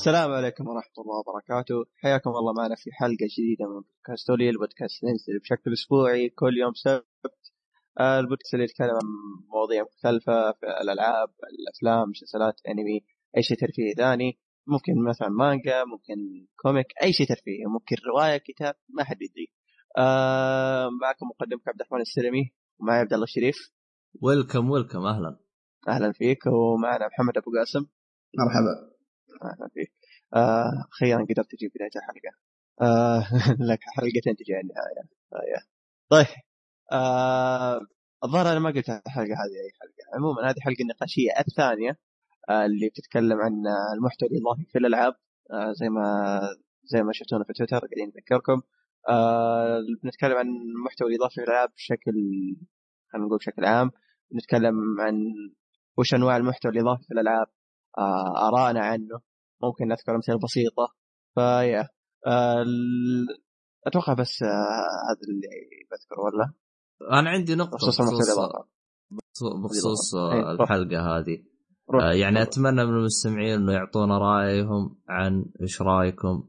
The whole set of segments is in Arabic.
السلام عليكم ورحمة الله وبركاته. حياكم الله معنا في حلقة جديدة من بودكاست أولي البودكاست ينزل بشكل أسبوعي كل يوم سبت. البودكاست اللي يتكلم عن مواضيع مختلفة في الألعاب الأفلام مسلسلات أنمي أي شيء ترفيهي ثاني. ممكن مثلا مانجا ممكن comic أي شيء ترفيهي ممكن رواية كتاب ما حد يدري. آه معكم مقدمك عبد الرحمن السلمي ومعي عبد الله الشريف welcome welcome أهلا. أهلا فيك. ومعنا محمد أبو قاسم. مرحبا. أهلا فيك. آه قدرت تجيب بداية الحلقة. آه لك حلقتين تجي على النهايه آه طيب. آه الظاهر أنا ما قلت الحلقة هذه أي حلقة. عموما هذه حلقة النقاشية الثانية آه اللي بتتكلم عن المحتوى الإضافي في الألعاب. آه زي ما زي ما شفتونا في تويتر قاعدين نذكركم. آه بنتكلم عن المحتوى الإضافي في الألعاب بشكل خلينا نقول بشكل عام. نتكلم عن وش أنواع المحتوى الإضافي في الألعاب. آه ارائنا عنه. ممكن نذكر امثله بسيطة. فيا آه أتوقع بس آه هذا اللي بذكره ولا؟ أنا عندي نقطة بخصوص بخصوص, إيه، الحلقة هذه. روح. آه، يعني أتمنى من المستمعين إنه يعطونا رأيهم عن إيش رأيكم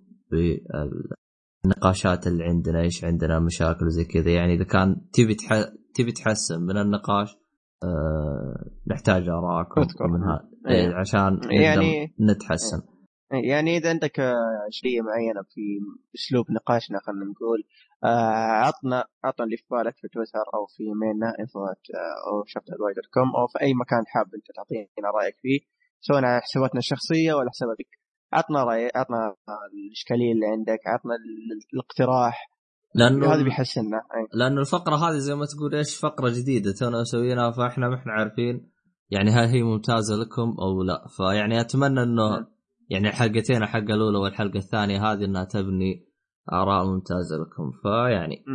بالنقاشات اللي عندنا إيش عندنا مشاكل وزي كذا. يعني إذا كان تبي تح... تبي تحسن من النقاش آه نحتاج ارائكم. من هذا إيه. عشان نقدر يعني- نتحسن. يعني إذا عندك اشكاليه معينة في أسلوب نقاشنا خلينا نقول آه، عطنا عطنا اللي في بالك في تويتر أو في ميلنا info أو شفت dot com أو في أي مكان حاب أنت تعطينا رأيك فيه سواء على حساباتنا الشخصية ولا حساباتك عطنا رأي عطنا الإشكالية اللي عندك عطنا ال- الاقتراح لأنه هذا بيحسننا أي. لأنه الفقرة هذه زي ما تقول إيش فقرة جديدة تونا مسوينها فإحنا ما إحنا عارفين يعني هل هي ممتازة لكم أو لا فيعني أتمنى إنه م. يعني الحلقتين الحلقة الأولى والحلقة الثانية هذه إنها تبني آراء ممتازة لكم. فيعني.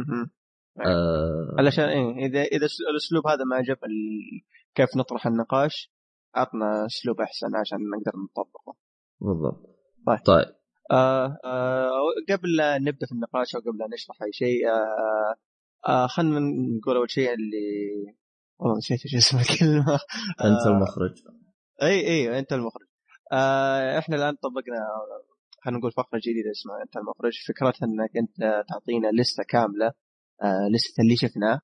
آه علشان إيه إذا إذا الأسلوب هذا ما عجب كيف نطرح النقاش عطنا أسلوب أحسن عشان نقدر نطبقه. بالضبط. طيب. طيب. آه آه قبل لا نبدأ في النقاش أو قبل لا نشرح أي شيء آه آه خلينا نقول أول شيء اللي والله نسيت إيش اسم الكلمة. أنت آه، المخرج. إي إي أنت المخرج. آه إحنا الآن طبقنا خلينا نقول فقرة جديدة اسمها أنت المخرج. فكرتها إنك أنت تعطينا لستة كاملة آه لستة اللي شفناه.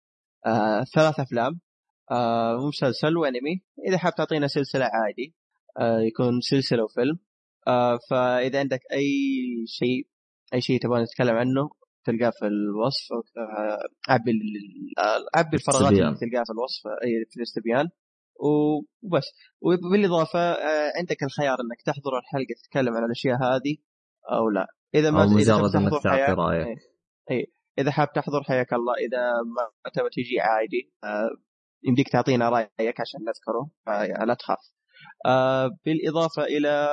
آه ثلاث أفلام آه مسلسل وأنمي. إذا حاب تعطينا سلسلة عادي آه يكون سلسلة وفيلم. آه فإذا عندك أي شيء أي شيء تبغى نتكلم عنه تلقاه في الوصف. آه، عبي آه، عبي الفراغات استبيان. اللي تلقاها في الوصف. اي في الاستبيان. وبس. وبالاضافة آه، عندك الخيار إنك تحضر الحلقة تتكلم عن الأشياء هذه أو لا. إذا ما إذا مجرد إنك تعطي رأيك. إذا حاب تحضر حياك الله إذا ما تبغى تجي عادي. آه، يمديك تعطينا رأيك عشان نذكره فلا تخاف. آه، بالإضافة إلى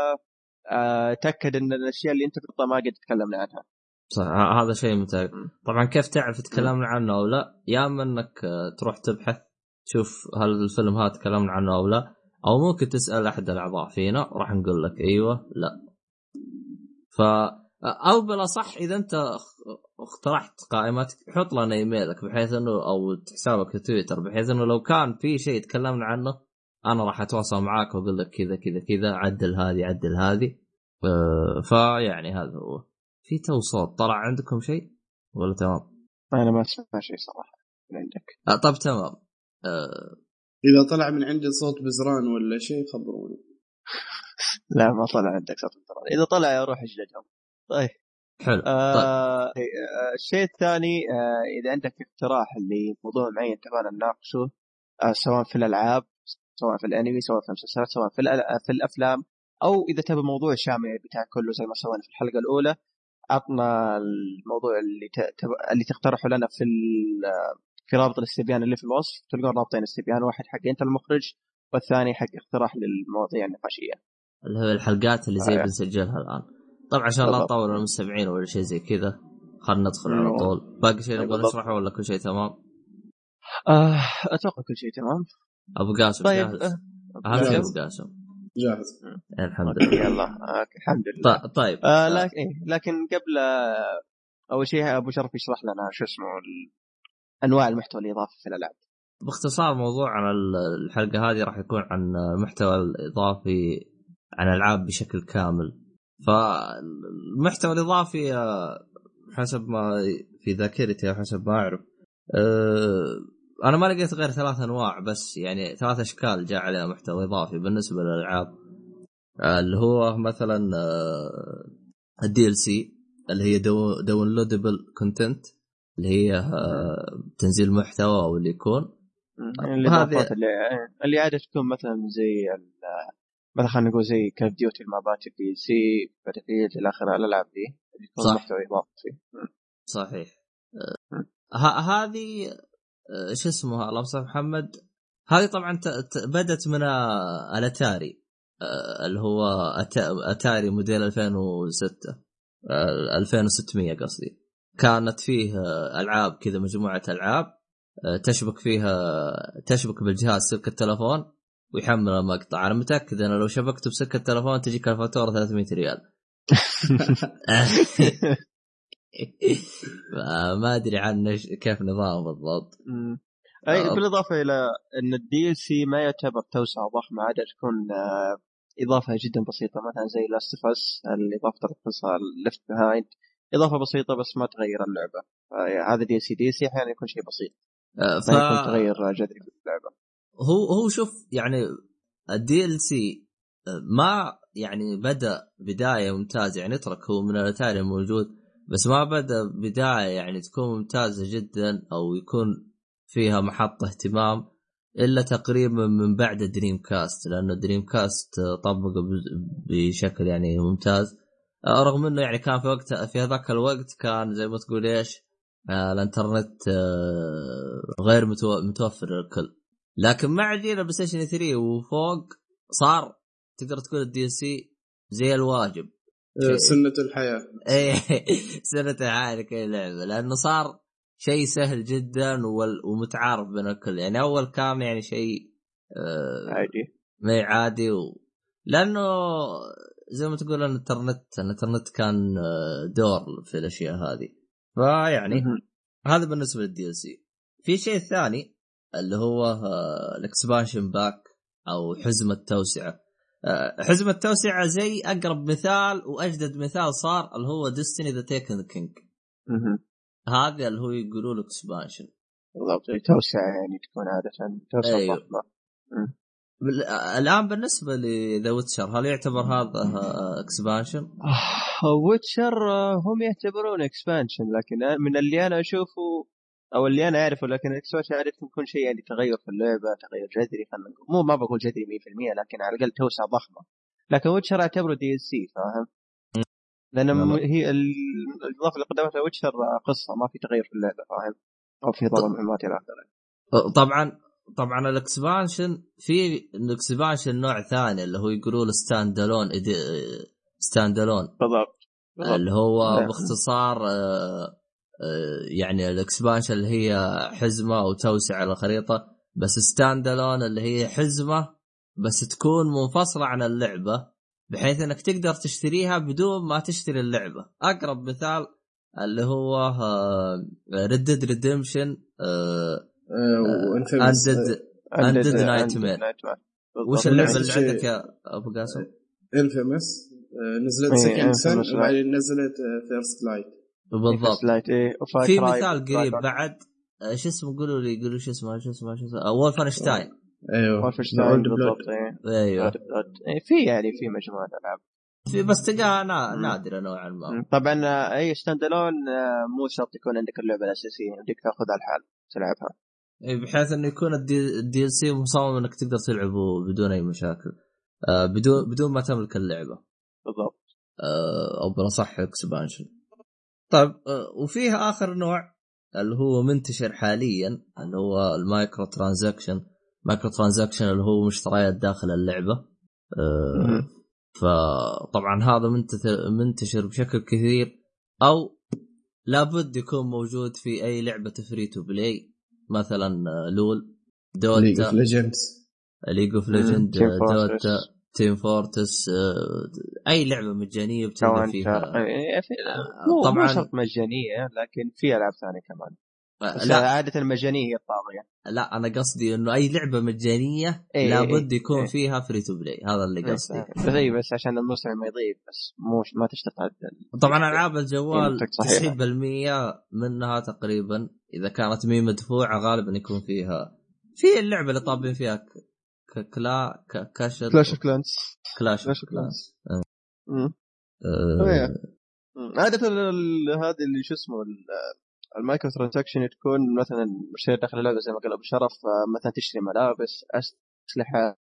آه، تأكد إن الأشياء اللي أنت تحطها ما قد تكلمنا عنها. صح. هذا شيء متأكد. طبعا كيف تعرف تكلمنا عنه أو لا؟ يا اما إنك آه، تروح تبحث تشوف هل الفيلم هذا تكلمنا عنه أو لا أو ممكن تسأل أحد الأعضاء فينا راح نقول لك أيوه لا. ف أو بلا صح إذا أنت اقترحت قائمتك حط لنا إيميلك بحيث إنه أو حسابك في تويتر بحيث إنه لو كان في شيء تكلمنا عنه أنا راح أتواصل معاك وأقول لك كذا كذا كذا عدل هذه عدل هذه. آه، فيعني هذا هو. في تو صوت طلع عندكم شيء؟ ولا تمام؟ أنا ما اسمع شيء صراحة من عندك. آه طب تمام. آه. إذا طلع من عندي صوت بزران ولا شيء خبروني. لا ما طلع عندك صوت الدرجة. إذا طلع روح اجلدهم طيب. حلو. طيب. آه آه، الشيء الثاني آه إذا عندك اقتراح لموضوع معين تبغى نناقشه آه سواء في الألعاب سواء في الأنمي سواء في المسلسلات سواء في, في الأفلام أو إذا تبغى موضوع شامل بتاع كله زي ما سوينا في الحلقة الأولى عطنا الموضوع اللي ت... اللي تقترحه لنا في ال... في رابط الاستبيان اللي في الوصف تلقون رابطين استبيان واحد حق أنت المخرج والثاني حق اقتراح للمواضيع النقاشية اللي هو الحلقات اللي زي آه. بنسجلها الآن طبعا عشان لا. نطول المستمعين ولا شيء زي كذا خلينا ندخل على مم. طول باقي شيء نبغى بالضبط. نشرحه ولا كل شيء تمام آه أتوقع كل شيء تمام أبو قاسم طيب جاهز آه، أهم شيء. أبو قاسم جاهز الحمد لله يلا الحمد لله ط- طيب آه لكن إيه لكن قبل آه، أول شيء أبو شرف يشرح لنا شو اسمه. أنواع المحتوى الاضافي في الألعاب. باختصار موضوع عن ال- الحلقة هذه راح يكون عن المحتوى الاضافي عن ألعاب بشكل كامل. فالمحتوى الإضافي آه، حسب ما في ذاكرتي أو حسب ما أعرف آه، أنا ما لقيت غير ثلاث أنواع بس يعني ثلاث أشكال جاء عليها محتوى إضافي بالنسبة للألعاب. آه، اللي هو مثلا ال DLC اللي هي downloadable content اللي هي آه، تنزيل محتوى أو اللي يكون. الاضافات اللي اللي عادة تكون مثلا زي مثلا خلينا نقول زي Call of Duty ال maps ات ال DLC Battle إلى آخره الألعاب دي اللي تكون محتوى اضافي صحيح. آه، هذه آه، شو اسمه الله يسامح محمد. هذه طبعا بدت من الأتاري اللي هو أتاري موديل 2006 2600 قصدي. كانت فيه ألعاب كذا مجموعة ألعاب تشبك فيها تشبك بالجهاز سلك التلفون ويحمل المقطع. أنا متأكد إنه لو شبكت بسلك التلفون تجيك الفاتورة 300 ريال. ما أدري عن كيف نظام بالضبط. أي آه. بالإضافة إلى إن ال DLC ما يعتبر توسعه ضخمه عاده تكون آه، إضافة جدا بسيطة. مثلا زي Last of Us الإضافة القصة Left Behind إضافة بسيطة بس ما تغير اللعبة. هذا دي سي دي سي أحيانا يكون شيء بسيط. آه، ف... ما يكون تغير جذري في اللعبة. هو هو شوف يعني ال DLC ما يعني بدأ بداية ممتازه يعني اترك هو من الأتاري موجود بس ما بدأ بداية يعني تكون ممتازة جدا أو يكون فيها محط اهتمام إلا تقريبا من بعد Dreamcast لأنه Dreamcast طبق بشكل يعني ممتاز. رغم إنه يعني كان في وقت في هذاك الوقت كان زي ما تقول إيش آه الإنترنت آه غير متوفر للكل. لكن مع جيل ال PlayStation 3 وفوق صار تقدر تقول ال DLC زي الواجب. آه، سنة الحياة. إيه سنة الحياة لكل لعبة. لأنه صار شيء سهل جدا ومتعارف بين الكل. يعني أول كان يعني شيء آه عادي. ما عادي و... لأنه زي ما تقول الانترنت الانترنت كان آه، دور في الأشياء هذه. فيعني هذا بالنسبة لل DLC في شيء ثاني اللي هو آه، ال expansion pack أو حزمة توسعه آه، حزمة توسعه زي أقرب مثال وأجدد مثال صار اللي هو Destiny The Taken King هذا اللي هو يقولوا له expansion. بالضبط توسعة يعني تكون عادة توسعة أيوه. الآن بالنسبة ل The Witcher هل يعتبر هذا expansion؟ Witcher آه، هم يعتبرون expansion لكن من اللي أنا أشوفه أو اللي أنا أعرفه لكن ال expansion أعرف يكون شيء يعني تغير في اللعبة تغير جذري خلينا نقول مو ما بقول جذري 100% لكن على الأقل توسعه ضخمة لكن Witcher أعتبره DLC فاهم؟ لأن هي الاضافه اللي قدمتها Witcher قصة ما في تغير في اللعبة فاهم؟ أو في طلب مهمات إلى آخره طبعا طبعا ال expansion في ال expansion نوع ثاني اللي هو يقولون standalone standalone بالضبط. اللي هو نعم. باختصار آه، آه، يعني ال expansion اللي هي حزمة وتوسع الخريطة بس standalone اللي هي حزمة بس تكون منفصلة عن اللعبة بحيث إنك تقدر تشتريها بدون ما تشتري اللعبة. أقرب مثال اللي هو Red Dead Redemption Undead Undead Nightmare وش اللعبة اللي عندك يا أبو قاسم؟ Infamous آه، نزلت Second Son وبعدين نزلت First Light بالضبط. Light إيه في مثال قريب بعد آه، شو اسمه قولوا لي قولوا شو اسمه شو اسمه شو اسمه Wolfenstein أيوه. Wolfenstein بالضبط إيه. أيوه. إيه، في يعني في مجموعة ألعاب. في بس تلقاها نادرة نوعا ما. طبعا آه، أي standalone مو شرط يكون عندك اللعبة الأساسية يمديك تاخذها الحال تلعبها. بحيث إنه يكون ال DLC مصمم إنك تقدر تلعبه بدون أي مشاكل. آه بدون بدون ما تملك اللعبة. بالضبط. آه أو بالاصح expansion طيب آه وفيه آخر نوع اللي هو منتشر حاليا اللي هو ال microtransaction. microtransaction اللي هو مشتريات داخل اللعبة. آه فطبعا هذا منتشر بشكل كثير أو لابد يكون موجود في أي لعبة free to play مثلا آه، LoL Dota League of Legends League of Legends Dota Team Fortress أي لعبة مجانية بتلقى فيها. آه، طبعا مو شرط مجانية لكن في ألعاب ثانية كمان. لا. عادة المجانيه هي الطاغية. لا أنا قصدي إنه أي لعبة مجانية إيه لابد إيه. يكون إيه فيها free to play هذا اللي إيه، قصدي. بس إيه بس عشان الموسم ما يضيف بس مو ما تشتغل طبعا ألعاب الجوال 90% منها تقريبا إذا كانت مي مدفوعة غالبا يكون فيها. في اللعبة اللي طابين فيها كلا كاش كلاش اوف كلانس كلاش اوف كلانس عادة هذه اللي شو اسمه المايكرو ترانزاكشن تكون مثلا مشتري داخل اللعبة زي ما قال أبو شرف مثلا تشتري ملابس أسلحة.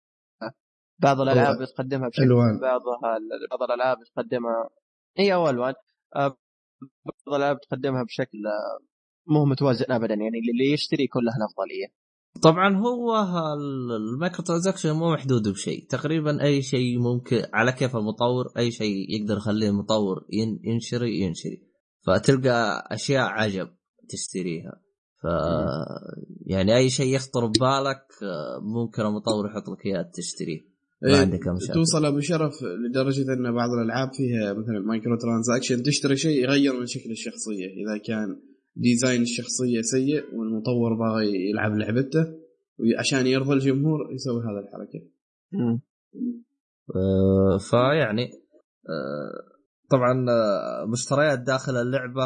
بعض الألعاب تقدمها بشكل ألوان. بعضها بعض الألعاب تقدمها هي أو ألوان. بعض الألعاب تقدمها بشكل مو متوازن ابدا يعني اللي يشتري يكون له الأفضلية. طبعا هو ال micro transaction مو محدود بشيء. تقريبا أي شيء ممكن على كيف المطور أي شيء يقدر يخليه المطور ينشري ينشري. فتلقى أشياء عجب. تشتريها. ف يعني أي شيء يخطر ببالك ممكن المطور يحط لك اياه تشتريه ما إيه عندك مشاكل. توصل أبو شرف لدرجة أن بعض الألعاب فيها مثلا micro transaction تشتري شيء يغير من شكل الشخصية. إذا كان design الشخصية سيء والمطور باغي يلعب لعبته عشان يرضى الجمهور يسوي هذا الحركة. امم آه فيعني آه طبعا آه، مشتريات داخل اللعبة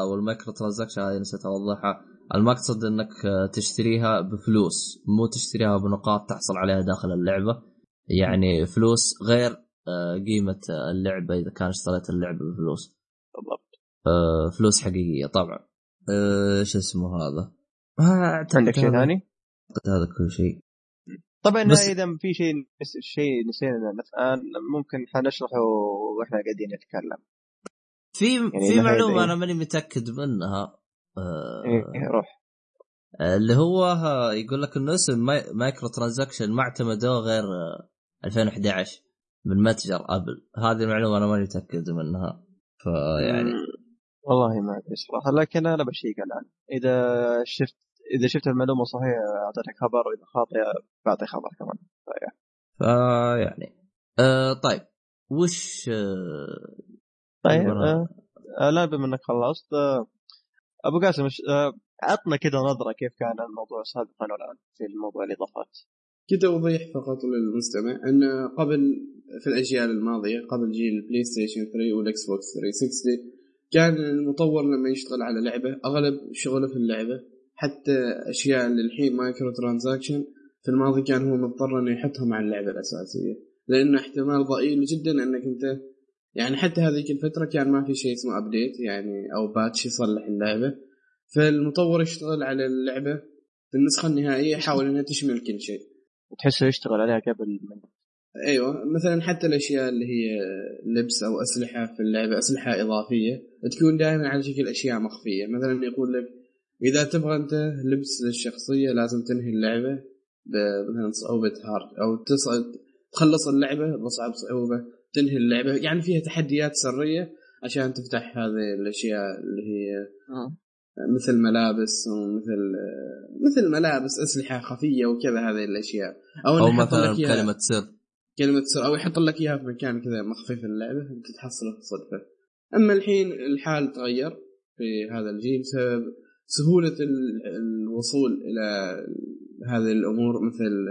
أو ال micro transaction هذه نسيت اوضحها المقصد إنك آه، تشتريها بفلوس مو تشتريها بنقاط تحصل عليها داخل اللعبة. يعني فلوس غير آه، قيمة اللعبة إذا كان اشتريت اللعبة بفلوس. بالضبط. فلوس حقيقية طبعا. شو اسمه هذا؟ عندك شيء ثاني؟ هذا كل شيء. طبعا بس... إذا في شيء شيء نسينا الان ممكن حنشرحه وإحنا قاعدين نتكلم. في يعني في معلومة أنا ماني متأكد منها. آه إيه روح. اللي هو يقول لك إنه اسم micro transaction ما اعتمدوه غير 2011 من متجر أبل. هذه المعلومة أنا ماني متأكد منها. فيعني والله ما أدري صراحة لكن أنا بشيك الآن. إذا شفت إذا شفت المعلومة صحيحة أعطيتك خبر وإذا خاطئة بعطي خبر كمان. فيعني آه طيب. وش آه طيب آه آه لا بما إنك خلصت آه أبو قاسم آه عطنا كذا نظرة كيف كان الموضوع سابقا والآن في الموضوع الاضافات كذا توضيح فقط للمستمع أن قبل في الأجيال الماضية قبل جيل ال PlayStation 3 وال Xbox 360 كان المطور لما يشتغل على لعبة أغلب شغله في اللعبة حتى أشياء اللي الحين micro transaction في الماضي كان هو مضطر إنه يحطها مع اللعبة الأساسية. لأنه احتمال ضئيل جدا إنك انت يعني حتى هذيك الفترة كان ما في شيء اسمه update يعني أو patch يصلح اللعبة. فالمطور يشتغل على اللعبة في النسخه النهائية يحاول انها تشمل كل شيء. وتحسه يشتغل عليها قبل من أيوه مثلا حتى الأشياء اللي هي لبس أو أسلحة في اللعبة أسلحة إضافية تكون دائما على شكل أشياء مخفية. مثلا يقول لك إذا تبغى أنت لبس للشخصيه لازم تنهي اللعبة مثلا صعوبة هارد أو تصعد تخلص اللعبة بصعب صعوبة تنهي اللعبة. يعني فيها تحديات سرية عشان تفتح هذه الأشياء اللي هي آه. مثل ملابس ومثل مثل ملابس أسلحة خفية وكذا هذه الأشياء. أو, أو مثلا كلمة سر. كلمة سر أو يحط لك إياها في مكان كذا مخفي في اللعبة انت تحصله صدفة. أما الحين الحال تغير في هذا الجيل بسبب سهولة الوصول إلى هذه الأمور مثل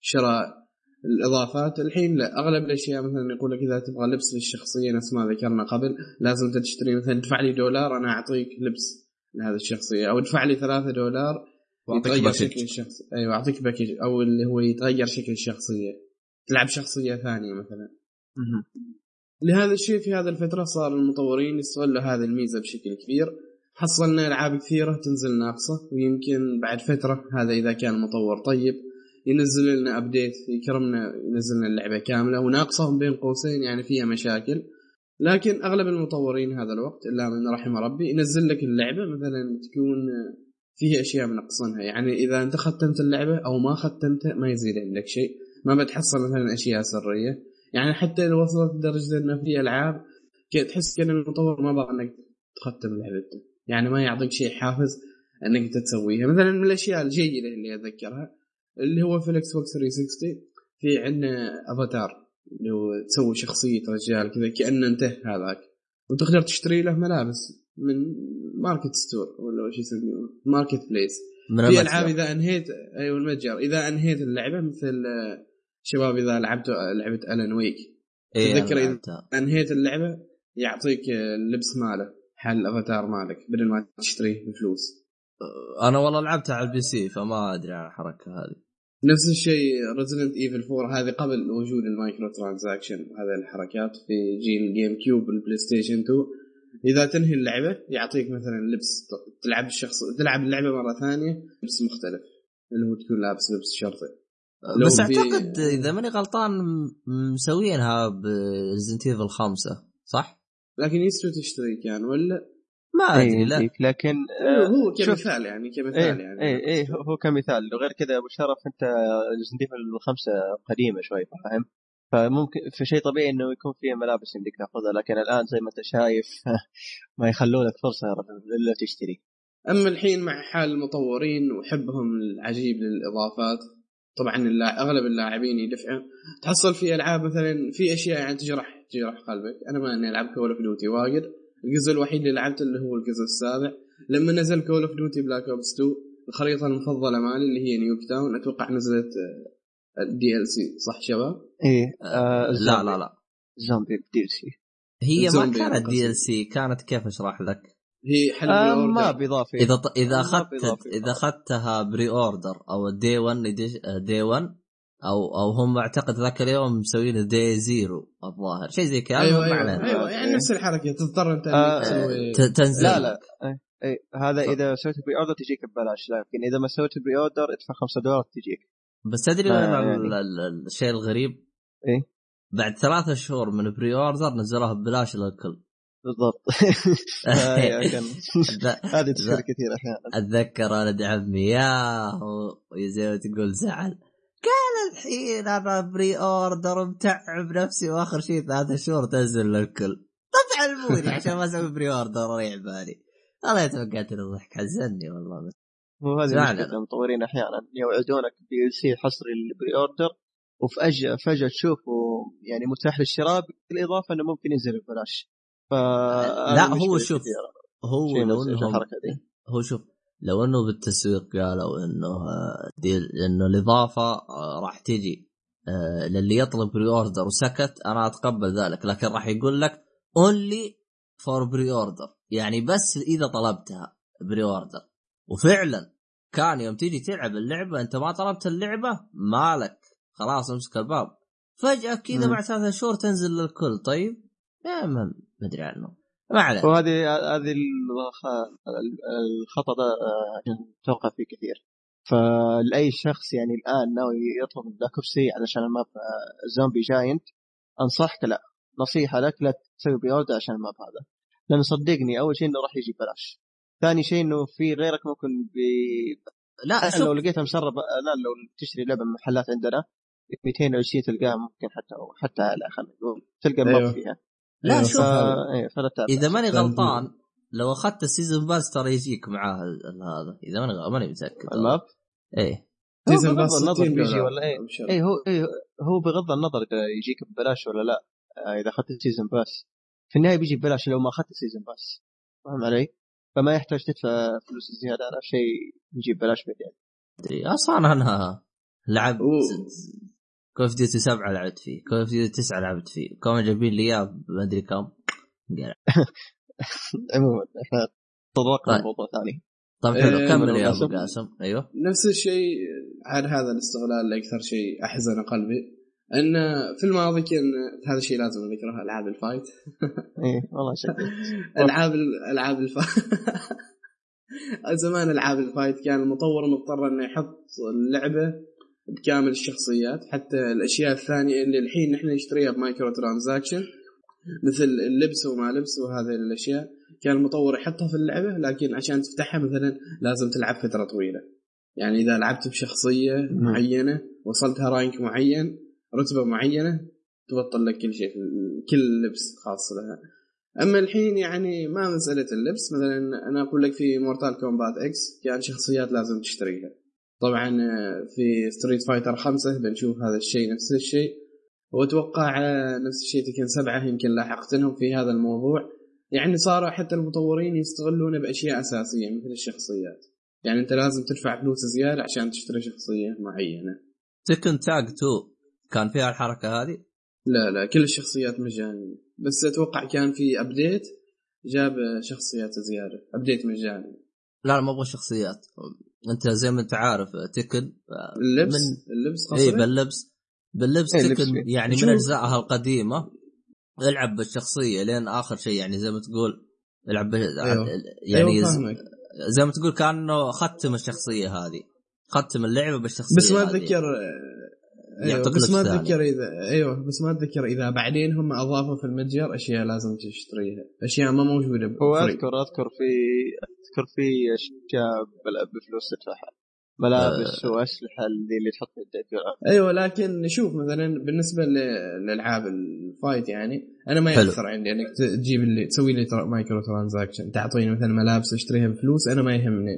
شراء الإضافات. الحين لا أغلب الأشياء مثلا يقول لك إذا تبغى لبس للشخصية نفس ما ذكرنا قبل لازم تشتري مثلا ادفع لي دولار أنا أعطيك لبس لهذه الشخصية أو ادفع لي ثلاثة دولار يتغير شكل الشخص أيوه أعطيك باكج أو اللي هو يتغير شكل الشخصية. تلعب شخصية ثانية مثلا. لهذا الشيء في هذه الفترة صار المطورين يستغلوا هذه الميزة بشكل كبير. حصلنا ألعاب كثيرة تنزل ناقصة ويمكن بعد فترة هذا إذا كان المطور طيب ينزل لنا ابديت يكرمنا ينزل لنا اللعبة كاملة وناقصة بين قوسين يعني فيها مشاكل. لكن أغلب المطورين هذا الوقت إلا من رحم ربي ينزل لك اللعبة مثلا تكون فيها أشياء منقصنها. يعني إذا أنت ختمت اللعبة أو ما ختمتها ما يزيد عندك شيء ما بتحصل مثلا أشياء سرية. يعني حتى لو وصلت لدرجة إنه في ألعاب تحس كأن المطور ما بغى إنك تختم لعبته يعني ما يعطيك شيء حافز أنك أنت تسويها. مثلا من الأشياء الجيدة اللي أذكرها اللي هو في ال Xbox 360 في عندنا أفاتار اللي هو تسوي شخصية رجال كذا كانه انت هذاك. وتقدر تشتري له ملابس من market store ولا وش يسمونه marketplace. في. ألعاب إذا أنهيت أيوه المتجر إذا أنهيت اللعبة مثل شباب إذا لعبت لعبة Alan Wake إيه، تذكر إذا- لعبتها. أنهيت اللعبة يعطيك اللبس ماله. حل الافاتار مالك بدل ما تشتريه بفلوس؟ أنا والله لعبتها على ال PC فما أدري عن الحركة هذه. نفس الشيء Resident Evil 4 هذه قبل وجود ال micro transaction هذه الحركات في جيل GameCube وال PlayStation 2 إذا تنهي اللعبة يعطيك مثلا لبس تلعب الشخص تلعب اللعبة مرة ثانية لبس مختلف. اللي هو تكون لابس لبس شرطي. بس أعتقد إذا ماني غلطان مسوينها ب Resident Evil خمسة صح؟ لكن يستوي تشتري كان ولا؟ ما أدري إيه، لا. يمديك، لكن هو شوف. كمثال يعني إيه كمثال يعني إيه إيه هو هو كمثال. وغير كذا أبو شرف أنت Resident الخمسة قديمة شوي فاهم؟ فممكن في شيء طبيعي إنه يكون فيها ملابس يمديك تأخذها لكن الآن زي ما أنت شايف ما يخلوا لك فرصة إلا تشتري. أما الحين مع حال المطورين وحبهم العجيب للإضافات طبعا أغلب اللاعبين يدفعون. تحصل في ألعاب مثلا في أشياء يعني تجرح تجرح قلبك. أنا ما إني ألعب Call of Duty واجد الجزء الوحيد اللي لعبته اللي هو الجزء السابع. لما نزل Call of Duty Black Ops 2 الخريطة المفضلة مالي اللي هي Nuketown أتوقع نزلت DLC صح شباب؟ إيه آه لا لا لا. zombie DLC هي ما كانت دي ال. سي كانت كيف أشرح لك؟ هي حل آه ما. بإضافة إذا ط... أخذت بإضافة. إذا أخذتها بري اوردر أو دي 1 دي 1 أو أو هم أعتقد ذاك اليوم مسوين دي زيرو الظاهر شيء زي كذا أيوه ما أيوه, يعني نفس الحركة تضطر أنت آه، تسوي ت- تنزل لا لا إيه إيه هذا إذا سويت بري اوردر تجيك ببلاش لكن إذا ما سويت بري اوردر ادفع 5 دولار تجيك بس تدري وين يعني. ال- ال- الشيء الغريب؟ إيه؟ بعد ثلاثة شهور من بري اوردر نزلوها ببلاش للكل بالضبط. هذه تصير. كثير أحيانا. أتذكر ولد عمي ياهو زي ما تقول زعل. قال الحين أنا pre-order متعب نفسي وآخر شيء ثلاثة شهور تنزل للكل طب علموني عشان ما أسوي pre-order وريح بالي والله توقعت الضحك حزني والله بس. زعل. مشكله المطورين أحيانا يوعدونك ب DLC حصري لل pre-order وفجاه فجأة تشوفه يعني متاح للشراء بالإضافة إنه ممكن ينزل ببلاش. ف لا، هو شوف، هو لو انهم الحركة دي. هو شوف لو إنه بالتسويق قالوا إنه دي إنه الإضافة آه، راح تجي. آه، للي يطلب pre-order وسكت أنا أتقبل ذلك لكن راح يقول لك only for pre-order يعني بس إذا طلبتها pre-order وفعلا كان يوم تيجي تلعب اللعبة أنت ما طلبت اللعبة مالك. خلاص امسك الباب. فجأة كذا. بعد ثلاثة شهور تنزل للكل. طيب ما ما أدري عنه. ما عليه وهذه هذه الخ- الخطأ ده آه، توقع فيه كثير. فلأي شخص يعني الآن ناوي يطلب Black Ops 3 علشان الماب آه، Zombie Giant أنصحك لا. نصيحة لك لا تسوي pre-order عشان الماب هذا. لأن صدقني أول شيء إنه راح يجي ببلاش. ثاني شيء إنه في غيرك ممكن بي... لا لو لقيتها مسربه لا لو تشتري لعبة من محلات عندنا 220 تلقاها ممكن حتى حتى اعلى خلينا نقول تلقى أيوه. فيها. لا أيوه، شوف. إيه،. إذا ماني فاهم. غلطان لو أخذت ال season pass ترى يجيك معاه هذا إذا ماني ماني متأكد الماب إيه season هو pass بغض النظر 60 بيجي. ولا إيه. اي هو إيه هو بغض النظر إذا يجيك ببلاش ولا لا آه، إذا أخذت ال season pass في النهاية بيجي ببلاش لو ما أخذت ال season pass فاهم علي؟ فما يحتاج تدفع فلوس زيادة على شيء يجي ببلاش بعدين ادري أصلا أنا لعبت أوه. Call of Duty 7 لعبت فيه Call of Duty 9 لعبت فيه كانوا جايبين لي إياه ما أدري كم. عموما إحنا تطرقنا طيب. لموضوع ثاني طيب حلو إيه، كمل يا أبو قاسم. أيوه نفس الشيء عن هذا الاستغلال أكثر شيء أحزن قلبي إن في الماضي كان هذا الشيء لازم نذكره ألعاب الفايت إيه والله شكرا ألعاب ألعاب ال fight زمان ألعاب ال fight كان المطور مضطر إنه يحط اللعبة بكامل الشخصيات حتى الأشياء الثانية اللي الحين نحن نشتريها ب microtransaction مثل اللبس وما لبس وهذه الأشياء كان المطور يحطها في اللعبة لكن عشان تفتحها مثلا لازم تلعب فترة طويلة. يعني إذا لعبت بشخصية مم. معينة وصلتها rank معين رتبة معينة تبطل لك كل شيء كل لبس خاص لها. أما الحين يعني ما مسألة اللبس مثلا أنا أقول لك في Mortal Kombat X كان شخصيات لازم تشتريها. طبعا آه، في Street Fighter خمسة بنشوف هذا الشيء نفس الشيء. وأتوقع آه، نفس الشيء Tekken سبعة يمكن لاحقينهم في هذا الموضوع. يعني صار حتى المطورين يستغلونه بأشياء أساسية مثل الشخصيات. يعني أنت لازم تدفع فلوس زيادة عشان تشتري شخصية معينة. Tekken Tag 2 كان فيها الحركة هذه؟ لا لا كل الشخصيات مجانية. بس أتوقع كان في update جاب شخصيات زيادة. update مجاني. لا ما أبغى شخصيات انت زي ما انت عارف Tekken اللبس من- اللبس اي؟ باللبس باللبس إيه، Tekken. يعني. من أجزائها القديمة العب بالشخصية لين آخر شيء يعني زي ما تقول العب أيوه. يعني ز- فاهمك. زي ما تقول كأنه ختم الشخصية هذه ختم اللعبة بالشخصية بس ما. أتذكر أيوه يعطيك بس ما. أتذكر اذا أيوه بس ما أتذكر إذا بعدين هم أضافوا في المتجر أشياء لازم تشتريها أشياء ما موجودة هو. أذكر أذكر في أذكر في أشياء بفلوس تدفعها ملابس وأسلحة اللي اللي تحط يدك أيوه لكن شوف مثلا بالنسبة ل- لالعاب ال fight يعني أنا ما. يأثر عندي إنك تجيب اللي تسوي لي microtransaction تعطيني مثلا ملابس أشتريها بفلوس أنا ما يهمني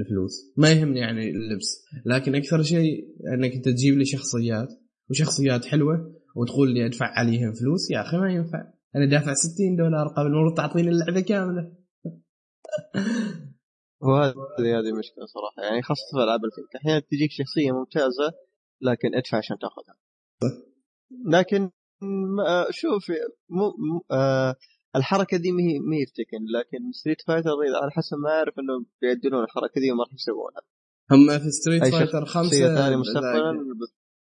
الفلوس ما يهمني يعني اللبس لكن أكثر شيء إنك أنت تجيب لي شخصيات وشخصيات حلوة وتقول لي أدفع عليهم فلوس يا أخي ما ينفع أنا دافع 60 دولار قبل المفروض تعطيني اللعبة كاملة. وهذه هذه مشكلة صراحة. يعني خاصة في ألعاب ال fight أحيانا تجيك شخصية ممتازة لكن أدفع عشان تأخذها. لكن شوف مو آه الحركة دي ما هي ما هي في Tekken لكن Street Fighter على حسب ما أعرف إنه بيعدلون الحركة دي وما راح يسوونها. هم في Street أي Fighter خمسة ثانية مستقبلا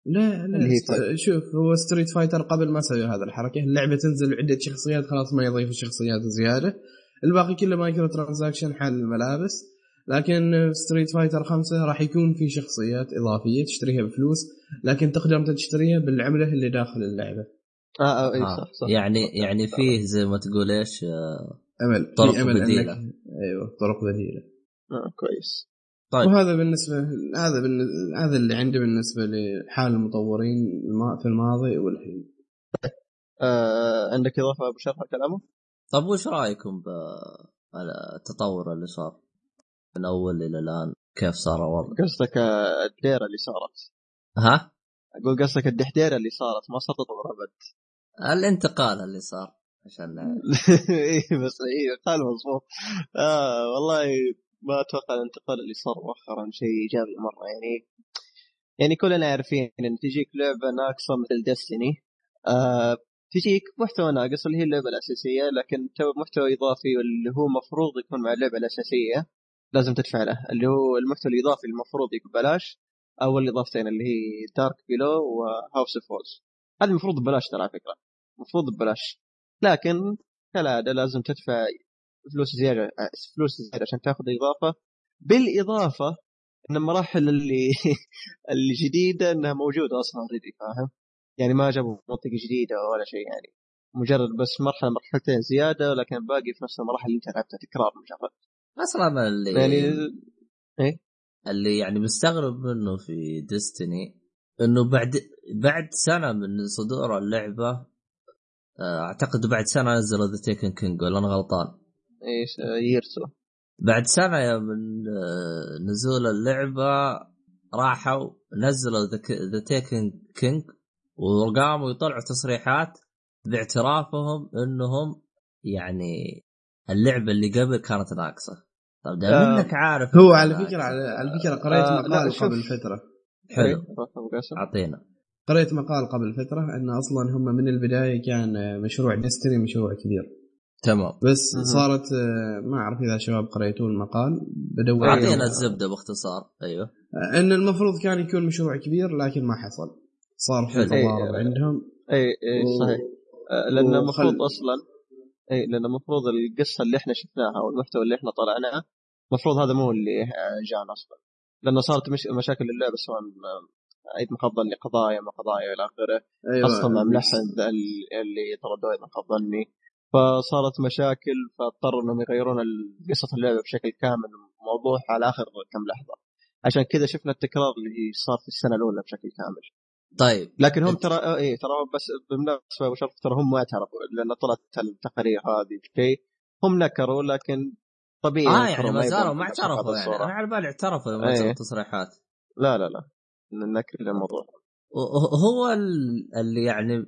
لا لا هي ست... شوف هو Street Fighter قبل ما سووا هذا الحركة. اللعبة تنزل عدة شخصيات خلاص ما يضيفوا شخصيات زيادة. الباقي كله microtransaction حق الملابس لكن Street Fighter خمسة راح يكون في شخصيات إضافية تشتريها بفلوس لكن تقدر أنت تشتريها بالعملة اللي داخل اللعبة آه, آه إي آه. صح صح يعني يعني فيه زي ما تقول إيش آه، أمل طرق بديلة. إنك... أيوه طرق بديلة آه كويس طيب وهذا بالنسبة هذا بالنسبة... هذا اللي عندي بالنسبة لحال المطورين في الماضي والحين آه عندك إضافة أبو شرح كلامه؟ طب وش رأيكم بالتطور اللي صار من أول إلى الآن؟ كيف صار الوضع؟ قصدك الديرة اللي صارت؟ ها؟ أقول قصدك الدحديرة اللي صارت ما صارت تطور أبد. الانتقال اللي صار عشان اي بس اي قال مضبوط. آه والله ما أتوقع الانتقال اللي صار مؤخرا شيء إيجابي مرة. يعني يعني كلنا عارفين إن تجيك لعبة ناقصة مثل ديستني آه تجيك محتوى ناقص اللي هي اللعبة الأساسية لكن تو- محتوى إضافي اللي هو مفروض يكون مع اللعبة الأساسية لازم تدفع له اللي هو المحتوى الإضافي المفروض يكون ببلاش أو الإضافتين اللي هي Dark Below و House of Wolves هذه المفروض ببلاش ترى على فكرة المفروض ببلاش. لكن كالعادة لازم تدفع فلوس زيادة فلوس زيادة عشان تاخذ إضافة. بالإضافة إن المراحل اللي الجديده إنها موجودة أصلا already فاهم؟ يعني ما جابوا منطقة جديدة ولا شيء يعني. مجرد بس مرحلة مرحلتين زيادة ولكن باقي في نفس المراحل اللي انت لعبتها تكرار مجرد. أصلا اللي يعني اللي يعني مستغرب منه في Destiny إنه بعد بعد سنة من صدور اللعبة آه، أعتقد بعد سنة نزلوا The Taken King ولا أنا غلطان؟ إيش؟ يرسو بعد سنة من آه، نزول اللعبة راحوا نزلوا The Taken King وقاموا يطلعوا تصريحات باعترافهم انهم يعني اللعبة اللي قبل كانت ناقصة. طب دام آه، انك عارف هو على فكرة على فكرة قريت آه، مقال شوف. قبل فترة. حلو. أبو قاسم. أعطينا. قريت مقال قبل فترة إن أصلا هم من البداية كان مشروع ديستني مشروع كبير. تمام. بس مهم. صارت آه، ما أعرف إذا شباب قريتوا المقال بدور أعطينا الزبدة باختصار. أيوه. إن المفروض كان يكون مشروع كبير لكن ما حصل. صار في حلو. تضارب إيه. عندهم. اي اي صحيح. آه، لأن المفروض أصلا اي لأن المفروض القصة اللي إحنا شفناها والمحتوى اللي إحنا طلعناه المفروض هذا مو اللي آه، جانا أصلا. لأنه صارت مش مشاكل اللعبة سواء آه، عيد ما ظني قضايا ما قضايا إلى آخره. أيوه خاصة مع ملحن ذا ال- اللي تردوا عيد خاب ظني فصارت مشاكل فاضطروا إنهم يغيرون قصه اللعبة بشكل كامل موضوع على آخر كم لحظة. عشان كذا شفنا التكرار اللي صار في السنة الأولى بشكل كامل. طيب لكن هم ترى إيه ترى بس بالمناسبة أبو شرف ترى هم ما اعترفوا لأن طلعت التقارير هذه شيء هم نكروا لكن طبيعي آه يعني ما زالوا ما اعترفوا يعني. أنا على بالي اعترفوا يوم إيه. نزلوا تصريحات لا لا لا نكر الموضوع هو ال- اللي يعني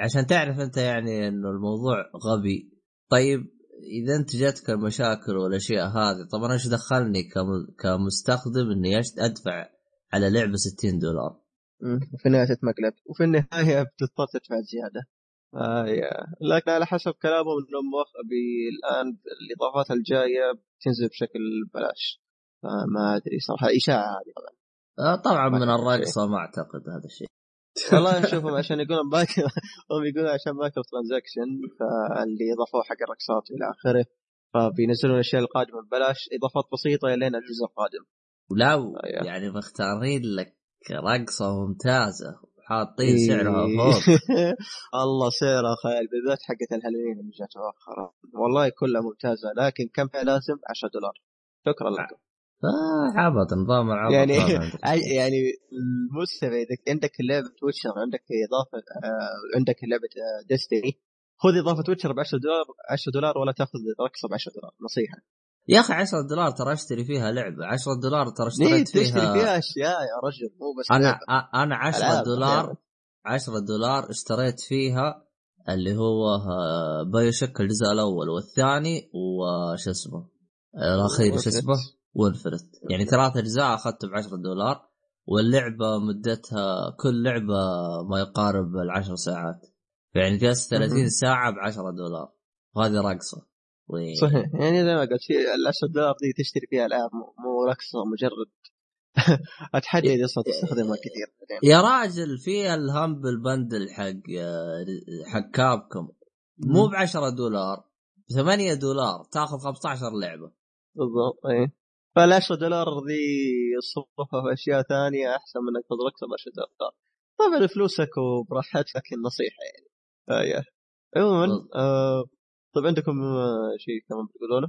عشان تعرف أنت يعني إنه الموضوع غبي طيب إذا أنت جاتك المشاكل والأشياء هذه طبعا إيش دخلني كم- كمستخدم إني أدفع على لعبة 60 دولار. وفي النهايه تتمقلب وفي النهاية بتضطر تدفع زيادة. آه يا. لكن على حسب كلامهم انهم الآن الإضافات الجاية بتنزل بشكل بلاش. فما أدري صراحة. إشاعة هذه طبعا. آه، طبعا من. الرقصه ما أعتقد هذا الشيء. والله شوفهم عشان يقولون باك هم يقولون عشان microtransaction فاللي اضافوه حق الرقصات والى آخره. فبينزلون الأشياء القادمة ببلاش. إضافات بسيطة لين الجزء القادم. لا آه، يعني مختارين لك رقصة ممتازة حاطين إيه. سعرها فوق. الله سعرها خيال بالذات حقت الهالوين اللي جات مؤخرا والله كلها ممتازة لكن كم لازم؟ 10 دولار. شكرا لكم. آه، عبط نظام العبط يعني يعني المستوى إذا عندك لعبه Witcher عندك إضافة آه، عندك لعبة Destiny خذ إضافة Witcher ب 10 دولار 10 دولار ولا تأخذ رقصة ب 10 دولار نصيحة. يا أخي 10 دولار ترى أشتري فيها لعبة 10 دولار ترى اشتريت تشتري فيها فيها أشياء يا رجل مو بس أنا لعبة. أنا 10 ألعاب دولار أحياناً. 10 دولار اشتريت فيها اللي هو آه، BioShock الجزء الأول والثاني وش اسمه؟ آه، الاخير شو اسمه؟ و Infinite يعني ثلاث أجزاء اخذته ب 10 دولار واللعبة مدتها كل لعبة ما يقارب العشر ساعات. يعني جلست 30 مهم. ساعة ب 10 دولار. وهذه رقصة. و- صحيح. يعني زي ما قلت في ال 10 دولار دي تشتري فيها العاب مو- رقصه مجرد أتحدى أصلا تستخدمها كثير. بعدين يا راجل في ال Humble Bundle حق آه، حق كابكم. مو ب 10 دولار ب 8 دولار تاخذ 15 لعبة. بالضبط اي فال 10 دولار ذي صرفها في أشياء ثانية أحسن من إنك رقصه ب 10 دولار. طبعا فلوسك وبراحتك لكن نصيحه يعني. آه عموما آه طيب عندكم آه شيء كمان بتقولونه؟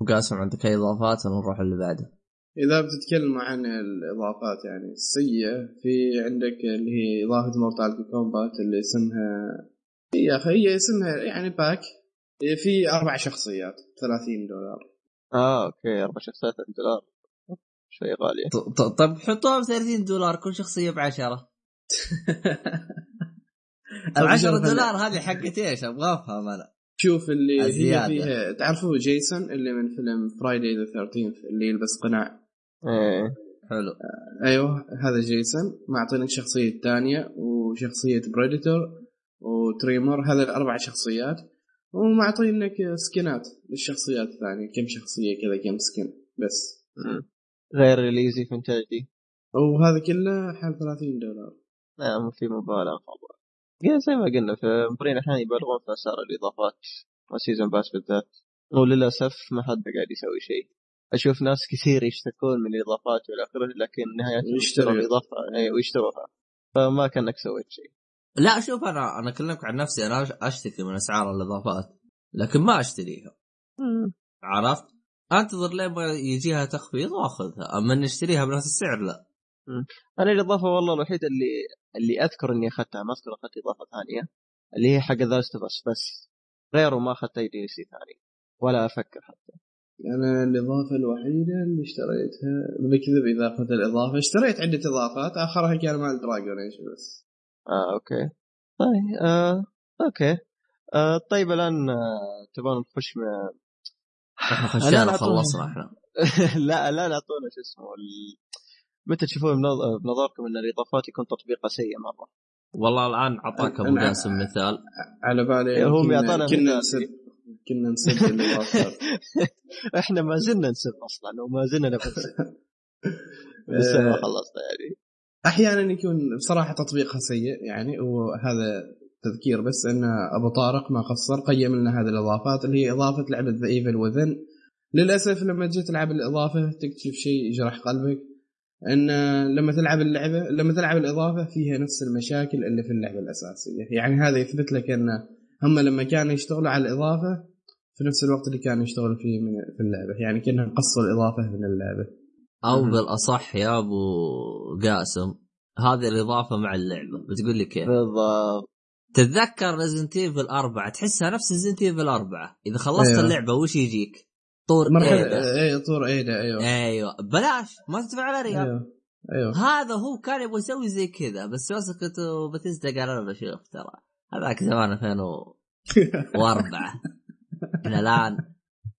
وقاسم عندك أي إضافات؟ ونروح اللي بعده. إذا بتتكلم عن الإضافات يعني السيئة في عندك اللي هي إضافة Mortal Kombat اللي اسمها يا أخي هي اسمها يعني pack. في أربع شخصيات 30 دولار. آه أوكي أربع شخصيات دولار. شوي غالية. ط- ط- طب حطوها ب 30 دولار كل شخصية ب 10 ال 10 دولار هذه حقت إيش؟ أبغى افهم أنا شوف اللي هي الزيادة. فيها تعرفوا جيسون اللي من فيلم Friday the 13 اللي يلبس قناع؟ إيه. حلو. أيوه هذا جيسون. معطينك شخصية تانية وشخصية Predator وتريمر. هذا الأربع شخصيات. ومعطينك سكنات للشخصيات الثانية. كم شخصية كذا كم سكن بس. غير ريليزي في انتاج دي وهذا كله حال 30 دولار. لا مو في مبالغه زي ما قلنا في مبرين أحيانا يبالغون في أسعار الإضافات والسيزون باس بالذات. وللاسف ما حد قاعد يسوي شيء. أشوف ناس كثير يشتكون من الإضافات والى آخره لكن نهاية يشتروا. الاضافه أي، ويشتروها فما كأنك سويت شيء. لا شوف أنا أنا أكلمك عن نفسي. أنا أشتكي من أسعار الإضافات لكن ما أشتريها. عرفت؟ أنتظر لين ما يجيها تخفيض وأخذها. أما إني أشتريها بنفس السعر لا. أنا الإضافة والله الوحيدة اللي اللي أذكر إني أخذتها ما اذكر أخذت إضافة ثانية اللي هي حق ذا بس بس غيره ما أخذت أي DLC ثاني ولا أفكر حتى. أنا الإضافة الوحيدة اللي اشتريتها بكذب اذا اخذت الإضافة اشتريت عدة إضافات آخرها كان مال Dragon Age بس. آه أوكي. طيب آه أوكي. آه طيب الآن آه تبغون نخش م... إحنا خلصنا إحنا لا لا نعطونا شو اسمه. متى تشوفون بنظ- بنظركم أن الإضافات يكون تطبيقها سيء مرة؟ والله الآن اعطاك ابو قاسم مثال. على بالي إيه، هم كنا- يعطونا كنا. نسب كنا نسب الاضافات إحنا ما زلنا نسب أصلا وما زلنا نفس لسه ما خلصنا يعني. أحيانا يكون بصراحة تطبيقها سيء يعني وهذا تذكير بس أن أبو طارق ما قصر قيم لنا هذه الإضافات اللي هي إضافة لعبه The Evil Within للأسف لما تجي تلعب الإضافة تكتشف شيء يجرح قلبك. إن لما تلعب اللعبة لما تلعب الإضافة فيها نفس المشاكل اللي في اللعبة الأساسية يعني هذا يثبت لك إن هم لما كانوا يشتغلوا على الإضافة في نفس الوقت اللي كانوا يشتغلوا فيه من في اللعبة يعني كأنهم قصوا الإضافة من اللعبة أو. بالاصح يا أبو قاسم هذه الإضافة مع اللعبة بتقول لي كيف؟ بالضبط تتذكر Resident Evil 4 تحسها نفس Resident Evil 4 إذا خلصت أيوه. اللعبة وش يجيك؟ طور مرحله إيدا. اي طور إيدا أيوه. أيوه. بلاش ما تدفع على ريال أيوه أيوه. هذا هو كان يبغى يسوي زي كذا بس مسكت وبتزدا قال له شوف ترى. هذاك زمان 2004 إحنا الآن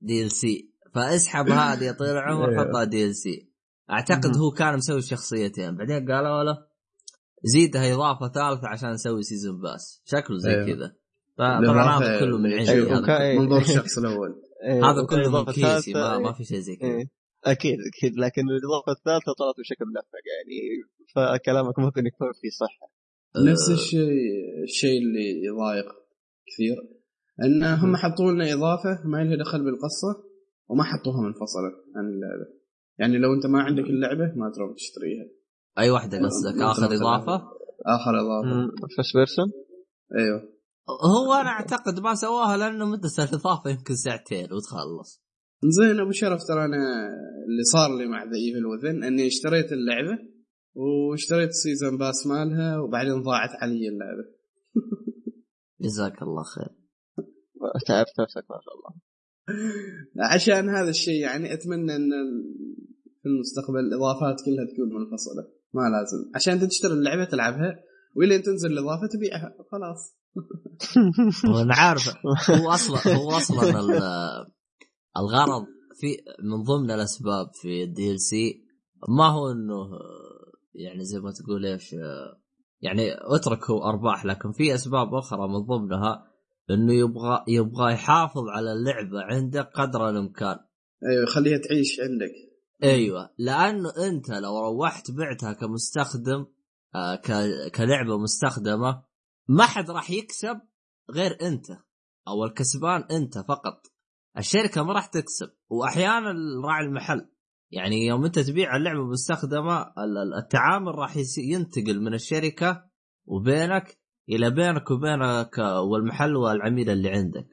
DLC فاسحب هذه يا طويل العمر أيوه. حطها DLC أعتقد. هو كان مسوي شخصيتين. بعدين قالوا له زيدها إضافة ثالثة عشان نسوي season pass شكله زي أيوه. كذا. فطبعا كله من عندي أيوه، إيه. منظور الشخص الأول. إيه، هذا كله كيسي ما, ما في شيء زي كذا. إيه. أكيد أكيد. لكن الإضافة الثالثة طلعت بشكل ملفق يعني فكلامك ممكن يكون فيه صحة. نفس الشيء الشيء اللي يضايق كثير إن هم حطوا لنا إضافة ما لها دخل بالقصة وما حطوها منفصلة عن اللعبة. يعني لو أنت ما عندك اللعبة ما تروح تشتريها. أي واحدة قصدك؟ آخر إضافة؟ آخر إضافة. first person أيوه. هو أنا أعتقد ما سواها لأنه مدة الإضافة يمكن ساعتين وتخلص. زين أبو شرف ترى أنا اللي صار لي مع The Evil Within أني اشتريت اللعبة واشتريت ال season pass مالها وبعدين ضاعت علي اللعبة. جزاك الله خير. تعبت نفسك ما شاء الله. عشان هذا الشيء يعني أتمنى أن في المستقبل الإضافات كلها تكون منفصلة. ما لازم. عشان تشتري اللعبة تلعبها والين تنزل الإضافة تبيعها. خلاص. وأنا عارف. هو أصلا هو أصلا ال- الغرض في من ضمن الأسباب في الدي ال سي ما هو إنه يعني زي ما تقول إيش يعني اترك هو أرباح لكن في أسباب أخرى من ضمنها إنه يبغى يبغى يحافظ على اللعبة عنده قدر الإمكان. أيوه خليها تعيش عندك. أيوه لأنه أنت لو روحت بعتها كمستخدم آه ك- كلعبة مستخدمة ما حد راح يكسب غير انت أو الكسبان انت فقط. الشركة ما راح تكسب وأحيانا راعي المحل. يعني يوم انت تبيع اللعبة مستخدمة ال- ال- التعامل راح ينتقل من الشركة وبينك إلى بينك وبينك والمحل والعميل اللي عندك.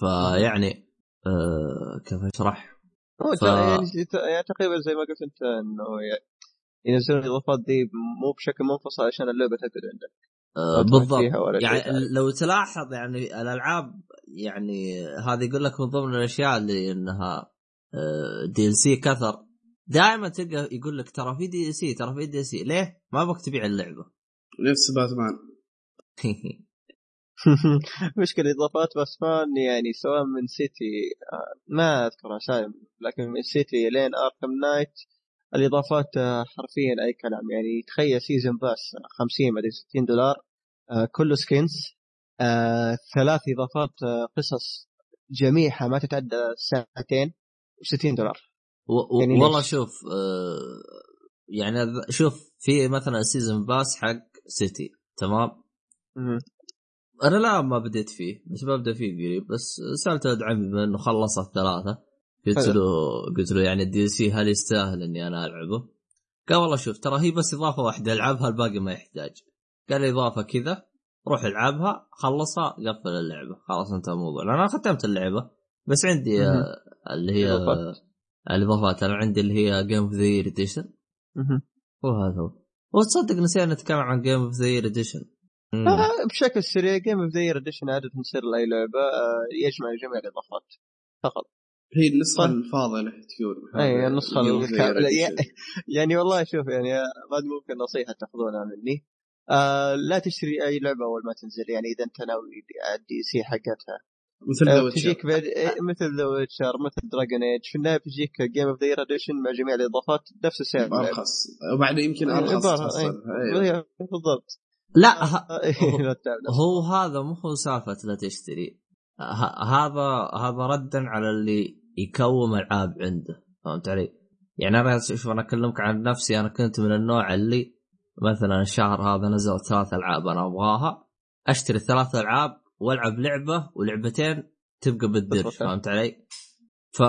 فيعني آه كيف أشرح؟ هو ف- يعني تقريبا زي ما قلت أنت إنه ينزلون الاضافات دي مو بشكل منفصل عشان اللعبة تقعد عندك. آه، بالضبط. يعني. لو تلاحظ يعني الألعاب يعني هذه يقول لك من ضمن الأشياء اللي إنها DLC كثر. دائما تلقى يقول لك ترى في دي ال سي ترى في دي ال سي ليه؟ ما أبغاك تبيع اللعبة. نفس باتمان مشكلة إضافات باسمان يعني سواء من City آه، ما اذكر اسامي لكن من City لين Arkham Knight الإضافات آه، حرفيا أي كلام يعني تخيل season pass 50 بعدين 60 دولار آه، كله skins آه، ثلاث إضافات قصص جميعها ما تتعدى ساعتين و60 دولار و- يعني؟ والله شوف آه، يعني شوف في مثلا ال season pass حق City تمام مهم. أنا لا ما بديت فيه بس ببدأ فيه قريب بس سألت ولد عمي إنه خلص الثلاثه قلت. له قلت له يعني ال DLC هل يستاهل إني أنا ألعبه؟ قال والله شوف ترى هي بس إضافة واحدة العبها الباقي ما يحتاج قال إضافة كذا روح العبها خلصها قفل اللعبة خلاص انتهى الموضوع لأن أنا ختمت اللعبة بس عندي. آه، اللي هي. الإضافات أنا عندي اللي هي Game of the Year Edition. وهذا هو وتصدق نسينا نتكلم عن Game of the Year Edition بشكل سريع Game of the Year Edition عادة تصير لأي لعبة آه، يجمع جميع الإضافات فقط هي النسخه طيب. الفاضله تكون أي الكامله Edition. يعني والله شوف يعني بعد ممكن نصيحة تاخذونها مني آه لا تشتري أي لعبة أول ما تنزل يعني إذا أنت ناوي ال DLC حقتها مثل The آه Witcher. تجيك بعد إيه، مثل The Witcher مثل Dragon Age في النهاية بتجيك Game of the Year Edition مع جميع الإضافات نفس السعر. أرخص وبعد يمكن أرخص عبارة، تحصلها. إيه. أيوة. إيه، بالضبط لا ه- آه، إيه،. هو هذا مو هو سالفة لا تشتري هذا هذا ردا على اللي يكوم العاب عنده فهمت علي؟ يعني أنا شوف أنا أكلمك عن نفسي أنا كنت من النوع اللي مثلا الشهر هذا نزل ثلاث ألعاب أنا أبغاها أشتري الثلاث ألعاب وألعب لعبة ولعبتين تبقى بالدرج. فهمت علي؟ ف...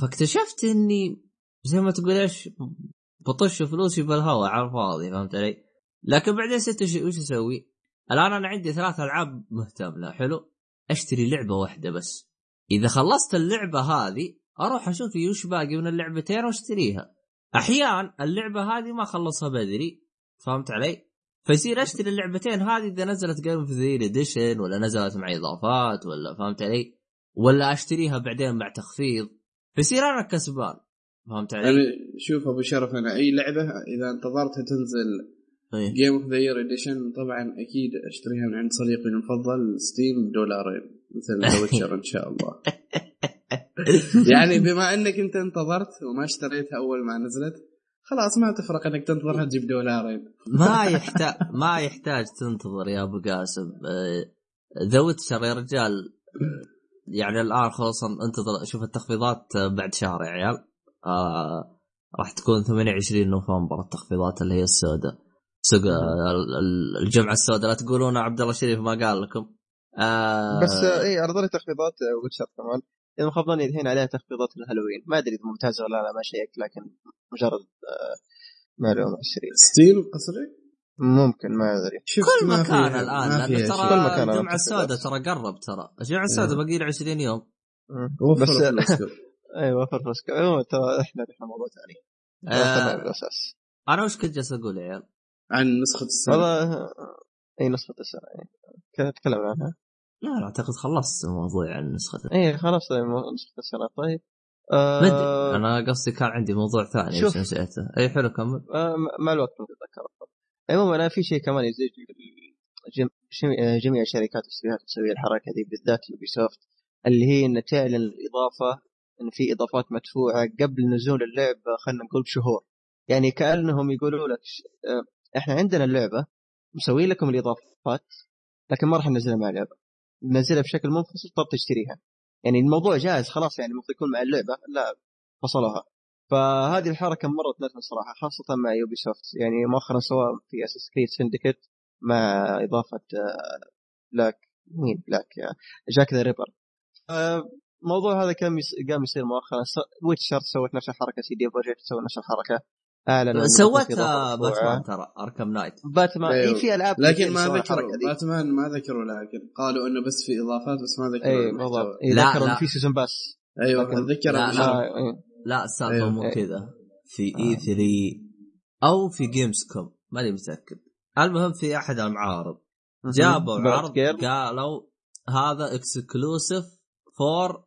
فاكتشفت إني زي ما تقول إيش بطش فلوسي بالهواء على الفاضي فهمت علي؟ لكن بعدين ست وش وش أسوي؟ الآن أنا عندي ثلاث ألعاب مهتم لها حلو؟ أشتري لعبة واحدة بس إذا خلصت اللعبة هذه أروح أشوف وش باقي من اللعبتين وأشتريها أحيان اللعبة هذه ما اخلصها بدري فهمت علي؟ فيصير أشتري اللعبتين هذه إذا نزلت Game of the Edition ولا نزلت مع إضافات ولا فهمت علي؟ ولا أشتريها بعدين مع تخفيض فيصير أنا كسبان فهمت علي؟ يعني شوف أبو شرف أنا أي لعبة إذا انتظرتها تنزل. Game of the Year Edition طبعا أكيد أشتريها من عند صديقي المفضل Steam بدولارين مثل The Witcher إن شاء الله. يعني بما إنك أنت انتظرت وما اشتريتها أول ما نزلت خلاص ما تفرق إنك تنتظرها تجيب دولارين. ما يحتاج ما يحتاج تنتظر يا أبو قاسم. The Witcher يا رجال يعني الآن خصوصا انتظر شوف التخفيضات بعد شهر يا عيال. آه راح تكون 28 نوفمبر التخفيضات اللي هي السوداء. سوق الجمعة السوداء لا تقولون عبد الله شريف ما قال لكم. آه بس اي عرضوا لي تخفيضات Witcher كمان. إذا ما خاب ظني الحين عليها تخفيضات الهالوين ما أدري إذا ممتازه ولا لا ما شيك لكن مجرد آه معلومه سريعه Steam قصدي؟ ممكن ما أدري. كل مكان الآن لأن ترى كل مكان الجمعة السوداء ترى قرب ترى. الجمعة السوداء باقي له 20 يوم. بس أيوه وفر فلوسكم عموما ترى إحنا إحنا موضوع ثاني. آه أنا وش كنت جالس أقول يا عيال؟ عن نسخة السنة والله اي نسخة السنة. كنت اتكلم عنها. لا أعتقد خلصت الموضوع عن نسخة اي خلاص نسخة السنة. طيب. آه أنا قصدي كان عندي موضوع ثاني بس نسيته. اي حلو كمل. آه مع الوقت اتذكر عموما أنا في شيء كمان يزيد جميع الشركات والاستديوهات تسوي الحركة دي بالذات يوبي سوفت اللي هي إن تعلن الإضافة إن في إضافات مدفوعة قبل نزول اللعبة خلينا نقول بشهور. يعني كأنهم يقولوا لك إحنا عندنا اللعبة مسوي لكم الإضافات لكن ما راح ننزلها مع اللعبه ننزلها بشكل منفصل طب تشتريها. يعني الموضوع جاهز خلاص يعني المفروض يكون مع اللعبة لا فصلوها. فهذه الحركة مرة تنرفز صراحة خاصة مع Ubisoft يعني مؤخرا سواء في Assassin's Creed Syndicate مع إضافة Black مين؟ Black Jack the Ripper الموضوع هذا كان قام يصير مؤخرا. Witcher سوت نفس الحركة CD Projekt سوت نفس الحركة. اعلن سوتها باتمان ترى Arkham Knight باتمان اي في ألعاب لكن ما ذكروا باتمان ما ذكروا لكن قالوا إنه بس في إضافات بس ما ذكروا اي بالضبط. لا ذكروا في season pass أيوه اتذكر لا, لا, لا السالفه أيوه. مو كذا. في E3 أو في Gamescom ماني متأكد. المهم في أحد المعارض. جابوا عرض قالوا هذا exclusive for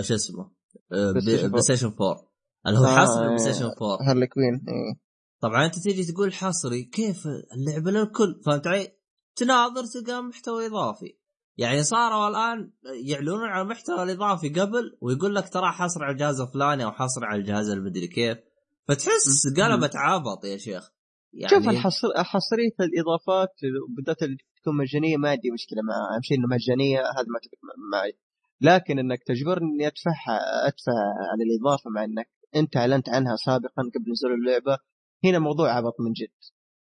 شو اسمه؟ بلاي ستيشن 4 اللي هو آه حصري بلاي ستيشن 4 Harley Quinn إيه. طبعا أنت تيجي تقول حصري كيف اللعبه للكل فهمت علي؟ تناظر تلقى محتوى إضافي. يعني صاروا الان يعلنون على المحتوى الاضافي قبل ويقول لك ترى حصر على الجهاز الفلاني أو حصر على الجهاز المدري كيف. فتحس قلبت عبط يا شيخ. يعني شوف الحصر حصرية الإضافات بالذات اللي تكون مجانية ما عندي مشكلة معها أهم شيء إنه مجانية هذا ما معي. لكن إنك تجبرني اني ادفعها أدفع على الإضافة مع إنك انت اعلنت عنها سابقا قبل نزول اللعبة. هنا موضوع عبط من جد.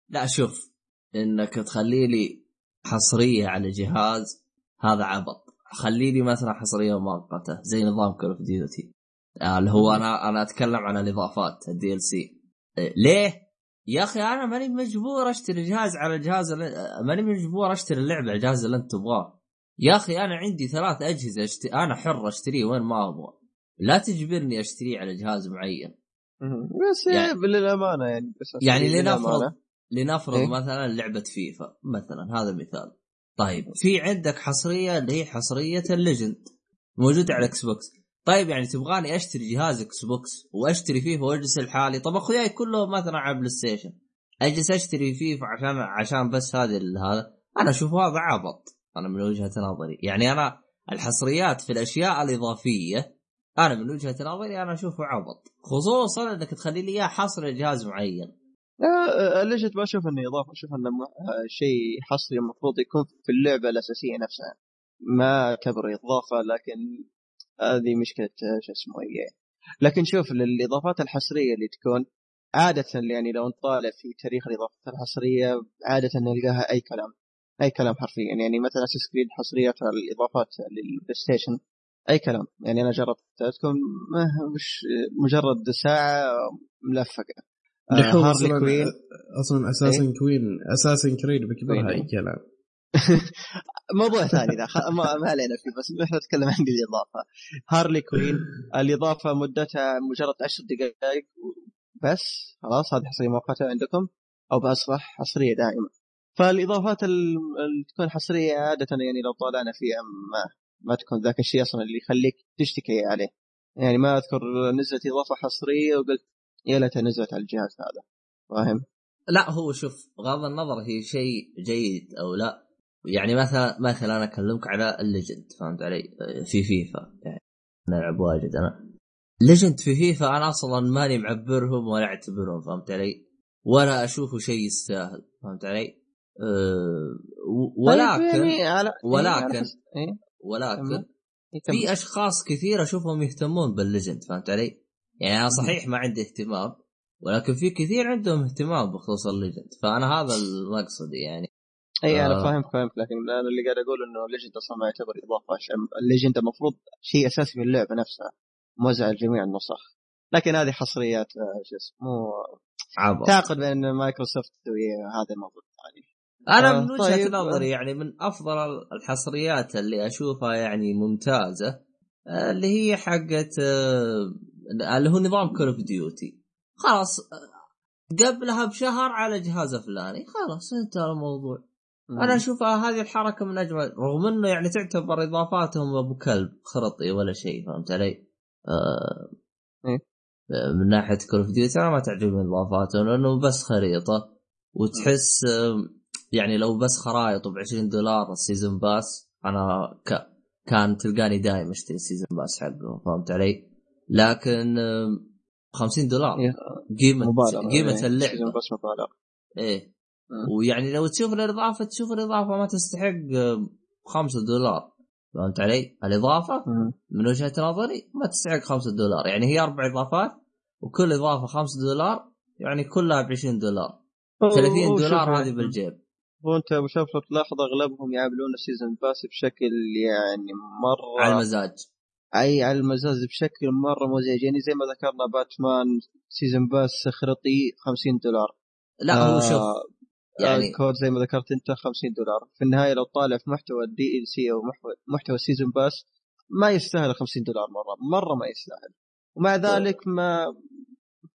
لا شوف إنك تخلي لي حصرية على جهاز هذا عبط. خلي لي مثلا حصرية مؤقتة زي نظام Call of Duty اللي هو أنا أنا أتكلم عن الإضافات ال DLC ليه؟ يا أخي أنا ماني مجبور أشتري جهاز على الجهاز ماني مجبور أشتري اللعبة على الجهاز اللي أنت تبغاه. يا أخي أنا عندي ثلاث أجهزة اشت... أنا حر أشتريه وين ما أبغى. لا تجبرني اشتريه على جهاز معين. بس يعني للأمانة يعني بس يعني لنفرض لنفرض إيه؟ مثلا لعبة فيفا مثلا هذا مثال. طيب في عندك حصرية اللي هي حصرية ال legend موجودة على الاكس بوكس طيب يعني تبغاني أشتري جهاز إكس بوكس واشتري فيفا واجلس لحالي طب أخوياي كلهم مثلا على بلاي ستيشن أجلس أشتري فيفا عشان عشان بس هذه هذا. أنا أشوف هذا عبط أنا من وجهة نظري. يعني أنا الحصريات في الأشياء الإضافية أنا من وجهة نظري أنا أشوفه عبط خصوصا إنك تخلي لي إياه حصر لجهاز معين. ليش ما أشوف إنه اضافه أشوف إنه شيء حصري المفروض يكون في اللعبة الأساسية نفسها. ما اعتبره إضافة لكن هذه مشكلة شو اسمه هي لكن شوف الاضافات الحصرية اللي تكون عادة يعني لو نطالع في تاريخ الإضافات الحصرية عادة نلقاها أي كلام أي كلام حرفيا. يعني مثلا Assassin's Creed الإضافات لل PlayStation أي كلام. يعني أنا جربت تكون مش مجرد ساعة ملفقة. دحوم آه أصلا Quinn. أصلا أساسا إيه؟ Quinn Assassin's Creed بكبرها أي كلام. موضوع ثاني ذا ما, ما علينا فيه بس إحنا نتكلم عن الإضافة. Harley Quinn الإضافة مدتها مجرد 10 دقائق بس خلاص هذه حصرية مؤقتة عندكم أو بأصبح حصرية دائمه فالإضافات اللي تكون حصرية عادة يعني لو طالعنا فيها ما ما تكون ذاك الشيء أصلا اللي يخليك تشتكي عليه يعني ما أذكر نزلت إضافة حصرية وقلت يا ليتها نزلت على الجهاز هذا فاهم؟ لا هو شوف بغض النظر هي شيء جيد أو لا يعني مثلا مثلا أنا أكلمك على ال legend فهمت علي؟ في فيفا يعني نلعب واجد أنا legend في فيفا أنا أصلا ماني معبرهم ولا أعتبرهم فهمت علي؟ ولا أشوفه شيء يستاهل فهمت علي؟ أه ولكن طيب يعني على ولكن إيه؟ ولكن؟ في أشخاص كثير أشوفهم يهتمون بال legend فهمت علي؟ يعني أنا صحيح ما عندي اهتمام ولكن في كثير عندهم اهتمام بخصوص ال legend فأنا هذا المقصد يعني أي أنا آه. فاهمك فاهمك لكن أنا اللي قاعد أقول إنه ال legend أصلا ما يعتبر إضافة عشان ال legend المفروض شيء أساسي في اللعبة نفسها موزع لجميع النسخ لكن هذه حصريات آه، شو اسمه مو عبط تعاقد بين مايكروسوفت وهذا الموضوع يعني أنا آه، من وجهة طيب. نظري يعني من أفضل الحصريات اللي أشوفها يعني ممتازة آه، اللي هي حقت آه، اللي هو نظام Call of Duty خلاص آه، قبلها بشهر على جهاز فلاني خلاص انتهى الموضوع أنا أشوفها هذه الحركة من أجمل رغم إنه يعني تعتبر إضافاتهم أبو كلب خرطي ولا شيء فهمت علي؟ آه إيه. آه، من ناحية Call of Duty أنا ما تعجبني إضافاتهم لأنه بس خريطة وتحس آه، يعني لو بس خرائط ب 20 دولار ال season pass أنا ك... كان تلقاني دايم أشتري ال season pass حقه فهمت علي؟ لكن آه، 50 دولار. قيمة قيمة يعني. اللعبة season pass مبالغة إيه مم. ويعني لو تشوف الإضافة تشوف الإضافة ما تستحق آه، 5 دولار فهمت علي؟ الإضافة مم. من وجهة نظري ما تستحق 5 دولار يعني هي أربع إضافات وكل إضافة 5 دولار يعني كلها ب 20 دولار 30 هو- هو دولار هذه بالجيب هو انت أبو شوف لو تلاحظ أغلبهم يعاملون ال season pass بشكل يعني مرة على المزاج. أي على المزاج بشكل مرة مزعج يعني زي ما ذكرنا باتمان season pass خرطي 50 دولار. لا هو شوف يعني يعني كود زي ما ذكرت أنت 50 دولار. في النهاية لو طالع في محتوى ال DLC أو محتوى محتوى ال season pass ما يستاهل 50 دولار مرة. مرة ما يستاهل. ومع ذلك ما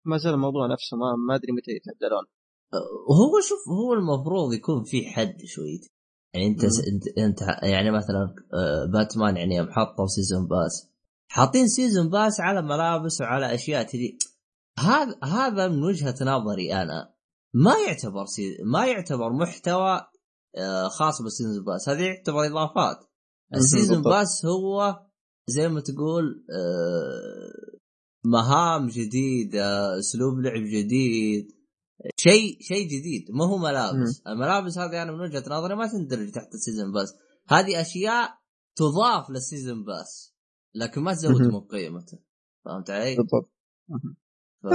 ما زال الموضوع نفسه ما ما أدري متى يتعدلون. وهو شوف هو المفروض يكون في حد شوي يعني انت مم. انت, انت يعني مثلا آه، باتمان يعني يوم حطوا season pass حاطين season pass على ملابس وعلى أشياء تجي هذا هذا من وجهة نظري أنا. ما يعتبر سي... ما يعتبر محتوى آه، خاص بال season pass هذه يعتبر إضافات. ال season. pass هو زي ما تقول آه، مهام جديدة أسلوب لعب جديد شيء شيء جديد. ما هو ملابس. الملابس هذه أنا من وجهة نظري ما تندرج تحت ال season pass. هذه أشياء تضاف لل season pass. لكن ما تزود. من قيمته. فهمت علي؟ بالضبط. ف...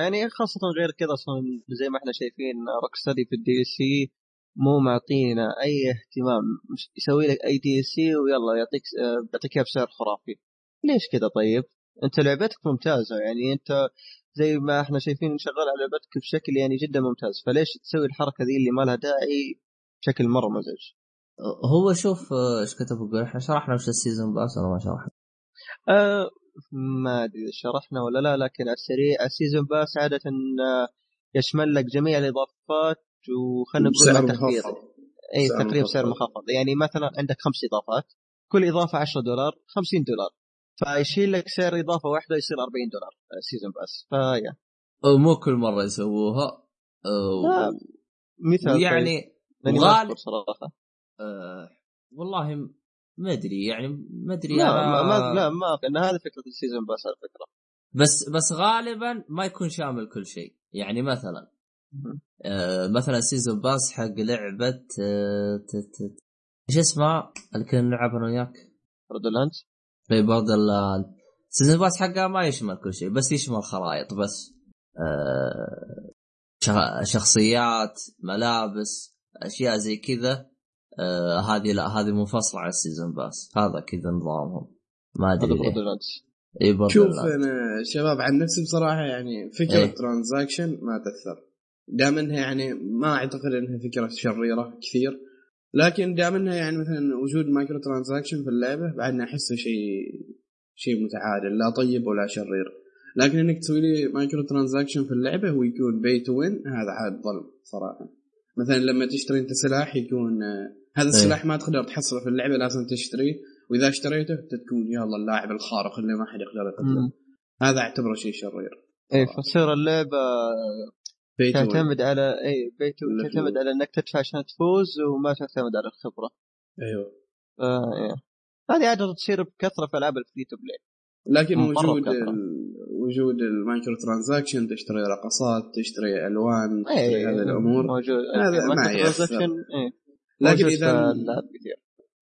يعني خاصة غير كذا أصلا زي ما إحنا شايفين Rocksteady في ال DLC مو معطينا أي اهتمام. يسوي لك أي DLC ويلا يعطيك آه، يعطيك إياه بسعر خرافي. ليش كذا طيب؟ أنت لعبتك ممتازة. يعني أنت زي ما إحنا شايفين شغال على لعبتك بشكل يعني جدا ممتاز. فليش تسوي الحركة ذي اللي ما لها داعي بشكل مرة مزعج؟ هو شوف إيش كتب يقول إحنا شرحنا وش ال season pass ولا ما شرحنا؟ أه ما أدري إذا شرحنا ولا لا لكن على السريع ال season pass عادة آه، يشمل لك جميع الإضافات وخلنا نقول تخفيض. مخفض. اي سعر تقريبا سعر. مخفض. يعني مثلا عندك خمس إضافات كل إضافة 10 دولار 50 دولار. فيشيل لك سعر إضافة واحدة يصير 40 دولار سيزون باس فيا أو مو كل مرة يسووها آه، لا، مثال يعني طيب. ما غالب صراحة. آه والله م- ما أدري يعني ما أدري لا أنا... ما, ما لا ما في ان هذه فكرة ال season pass على فكرة. بس بس غالبا ما يكون شامل كل شيء. يعني مثلا آه مثلا season pass حق لعبة آه ت- ت- إيش اسمها؟ اللي كنا نلعبها أنا وياك؟ Borderlands في Borderlands season pass حقها ما يشمل كل شيء بس يشمل خرائط بس آه شخصيات ملابس أشياء زي كذا آه هذه لا هذه منفصلة عن ال season pass هذا كذا نظامهم. ما أدري ليه. شوف أنا شباب عن نفسي بصراحة يعني فكرة إيه. transaction ما تأثر. دام إنها يعني ما أعتقد إنها فكرة شريرة كثير. لكن دام إنها يعني مثلا وجود micro transaction في اللعبة بعدنا أحسه شيء شيء متعادل لا طيب ولا شرير. لكن إنك تسوي لي microtransaction في اللعبة ويكون pay to win هذا عاد ظلم صراحة. مثلا لما تشتري أنت سلاح يكون هذا السلاح ما تقدر تحصله في اللعبة لازم تشتريه. وإذا اشتريته تكون يلا اللاعب الخارق اللي ما حد يقدر يقتله. هذا أعتبره شيء شرير. اي فتصير اللعبة. تعتمد على إي بيت ولا تعتمد. على إنك تدفع عشان تفوز وما تعتمد على الخبرة أيوه آه. هذه عادة تصير بكثرة في ألعاب ال free to play لكن وجود. وجود ال microtransaction تشتري رقصات تشتري ألوان تشتري هذه الأمور موجود هذا ما يأثر. لكن إذا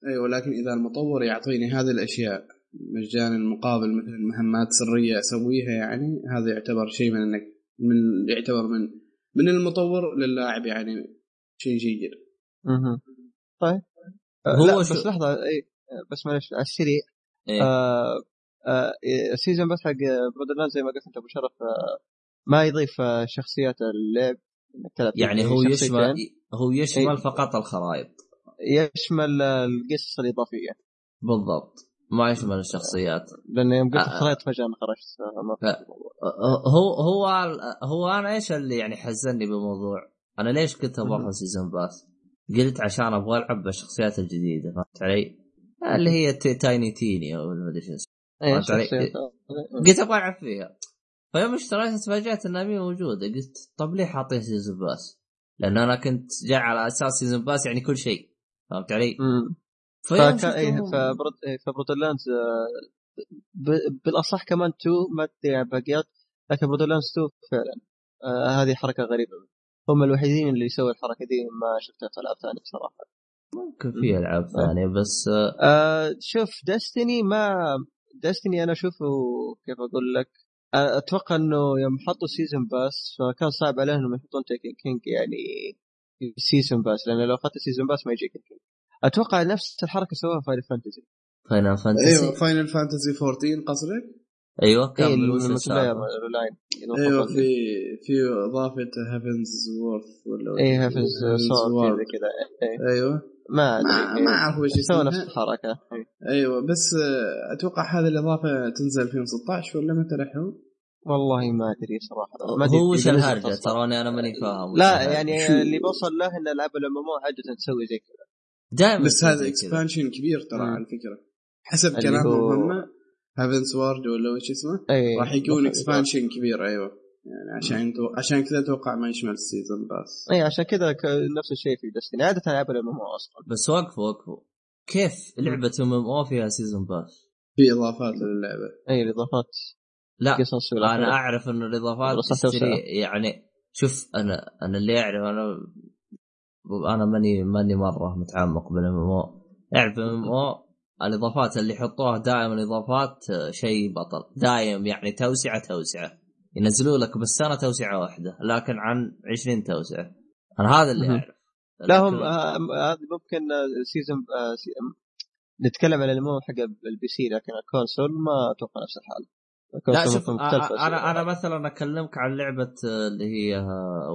أيوه لكن إذا المطور يعطيني هذه الأشياء مجانا مقابل مثلا مهمات سرية أسويها يعني هذا يعتبر شيء من انك من يعتبر من من المطور للاعب يعني شيء جيد مهم. طيب آه، هو لا شو- بس لحظة اي بس معلش على السريع إيه. آه آه ال season pass حق Borderland زي ما قلت أنت أبو شرف آه ما يضيف آه شخصيات اللعب يعني هو. يشمل هو يشمل إيه. فقط الخرائط يشمل القصص الإضافية بالضبط ما يشمل الشخصيات لأن يوم قلت آه. الخرائط فجأة أنا خرجت آه، ما هو هو هو أنا إيش اللي يعني حزني بالموضوع؟ أنا ليش كنت أبغى. season pass؟ قلت عشان أبغى ألعب بالشخصيات الجديدة فهمت علي؟ اللي هي تي- Tiny Tina أو ما أدري شو إيه، فهمت علي؟ قلت أبغى ألعب فيها فيوم اشتريتها تفاجأت انها مي موجودة قلت طب ليه حاطين season pass؟ لأن أنا كنت جاي على أساس season pass يعني كل شيء فهمت علي؟ مم. إيه فبرود إيه ف Borderlands آه، ب- بالأصح كمان 2 ما تدري عن باقيات لكن برودرلاندز 2 فعلا آه هذه حركة غريبة. هم الوحيدين اللي يسوي الحركة دي ما شفتها في ألعاب ثانية صراحة ممكن في ألعاب ثانية بس آه، آه شوف Destiny ما Destiny أنا أشوفه كيف أقول لك آه، أتوقع إنه يوم حطوا season pass فكان صعب عليهم إنهم يحطون Taken King يعني في season pass لأن لو اخذت season pass ما يجيك King أتوقع نفس الحركة سووها في Final Fantasy Final Fantasy أيوه Final Fantasy 14 قصدك؟ أيوه السالفة؟ اونلاين أيوه في في إضافة Heavensward ولا اي صوت وورث. كذا إيه. أيوه ما ما أدري ما أعرف وش سووا نفس الحركة إيه. أيوه بس آه، أتوقع هذه الإضافة تنزل 2016 ولا متى الحين؟ والله ما أدري صراحة ما أدري هو وش الهرجة. تراني أنا ماني فاهم لا. يعني اللي بوصل له ان العاب ال MMO عاده تسوي زي كذا دائما بس هذا. expansion كبير ترى. على فكرة. حسب كلامهم هم Heavensward ولا وش اسمه؟ اي راح يكون expansion كبير أيوه. يعني عشان تو... عشان كذا أتوقع ما يشمل ال season pass اي عشان كذا ك- نفس الشيء في Destiny عادة العاب ال MMO أصلا. بس وقفوا وقفوا كيف لعبة MMO فيها season pass؟ في إضافات للعبة. اي الإضافات. لا قصص أنا. أعرف انه الإضافات. يعني شوف أنا أنا اللي أعرف أنا أنا ماني ماني مرة متعمق بال MMO اعرف MMO الإضافات اللي يحطوها دائما اضافات آه، شيء بطل. دايم يعني توسعة توسعة. ينزلوا لك بالسنة توسعة واحدة لكن عن 20 توسعة. أنا هذا اللي. أعرف. لا هم آه، م- هذه ممكن آه، season آه، سي- نتكلم عن ال MMO حق ال PC لكن ال console ما أتوقع نفس الحال. لا شوف أنا أنا مثلا أكلمك عن لعبة آه، اللي هي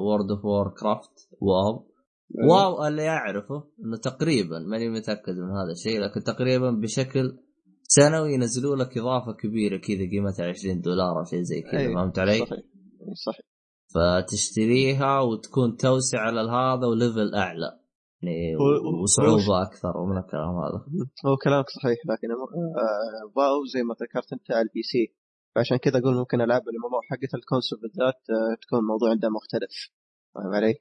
World of Warcraft WoW. WoW اللي أعرفه إنه تقريبا ماني متأكد من هذا الشيء لكن تقريبا بشكل سنوي ينزلوا لك إضافة كبيرة كذا قيمتها 20 دولار أو شيء زي كذا أي، فهمت علي؟ صحيح أي، صحيح. فتشتريها وتكون توسعه لهذا و level أعلى. يعني وصعوبة أكثر ومن الكلام هذا. هو كلامك صحيح لكن آه، WoW زي ما ذكرت أنت على ال PC. فعشان كذا أقول ممكن العاب ال MMO حقت ال console بالذات آه، تكون الموضوع عندها مختلف. فاهم علي؟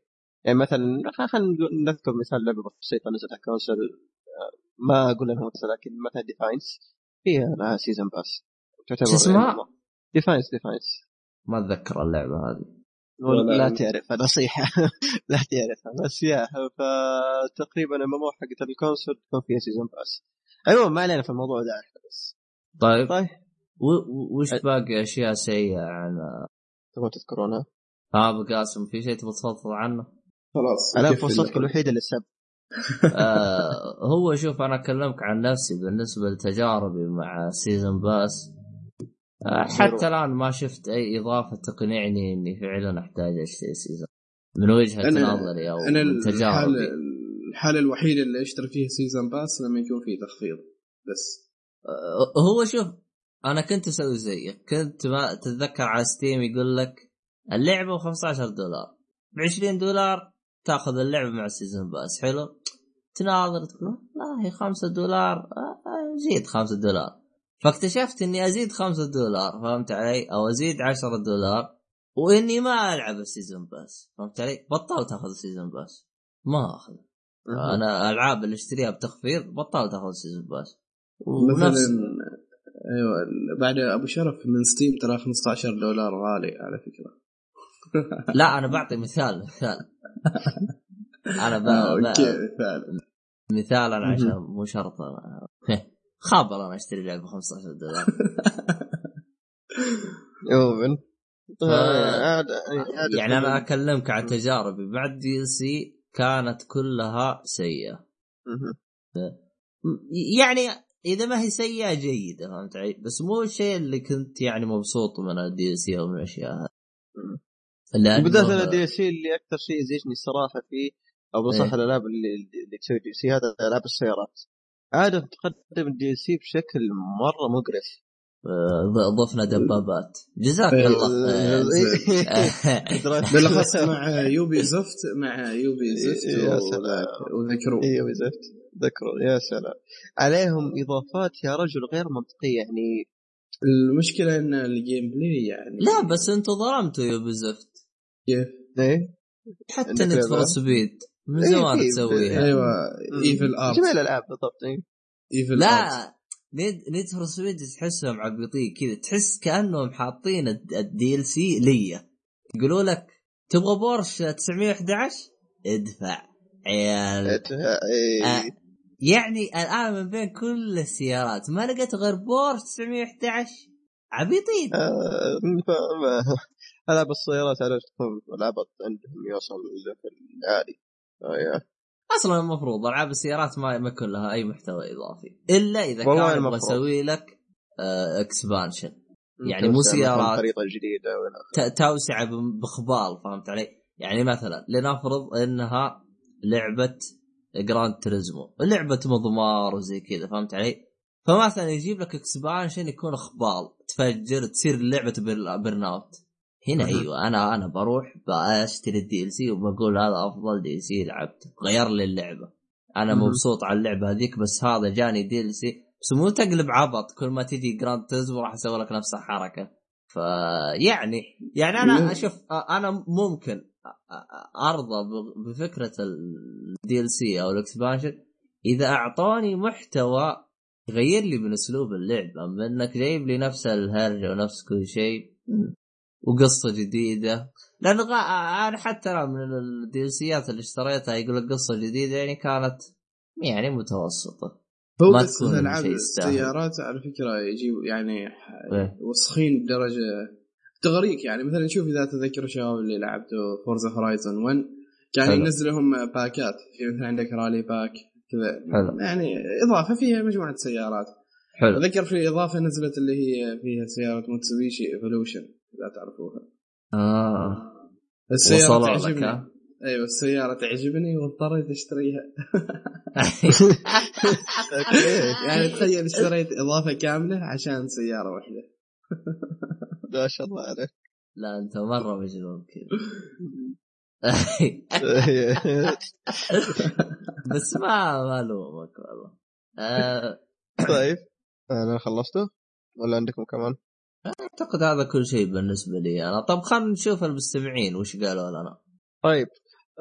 يعني مثلا خلينا نذكر مثال لعبة بسيطه نزلت آه، ما أقول انها مثلا لكن مثلا Defiance فيها لها season pass تعتبر شو اسمها؟ Defiance Defiance ما أتذكر اللعبة هذه. ولا لا. تعرفها نصيحة. لا تعرفها بس يا فتقريبا ال MMO حقت ال console تكون فيها season pass عموما ما علينا في الموضوع ده إحنا بس. طيب. طيب. وش باقي؟ أشياء سيئة عن تبغون تذكرونها؟ ها أبو قاسم في شيء تبغى تفضفض عنه؟ خلاص نكفي فرصتك. الوحيدة للسب. آه هو شوف أنا أكلمك عن نفسي بالنسبة لتجاربي مع season pass آه حتى الآن ما شفت أي إضافة تقنعني إني فعلا أحتاج أشتري season من وجهة أنا- نظري أو أنا من تجاربي. الحاله الوحيده اللي أشتري فيها season pass لما يكون في تخفيض بس. آه هو شوف أنا كنت أسوي زيك. كنت ما تتذكر على Steam يقول لك اللعبة ب 15 دولار. ب 20 دولار تاخذ اللعبة مع ال season pass حلو. تناظر تقول لا هي 5 دولار. آه، آه، زيد 5 دولار. فاكتشفت إني أزيد 5 دولار فهمت علي؟ أو أزيد 10 دولار وإني ما ألعب ال season pass فهمت علي؟ بطلت أخذ ال season pass ما أخذ. أنا ألعاب اللي أشتريها بتخفيض بطلت أخذ ال season pass ونفس أيوه بعد أبو شرف من Steam ترى 15 دولار غالي على فكرة. لا أنا بعطي مثال مثال. أنا ب... آه، ب... مثال. مثال أنا عشان. مو شرط خابر أنا أشتري لعبه 15 دولار. يومن ف- عادة يعني أنا أكلمك عن تجاربي. بعد DLC كانت كلها سيئة. يعني إذا ما هي سيئة جيدة فهمت علي؟ بس مو الشيء اللي كنت يعني مبسوط من ال DLC أو من الأشياء هذه. وبالذات أنا ال DLC اللي أكثر شيء يزعجني الصراحة فيه أو إيه. بصح الألعاب اللي اللي تسوي DLC هذا ألعاب السيارات. عادة تقدم ال DLC بشكل مرة مقرف. آه، ض- ضفنا دبابات. جزاك إيه، الله إيه. بالأخص مع يوبي زفت مع يوبي زفت يا سلام. وذاك- وذكروا. أيوه زفت ذكروا. يا سلام. عليهم إضافات يا رجل غير منطقية يعني المشكلة إن الجيم بلاي يعني لا بس أنتم ظلمتوا يا بالزفت كيف؟ إيه؟ حتى نت فور؟ سبيد من إيه، زمان تسويها. أيوه Evil Art جميع الألعاب بالضبط إيه. Evil Art لا Need Need for Speed تحسهم عبيطين كذا. تحس كأنهم حاطين ال DLC لي يقولوا لك تبغى بورش 911 ادفع عيال. إيه. آه. يعني الآن من بين كل السيارات ما لقيت غير بورش 911 عبيطين. آه، العاب السيارات تكون العبط عندهم يوصل ل level عالي آه،. أصلا المفروض ألعاب السيارات ما ما يكون لها أي محتوى إضافي إلا إذا كان يبغى. يسوي لك آه expansion يعني مو سيارات. خريطه جديدة توسعة بخبال فهمت علي؟ يعني مثلا لنفرض إنها لعبة Gran Turismo لعبة مضمار وزي كذا فهمت علي؟ فمثلا يجيب لك expansion يكون خبال تفجر تصير لعبة Burnout هنا. أيوه أنا أنا بروح بشتري ال DLC وبقول هذا أفضل DLC لعبته غير لي اللعبة أنا. مبسوط على اللعبة هذيك بس هذا جاني DLC بس مو تقلب عبط كل ما تجي Gran Turismo راح أسوي لك نفس الحركة فيعني يعني أنا. أشوف أنا ممكن أرضى بفكرة ال DLC أو ال expansion إذا اعطوني محتوى يغير لي من أسلوب اللعبة اما إنك جايب لي نفس الهرجة ونفس كل شيء وقصة جديدة لأن غا... أنا حتى أنا من ال DLC ات اللي اشتريتها يقول لك قصة جديدة يعني كانت يعني متوسطة هو ما بس ألعاب. السيارات على فكرة يجيب يعني إيه. وسخين بدرجة تغريك يعني مثلا شوف إذا تذكر الشباب اللي لعبتوا Forza Horizon 1 كان حلو. ينزل لهم باكات في مثلا عندك rally pack كذا. يعني إضافة فيها مجموعة سيارات حلو اتذكر في إضافة نزلت اللي هي فيها سيارة موتسوبيشي ايفولوشن اذا تعرفوها. آه. لك، تعجبني. ها؟ أيوه السيارة تعجبني واضطريت أشتريها. يعني تخيل اشتريت إضافة كاملة عشان سيارة واحدة. ما شاء الله عليك. لا أنت مرة مجنون كذا. بس ما ما ألومك والله. آه، طيب. أنا خلصته؟ ولا عندكم كمان؟ أعتقد هذا كل شيء بالنسبة لي أنا. طب خلينا نشوف المستمعين وش قالوا لنا. طيب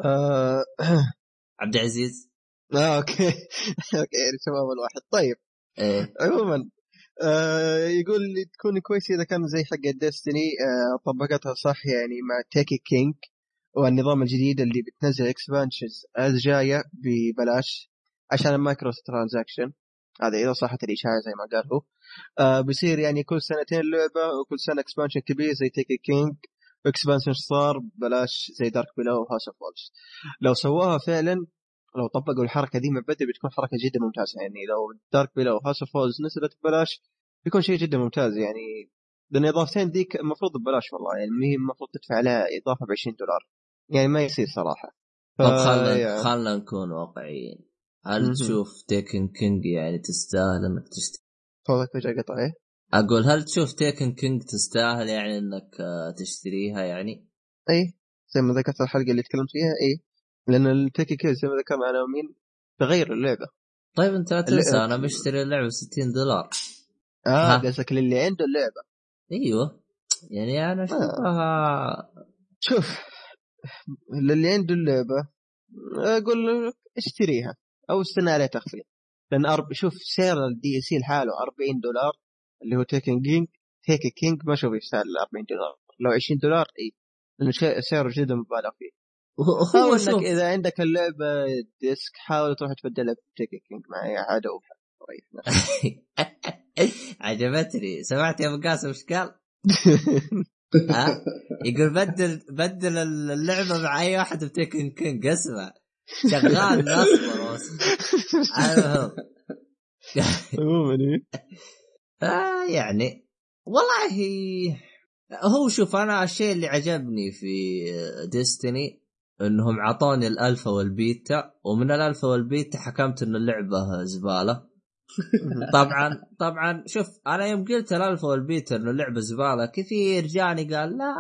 آه... عبد العزيز. آه okay. okay يعني شباب الواحد. طيب إيه. عموما آه يقول لي تكون كويسه إذا كان زي حق Destiny آه طبقتها صح يعني مع Taken King والنظام الجديد اللي بتنزل expansions الجاية ببلاش عشان ال microtransaction هذا إذا صحت الإشاعة زي ما قال هو آه بيصير يعني كل سنتين لعبة وكل سنة expansion كبير زي Taken King و expansion صار ببلاش زي Dark Below و House of Wolves لو سواها فعلا لو طبقوا الحركة دي من بدري بتكون حركة جدا ممتازة. يعني لو Dark Below و House of Wolves نزلت ببلاش بيكون شيء جدا ممتاز. يعني لأن إضافتين ديك المفروض ببلاش والله. يعني ما هي المفروض تدفع عليها إضافة ب 20 دولار. يعني ما يصير صراحة. ف- طب خلنا يعني- خلنا نكون واقعيين. هل. تشوف Taken King يعني تستاهل إنك تشتري؟ صوتك فجاه قطع إيه؟ أقول هل تشوف Taken King تستاهل يعني إنك آه، تشتريها يعني؟ اي زي ما ذكرت الحلقة اللي تكلمت فيها اي لأن التيكي كيز زي ما ذكرنا على مين تغير اللعبة. طيب أنت لا تنسى أنا مشتري اللعبة 60 دولار. آه. قصدك للي عنده اللعبة. أيوه. يعني أنا أشوفها شوف للي عنده اللعبة أقول اشتريها. أو استنى عليها تخفيض. لأن أرب... شوف سعر ال DLC لحاله 40 دولار اللي هو Taken King Taken King ما أشوف يستاهل 40 دولار. لو 20 دولار اي لأنه سعره جدا مبالغ فيه. هو حاول إنك إذا عندك اللعبة disc حاول تروح تبدلها ب Taken King مع أي واحد وبحث عجبتني. سمعت يا أبو قاسم إيش قال؟ ها؟ يقول بدل بدل اللعبة مع أي واحد ب Taken King اسمع. شغال نصبر بس. المهم. عموما. آه يعني والله هو شوف أنا الشيء اللي عجبني في Destiny إنهم اعطوني ال alpha وال beta ومن ال alpha وال beta حكمت إن اللعبة زبالة طبعا طبعا شوف أنا يوم قلت ال alpha وال beta انه اللعبة زبالة كثير جاني قال لا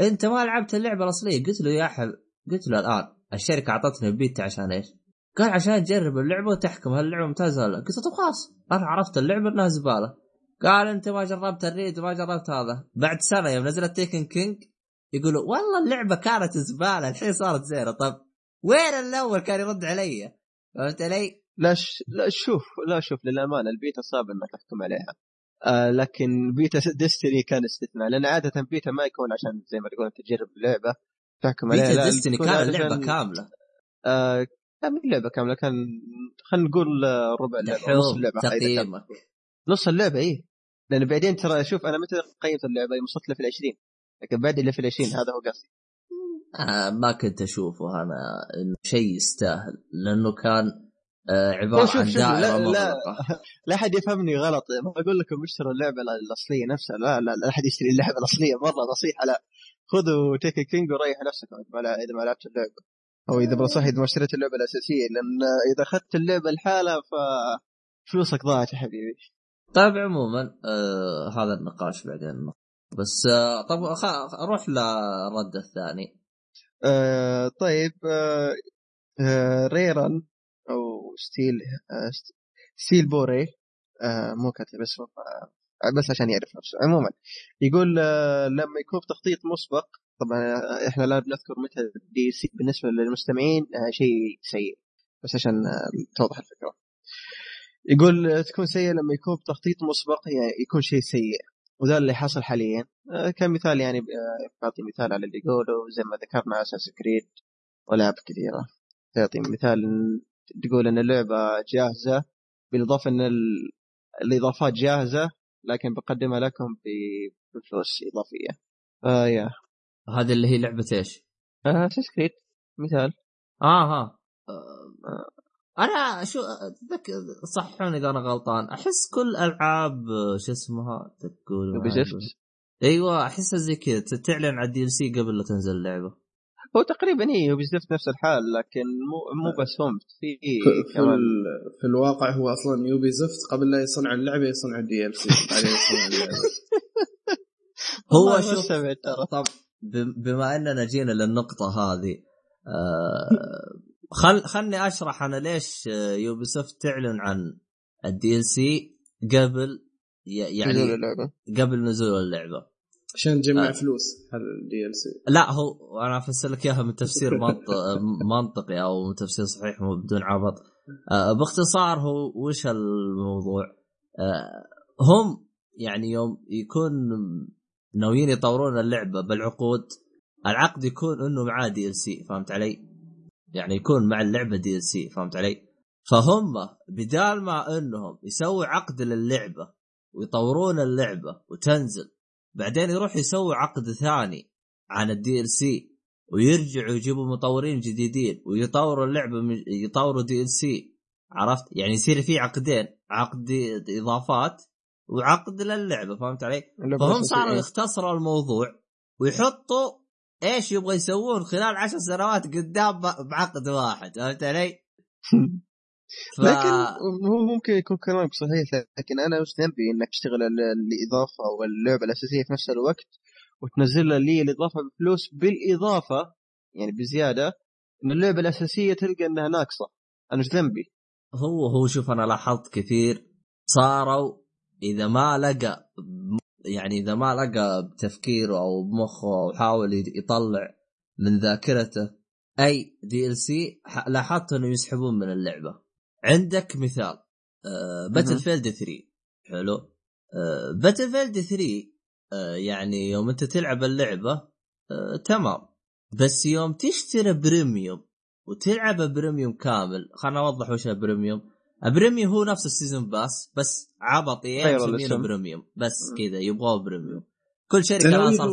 أنت ما لعبت اللعبة الأصلية قلت له يا حب قلت له الآن الشركة اعطتني البيتا عشان إيش؟ قال عشان تجرب اللعبة وتحكم هل اللعبة ممتازة ولا لا. قلت له طب خلاص أنا عرفت اللعبة إنها زبالة. قال أنت ما جربت ال raid وما جربت هذا. بعد سنة يوم نزلت Taken King يقولوا والله اللعبة كانت زبالة الحين صارت زينة. طب وين الأول كان يرد علي؟ فهمت علي؟ لا ش... لا شوف لا شوف للأمانة البيتا صعب إنك تحكم عليها. آه لكن beta Destiny كان استثناء لأن عادة بيتا ما يكون عشان زي ما تقول تجرب اللعبة. تحكم عليها. لا، Destiny كان اللعبه كاملة. آه لا مو لعبة كاملة. كان خلينا نقول آه، ربع اللعبه نص اللعبة كان- تقييمك نص اللعبة إيه. لأن بعدين ترى شوف أنا متى قيمت اللعبة؟ يوم وصلت level 20 لكن بعد level 20 هذا هو قصدي. آه ما كنت أشوفه أنا إنه شيء يستاهل. لأنه كان آه عبارة شوف- عن شوف، لا- دائرة لا. مغلقة. لا أحد يفهمني غلط. ما أقول لكم اشتروا اللعبة الأصلية نفسها. لا لا لا أحد يشتري اللعبة الأصلية. مرة نصيحة لا. خذوا تيك كينج وريح نفسك إذا ما لعبت اللعبة. أو إذا بصح اذا ما اشتريت اللعبة الأساسية لأن إذا أخذت اللعبة لحالها ف فلوسك ضاعت يا حبيبي. طيب عموما آه هذا النقاش بعدين. بس آه طب. أروح للرد الثاني. آه طيب آه آه ريران أو ستيل آه ست- ستيل بوري آه مو كاتب اسمه بس عشان يعرف نفسه. عموما يقول آه لما يكون تخطيط مسبق طبعا آه، إحنا لا بنذكر متى دي سي بالنسبة للمستمعين آه شيء سيء. بس عشان توضح الفكرة. يقول تكون سيئة لما يكون بتخطيط مسبق يعني يكون شيء سيء. وذا اللي حصل حاليا كمثال يعني بعطي مثال على اللي يقوله. زي ما ذكرنا أساس كريد والعاب كثيرة. تعطي مثال تقول إن اللعبة جاهزة بالإضافة إن ال- الإضافات جاهزة لكن بقدمها لكم بفلوس إضافية آه يا هذه اللي هي لعبة إيش؟ آه أساس كريد مثال آه ها آه. أنا شو. صححوني إذا أنا غلطان أحس كل ألعاب آه، شو اسمها تقول. أيوه أحسها زي كذا تعلن على ال DLC قبل لا تنزل اللعبة هو تقريبا إيه Ubisoft نفس الحال لكن مو مو بس هم في في, كمان. ال- في الواقع هو أصلا Ubi زفت قبل لا يصنع اللعبة يصنع ال DLC بعدين يصنع اللعبه هو شوف سمعت ترى. طب بم- بما أننا جينا للنقطة هذه آه خل خلني أشرح أنا ليش Ubisoft تعلن عن ال DLC قبل يعني اللعبة. قبل نزول اللعبة. عشان تجمع آه. فلوس هذا ال DLC لا هو أنا افسر لك إياها من تفسير منطق منطقي أو من تفسير صحيح مو بدون عبط آه، باختصار هو وش الموضوع آه، هم يعني يوم يكون ناويين يطورون اللعبة بالعقود العقد يكون إنه معاه DLC فهمت علي؟ يعني يكون مع اللعبة DLC فهمت علي؟ فهم بدال ما إنهم يسووا عقد للعبة ويطورون اللعبة وتنزل بعدين يروح يسوي عقد ثاني عن ال DLC ويرجعوا يجيبوا مطورين جديدين ويطوروا اللعبة من- يطوروا DLC عرفت يعني يصير في عقدين عقد إضافات وعقد للعبة فهمت علي؟ فهم. صاروا يختصروا الموضوع ويحطوا إيش يبغى يسوون خلال عشر سنوات قدام بعقد واحد فهمت علي؟ ف... لكن هو ممكن يكون كلامك صحيح لكن أنا وش ذنبي إنك تشتغل ال- الإضافة واللعبه الأساسية في نفس الوقت وتنزل لي الإضافة بفلوس بالإضافة يعني بزيادة إن اللعبة الأساسية تلقى إنها ناقصة أنا وش ذنبي؟ هو هو شوف أنا لاحظت كثير صاروا إذا ما لقى يعني إذا ما لقى بتفكيره أو بمخه أو حاول يطلع من ذاكرته أي DLC لاحظت إنه يسحبون من اللعبة عندك مثال Battlefield 3 حلو. Battlefield 3 يعني يوم انت تلعب اللعبة آه، تمام. بس يوم تشتري premium وتلعب premium كامل خلنا اوضح وش ال premium. ال premium هو نفس ال season pass بس عبطي مسمينه premium. بس كذا يبغوه premium. كل شركة سنوي صارت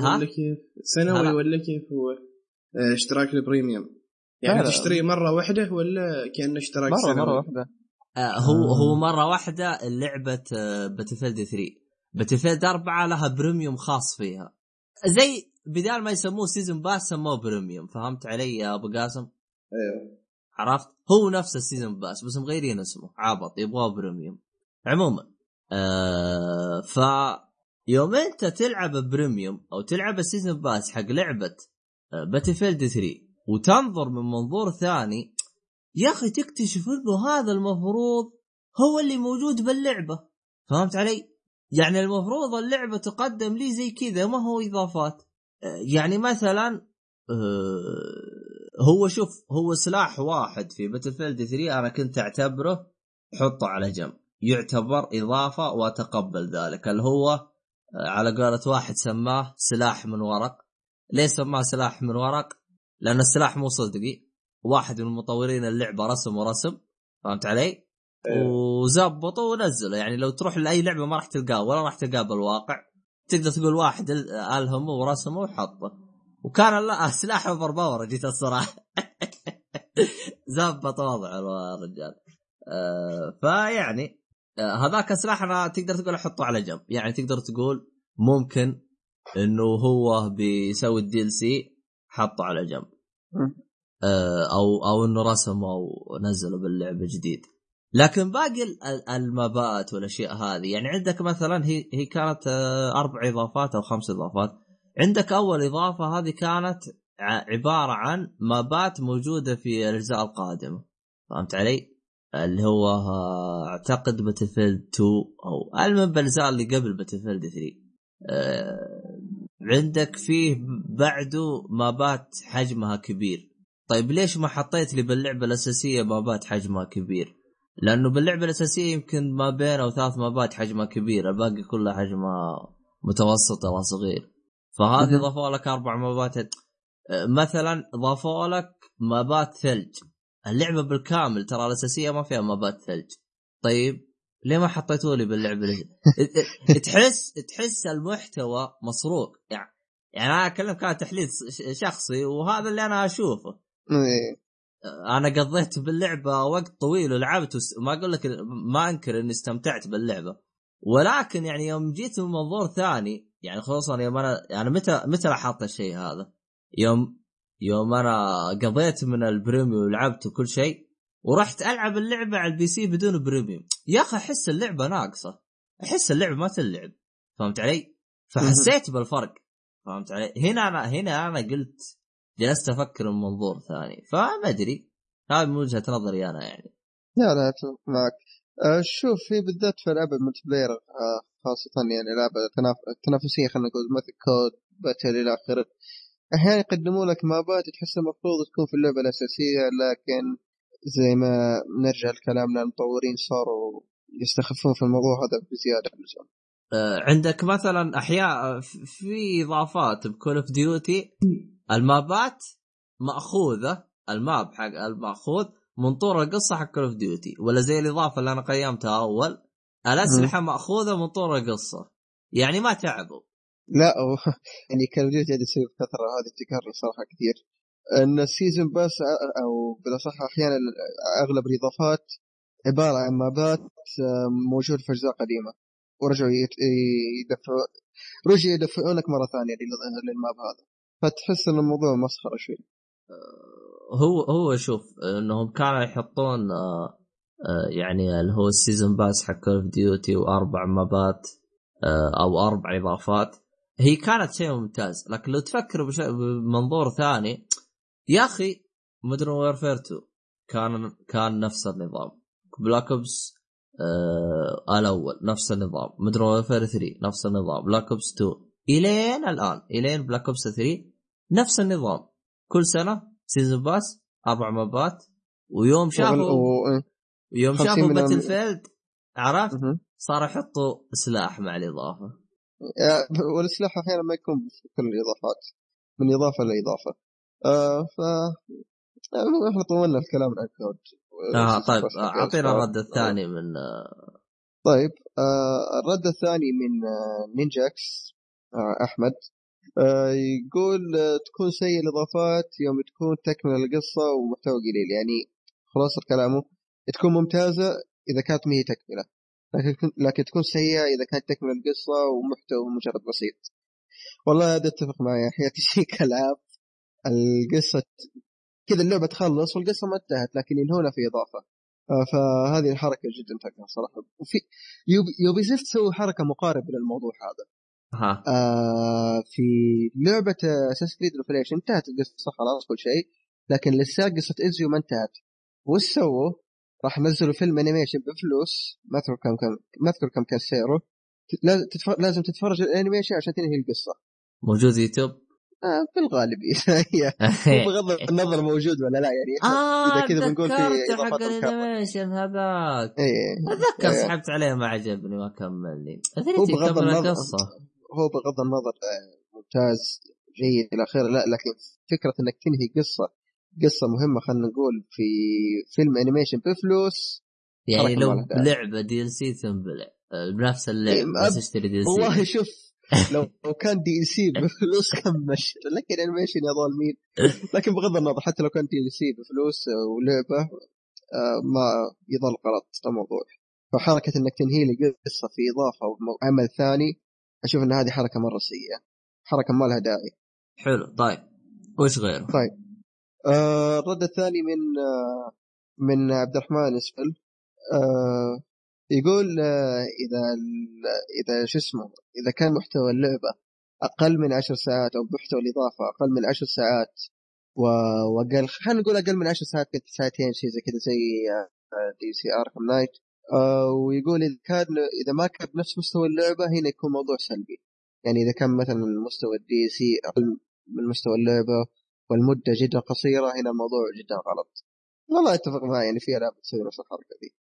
هو ولا كيف؟ سنوي ولا كيف هو؟ آه، اشتراك ال premium. يعني لا. تشتري مرة واحدة ولا كأنه اشتراك مرة سنوي؟ مرة واحدة آه هو هو مرة واحدة لعبه Battlefield 3 Battlefield 4 لها premium خاص فيها زي بدال ما يسموه season pass سموه premium فهمت علي يا أبو قاسم؟ أيوه عرفت؟ هو نفس ال season pass بس مغيرين اسمه عبط يبغاه premium عموما آه ف يوم أنت تلعب premium أو تلعب ال season pass حق لعبة Battlefield 3 وتنظر من منظور ثاني يا أخي تكتشف إنه هذا المفروض هو اللي موجود باللعبة فهمت علي؟ يعني المفروض اللعبة تقدم لي زي كذا ما هو إضافات يعني مثلا آه، هو شوف هو سلاح واحد في باتل فيلد 3 أنا كنت أعتبره حطه على جنب يعتبر إضافة وأتقبل ذلك اللي هو آه، على قولة واحد سماه سلاح من ورق ليه سماه سلاح من ورق؟ لأن السلاح مو صدقي. واحد من مطورين اللعبة رسم ورسم فهمت علي؟ وزبطه ونزله. يعني لو تروح لأي لعبة ما راح تلقاه ولا راح تلقاه بالواقع. تقدر تقول واحد آلهمه ورسمه وحطه. وكان لا سلاح overpower جيت الصراحة. زبط وضع الرجال آه فيعني آه هذاك السلاح أنا تقدر تقول أحطه على جنب. يعني تقدر تقول ممكن إنه هو بيسوي ال DLC حطه على جنب. آه أو أو إنه رسمه ونزله باللعبة جديد. لكن باقي المابات والأشياء هذه يعني عندك مثلا هي هي كانت آه، أربع إضافات أو خمس إضافات. عندك أول إضافة هذه كانت عبارة عن مابات موجودة في الأجزاء القديمة. فهمت علي؟ اللي هو آه، أعتقد Battlefield 2 أو المهم بالأجزاء اللي قبل باتلفيلد 3 أه عندك فيه بعده مابات حجمها كبير. طيب ليش ما حطيت لي باللعبة الأساسية مابات حجمها كبير؟ لأنه باللعبة الأساسية يمكن ما بين أو ثلاث مابات حجمها كبير الباقي كلها حجمها متوسط أو صغير. فهذه ضافوا لك أربع مابات مثلا ضافوا لك مابات ثلج. اللعبة بالكامل ترى الأساسية ما فيها مابات ثلج. طيب ليه ما حطيتوا لي باللعبة تحس تحس المحتوى مسروق يعني يعني أنا اكلمك كان تحليل شخصي وهذا اللي أنا أشوفه إيه. أنا قضيت باللعبة وقت طويل ولعبت وما أقول لك ما أنكر إني استمتعت باللعبة ولكن يعني يوم جيت من منظور ثاني يعني خصوصا يوم أنا يعني متى متى لاحظت الشيء هذا؟ يوم يوم أنا قضيت من ال premium ولعبت وكل شيء ورحت ألعب اللعبة على ال PC بدون premium. يا أخي أحس اللعبة ناقصة. أحس اللعبة ما تلعب. فهمت علي؟ فحسيت بالفرق. فهمت علي؟ هنا أنا هنا أنا قلت جلست أفكر من منظور ثاني. فما أدري. هذه من وجهة نظري أنا يعني. لا لا اتفق معك. أه شوف في بالذات في العاب ال multiplayer خاصة يعني العاب التنافسية خلينا نقول مثل COD Battle إلى آخره. أحيانا يقدموا لك مابات تحس المفروض تكون في اللعبة الأساسية لكن زي ما نرجع لكلامنا المطورين صاروا يستخفون في الموضوع هذا اللزوم. أه عندك مثلا أحيانا في إضافات ب Call of Duty المابات مأخوذة ال map حق المأخوذ من طور القصة حق Call of Duty ولا زي الإضافة اللي أنا قيمتها أول الأسلحة مأخوذة من طور القصة. يعني ما تعبوا. لا يعني Call of Duty يصير فترة هذه تكرر صراحة كثير. إن ال season pass أو بالاصح أحيانا أغلب الإضافات عبارة عن مابات موجود في أجزاء قديمة. ورجعوا يدفعوا رجعوا يدفعونك مرة ثانية لل map هذا. فتحس إن الموضوع مسخرة شوي. هو هو شوف إنهم كانوا يحطون آه، آه، يعني اللي هو ال season pass حق Call of Duty وأربع مابات آه، أو أربع إضافات. هي كانت شيء ممتاز. لكن لو تفكر بمنظور ثاني يا أخي Modern Warfare 2 كان كان نفس النظام. Black Ops آه الأول نفس النظام. Modern Warfare 3 نفس النظام. Black Ops 2 إلين الآن إلين Black Ops 3 نفس النظام. كل سنة season pass أربع مابات ويوم شافوا و... يوم 50 شافوا Battlefield عرفت. صاروا يحطوا سلاح مع الإضافة. آه، والسلاح أحيانا ما يكون في كل الإضافات من إضافة لإضافة. آه ف آه، إحنا طولنا الكلام عن COD آه طيب آه،. أعطينا آه، الرد الثاني من آه، طيب آه الرد الثاني من آه نينجاكس آه أحمد. آه يقول آه تكون سيء الإضافات يوم تكون تكمل القصة ومحتوى قليل. يعني خلاصه كلامه تكون ممتازة إذا كانت ما هي تكملة. لكن لكن تكون سيئة إذا كانت تكمل القصة ومحتوى مجرد بسيط. والله هذا أتفق معي أحيانا تجيك العاب القصة كذا اللعبة تخلص والقصة ما انتهت لكن ينهونها في إضافة. فهذه الحركة جدا تقهر صراحة. وفي Ubi, زفت سووا حركة مقاربة للموضوع هذا. ها. آه في لعبة Assassin's Creed Revelations انتهت القصة خلاص كل شيء لكن لسه قصة Ezio ما انتهت. وش سووا؟ راح نزلوا فيلم animation بفلوس. ما أذكر كم كم ما أذكر كم كان سعره. لازم تتفرج ال animation عشان تنهي القصة. موجود يوتيوب؟ آه هي مو بغض النظر موجود ولا لا يعني آه إذا كذا بنقول في حق. الانيميشن هذاك. إيه. أتذكر إيه. سحبت عليه ما عجبني ما كملني. هو ادري بغض النظر- هو بغض النظر آه، ممتاز جيد إلى آخره. لا لكن فكرة إنك تنهي قصة قصة مهمة خلينا نقول في فيلم أنيميشن بفلوس. يعني لو. لعبه دي ال سي تنبلع. آه، بنفس إيه، اللعبه ما- بس اشتري دي ال والله سي شوف لو كان دي سي بفلوس كم مش لكن انيميشن يا ظالمين. لكن بغض النظر حتى لو كان دي سي بفلوس ولعبة آه، ما يظل غلط الموضوع. فحركه إنك تنهي لي قصة في إضافة وعمل ثاني أشوف إن هذه حركة مرة سيئة. حركة ما لها داعي. حلو. طيب. وش غيره؟ طيب. آه الرد الثاني من آه من عبد الرحمن اسفل آه يقول آه إذا إذا شو اسمه إذا كان محتوى اللعبة أقل من عشر ساعات أو محتوى الإضافة أقل من عشر ساعات وأقل خلينا نقول أقل من عشر ساعات كنت ساعتين شيء زي كذا زي آه، DLC Arkham Knight. آه ويقول إذا كان إذا ما كان بنفس مستوى اللعبة هنا يكون موضوع سلبي. يعني إذا كان مثلا مستوى ال DLC أقل من مستوى اللعبة والمدة جدا قصيرة هنا الموضوع جدا غلط. والله أتفق معي يعني في ألعاب تسوي نفس الحركة دي.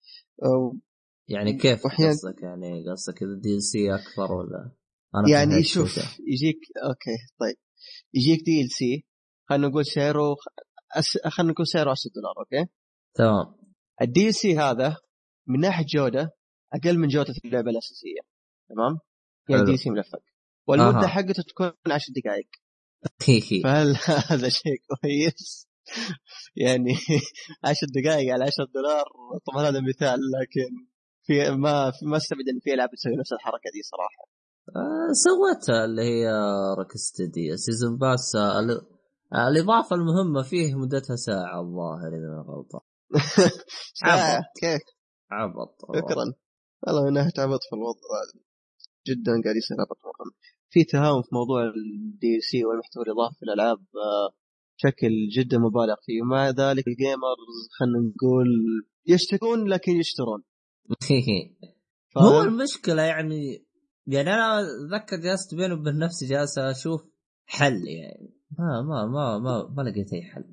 يعني كيف وأحيان- قصدك؟ يعني قصدك إذا DLC أكثر ولا؟ أنا يعني شوف. يجيك okay طيب. يجيك DLC خلينا نقول سعره أس... خلينا نقول سعره 10 دولار okay؟ تمام. ال DLC هذا من ناحية جودة أقل من جودة اللعبة الأساسية تمام؟ يعني. DLC ملفق. والمدة أها. حقته تكون 10 دقائق. فهل هذا شيء كويس؟ يعني 10 دقائق على 10 دولار طبعا هذا مثال لكن في ما ما استبعد إن في ألعاب تسوي نفس الحركة دي صراحة. آه، سوتها اللي هي Rocksteady season pass آه، ال- الإضافة المهمة فيه مدتها ساعة الظاهر إذا ما غلطان. عبط. كيف؟ عبط شكرا. والله من ناحيه عبط في الوضع. جدا قاعد يصير عبط. في تهاون في موضوع ال DLC والمحتوى الإضافي في الالعاب آه، بشكل جدا مبالغ فيه. ومع ذلك ال gamers خلينا نقول يشتكون لكن يشترون. هو؟ المشكلة يعني يعني أنا أتذكر جلست بيني وبين نفسي جالس أشوف حل يعني. ما ما ما ما, ما لقيت أي حل.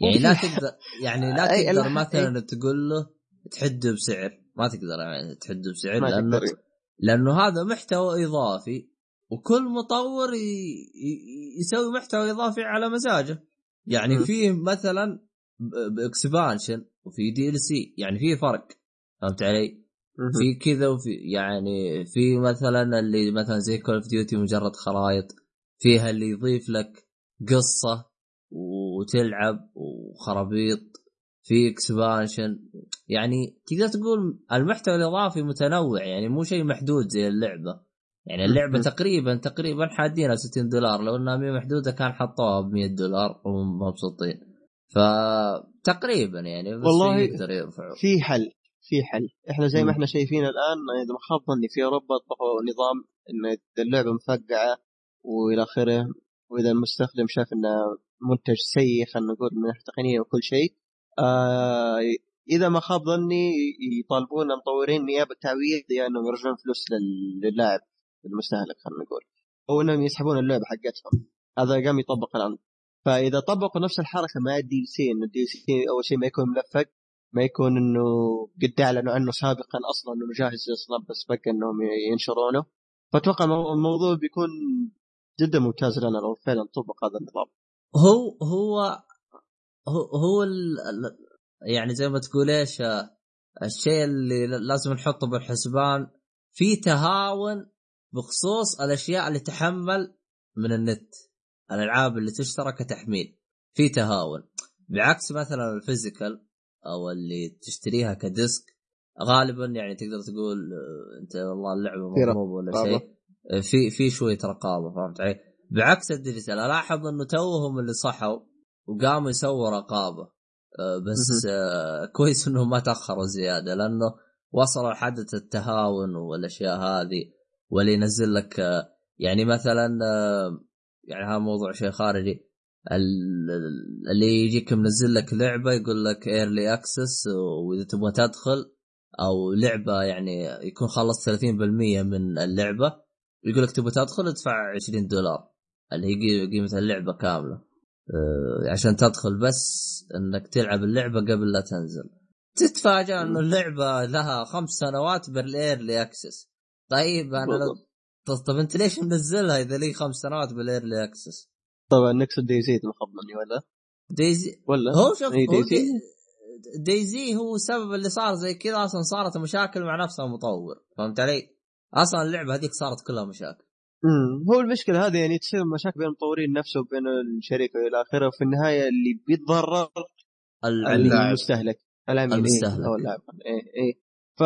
يعني لا تقدر يعني لا تقدر مثلا تقول له تحده بسعر. ما تقدر يعني تحده بسعر لأنه لأنه هذا محتوى إضافي وكل مطور ي... ي- يسوي محتوى إضافي على مزاجه. يعني م. في مثلا ب expansion وفي DLC يعني في فرق. فهمت علي؟ في كذا وفي يعني في مثلا اللي مثلا زي Call of Duty مجرد خرائط فيها اللي يضيف لك قصة وتلعب وخرابيط في expansion يعني تقدر تقول المحتوى الإضافي متنوع يعني مو شيء محدود زي اللعبة يعني اللعبة. تقريبا تقريبا حادينها 60 دولار لو إنها 100 محدودة كان حطوها ب 100 دولار ومبسوطين فتقريبا يعني بس والله يقدر يرفعوا في حل في حل. إحنا زي. ما إحنا شايفين الآن إذا ما خاب ظني في أوروبا طبقوا نظام ان اللعبه مفقعة وإلى آخره وإذا المستخدم شاف إنه منتج سيء خلينا نقول من ناحيه تقنيه وكل شيء آه إذا ما خاب ظني يطالبون المطورين نيابة تعويض يا إنهم يرجعون فلوس لل- للاعب المستهلك خلينا نقول. أو إنهم يسحبون اللعبه حقتهم. هذا قام يطبق الآن. فإذا طبقوا نفس الحركة مع ال DLC انه ال DLC أول شيء ما يكون ملفق ما يكون إنه قد أعلنوا عنه سابقا أصلا إنه جاهز أصلا بس بقى إنهم ينشرونه. فأتوقع المو- الموضوع بيكون جدا ممتاز لنا لو فعلا طبق هذا النظام. هو هو هو. ال- يعني زي ما تقول إيش آه، الشيء اللي لازم نحطه بالحسبان في تهاون بخصوص الأشياء اللي تحمل من النت الألعاب اللي تشترى كتحميل. في تهاون. بعكس مثلا ال physical أو اللي تشتريها ك disc غالبا يعني تقدر تقول آه، أنت والله اللعبة في مضروبه ولا. شيء آه، في في شوية رقابة فهمت علي؟ بعكس ال digital الاحظ إنه توهم اللي صحوا وقاموا يسووا رقابة آه، بس كويس إنهم ما تأخروا زيادة لأنه وصلوا لحدث التهاون والأشياء هذه واللي ينزل لك يعني مثلا يعني هذا موضوع شيء خارجي اللي يجيك منزل لك لعبة يقول لك early access وإذا تبغى تدخل أو لعبة يعني يكون خلصت 30% من اللعبة يقول لك تبغى تدخل ادفع 20 دولار. اللي هي قي- قيمه اللعبة كاملة. آه، عشان تدخل بس إنك تلعب اللعبة قبل لا تنزل. تتفاجأ إنه اللعبة لها خمس سنوات بال early access طيب أنا لو طب أنت ليش منزلها إذا لي خمس سنوات بال early access؟ طبعا نقصد مخض مني ولا DayZ ولا هو شوف إي هو DayZ DayZ هو السبب اللي صار زي كذا أصلا صارت مشاكل مع نفس المطور فهمت علي؟ أصلا اللعبة هذيك صارت كلها مشاكل امم هو المشكلة هذه يعني تصير مشاكل بين المطورين نفسه وبين الشركة والى آخره وفي النهاية اللي بيتضرر. المستهلك العميل المستهلك. إيه؟ أو اللاعب إيه إيه ف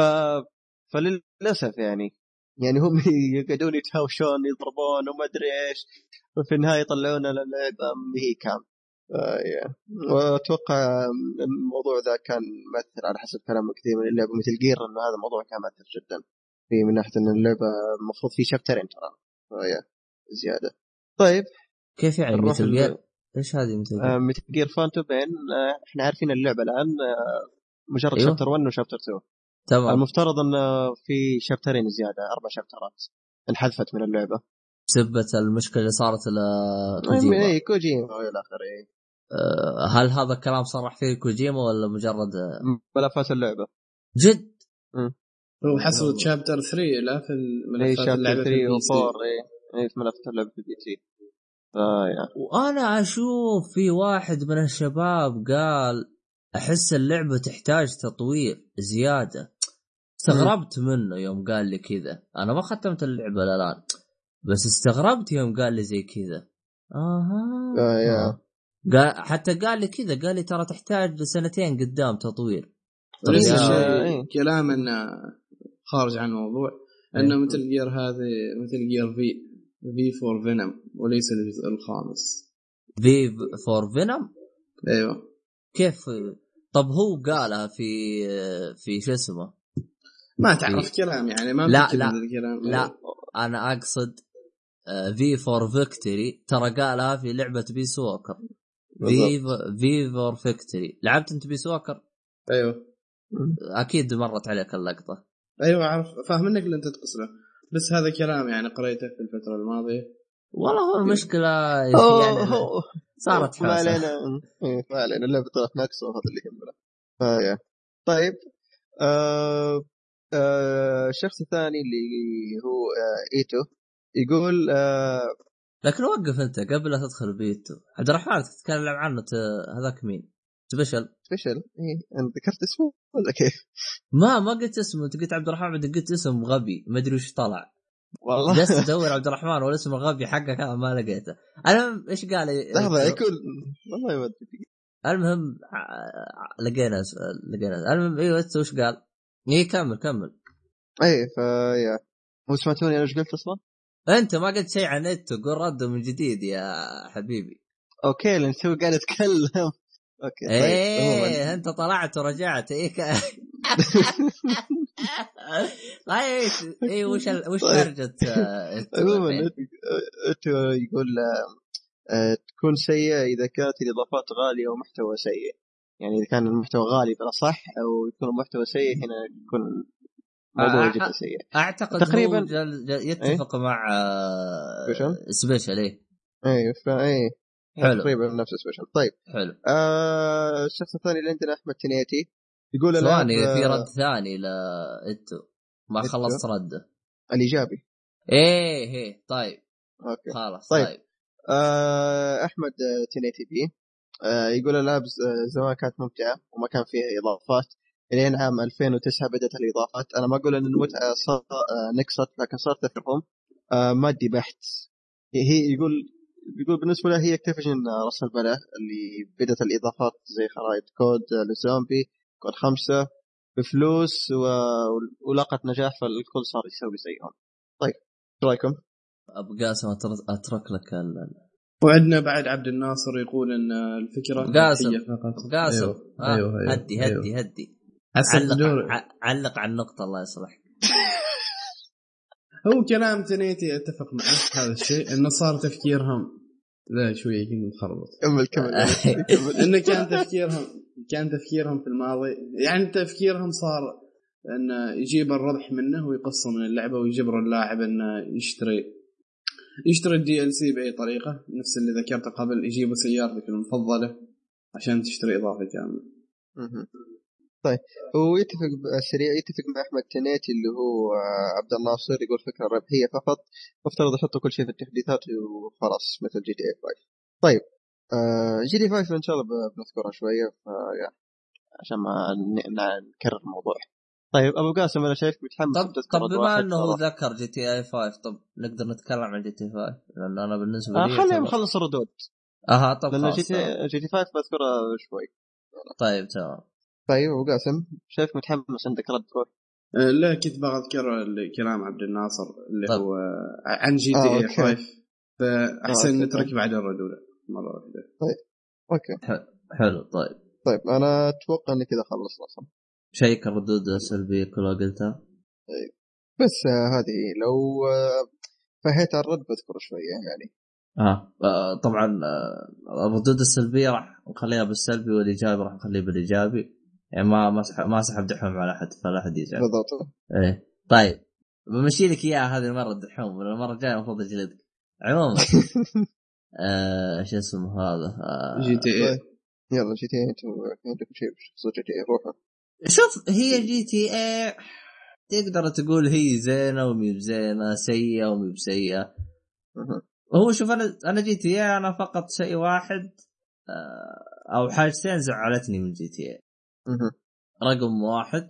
فللأسف يعني يعني هم يقعدون يتهاوشون يضربون وما أدري إيش وفي النهاية يطلعون لنا لعبه ما هي كام آه،. وأتوقع الموضوع ذا كان مؤثر على حسب كلام كثير من اللعبة مثل جير إنه هذا الموضوع كان مؤثر جدا في من ناحية إن اللعبة المفروض في شابترين ترى آه، يا. زيادة طيب كيف يعني Metal Gear؟ إيش هذه Metal Gear؟ آه، Metal Gear Phantom Pain آه، إحنا عارفين اللعبة الآن آه، مجرد أيوه. chapter 1 و chapter 2 تمام. المفترض انه في شابترين زيادة أربع شابترات انحذفت من اللعبة. بسبة المشكلة اللي صارت لكوجيما اي كوجيما. والى آخره إيه. آه، هل هذا الكلام صرح فيه كوجيما ولا مجرد آه، ملفات اللعبة. جد؟ هو حصل chapter 3 لا في الملفات chapter اللعبة 3 في ال PC. و4 اي في ملفات اللعبة في ال PC. فيا وأنا أشوف في واحد من الشباب قال أحس اللعبة تحتاج تطوير زيادة. استغربت منه يوم قال لي كذا. أنا ما ختمت اللعبة الآن. بس استغربت يوم قال لي زي كذا. آها. آه، يا. قال حتى قال لي كذا. قال لي ترى تحتاج سنتين قدام تطوير. وليس يا- شيء إيه. كلام انه خارج عن الموضوع. إنه Metal Gear هذه Metal Gear في V for Venom وليس الجزء الخامس. V for Venom أيوه. كيف؟ طب هو قالها في في شو اسمه؟ ما تعرف كلام يعني ما إيه. لا، لا، الكلام لا أنا أقصد V for Victory ترى قالها في لعبة Peace Walker V for Victory لعبت أنت Peace Walker أيوه. أكيد مرت عليك اللقطة. أيوه عارف فاهم منك اللي أنت تقصده. بس هذا كلام يعني قريته في الفترة الماضية. والله هو المشكلة أوه، يعني أوه. صارت ما حوسه علينا. إيه، ما علينا. اللعبة طلعت ناقصه وهذا اللي يهمنا. طيب آه آه الشخص الثاني اللي هو آه إيتو. يقول آه لكن وقف أنت قبل لا تدخل بيتو عبد الرحمن تتكلم عنه هذاك مين؟ سبيشل. سبيشل إيه انت ذكرت اسمه ولا كيف؟ ما ما قلت اسمه. أنت قلت عبد الرحمن بعدين قلت اسم غبي. ما أدري وش طلع. والله. جلست ادور عبد الرحمن والاسم الغبي حقك ما لقيته. المهم إيش قال؟ لحظة يكون والله ما أدري. المهم لقينا لقينا. المهم إيوه وش قال؟ إيه كمل كمل إيه فيا مو سمعتوني أنا إيش قلت أصلا؟ أنت ما قلت شيء عن نت قول رده من جديد يا حبيبي أوكي لأن تو قاعد أتكلم أوكي طيب إيه. أنت طلعت ورجعت إيه ك... طيب إيه وش ال... وش طيب. هرجة آه، عموما؟ انت يقول آه، تكون سيئة إذا كانت الإضافات غالية ومحتوى سيء يعني إذا كان المحتوى غالي بلا صح أو يكون المحتوى سيء هنا يكون الموضوع آه، جدا آه. سيء. أعتقد تقريباً. هو جل جل يتفق مع آه، وشو؟ سبيشل إيه اي فا اي حلو. تقريبا نفس سبيشل طيب. حلو. آه الشخص الثاني اللي عندنا أحمد تنيتي يقول ثواني في آه، رد ثاني لإتو ما؟ خلصت رده الإيجابي. إيه إيه. طيب. أوكي. خلاص طيب. طيب, آه أحمد آه، تنيتي بي. آه يقول الالعاب آه، زمان كانت ممتعة وما كان فيها إضافات. إلين عام 2009 بدأت الإضافات. أنا ما أقول إن المتعة صار آه، نقصت لكن صار تفهم آه مادي بحت هي يقول يقول بالنسبة له هي Activision راس البلا اللي بدأت الإضافات زي خرائط COD آه، للزومبي COD خمسة بفلوس و... ولقت نجاح فالكل صار يسوي زيهم. طيب إيش رأيكم؟ ابو قاسم أترك لك ال- وعندنا بعد عبد الناصر يقول إن الفكرة قاسم. هي فقط أبو قاسم أيوه. آه، أيوه. أيوه. هدي أيوه. هدي هدي علق ع- علق على النقطة الله يصلحك هو كلام تنيتي أتفق معه هذا الشيء انه صار تفكيرهم لا شوية يمكن مخربط كمل كمل كمل إنه كان تفكيرهم كان تفكيرهم في الماضي يعني تفكيرهم صار انه يجيب الربح منه ويقصه من اللعبة ويجبر اللاعب إنه يشتري يشتري ال DLC بأي طريقة. نفس اللي ذكرته قبل يجيبوا سيارتك المفضله عشان تشتري إضافة كاملة. طيب هو يتفق ب- سريع يتفق مع أحمد تنيتي اللي هو آه، عبد الناصر يقول فكرة ربحية فقط. مفترض يحطوا كل شيء في التحديثات وخلاص مثل GTA 5 طيب GTA 5 إن شاء الله بنذكرها شوية فيا عشان ما نكرر الموضوع. طيب أبو قاسم أنا شايفك متحمس طب طب بما إنه صراحة. ذكر GTA 5 طب نقدر نتكلم عن GTA 5 لأن أنا بالنسبة آه لي خلينا يعتبر- نخلص الردود أها طب لأن خلاص GTA تمام. GTA 5 بذكرها شوي طيب تمام طيب أبو قاسم شايفك متحمس عندك رد روح أه، لا كنت بغى اذكر ال- كلام عبد الناصر اللي طيب. هو عن G آه، TA okay. 5 فأحسن. نترك بعد الردود مرة واحدة okay حلو طيب طيب أنا أتوقع إني كذا خلصنا أصلا check الردود السلبية كلها قلتها؟ بس آه، هذه هي. لو آه، فهيت على الرد بذكر شوية يعني. آه آه، طبعا الردود السلبية راح نخليها بالسلبي والإيجابي راح نخليه بالإيجابي. يعني ما ما سحب ما سحب دحوم على أحد فلا أحد يزعل بالضبط. إيه. طيب بمشي لك إياها هذه المرة الدحوم المرة الجاية المفروض اجلدك عموما آه شو اسمه هذا؟ آه GTA طيب. يلا GTA أنتم عندكم شيء بخصوص GTA روحوا شوف هي GTA تقدر تقول هي زينة ومي بزينة سيئة ومي بسيئة. هو شوف أنا أنا GTA أنا فقط شيء واحد آه، أو حاجتين زعلتني من GTA. رقم واحد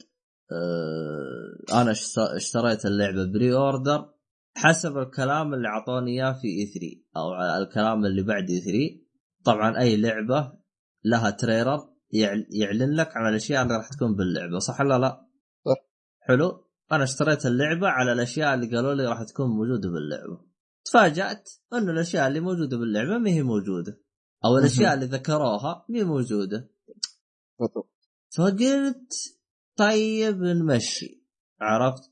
آه، أنا اشت- اشتريت اللعبة pre-order حسب الكلام اللي أعطوني إياه في E3 أو الكلام اللي بعد E3 طبعا أي لعبة لها trailer يعلن لك عن الأشياء اللي راح تكون باللعبة صح ولا لا؟ صح. حلو. أنا اشتريت اللعبة على الأشياء اللي قالوا لي راح تكون موجودة باللعبة. تفاجأت انه الأشياء اللي موجودة باللعبة ما هي موجودة أو الأشياء اللي ذكروها ما هي موجودة. فقلت طيب نمشي عرفت؟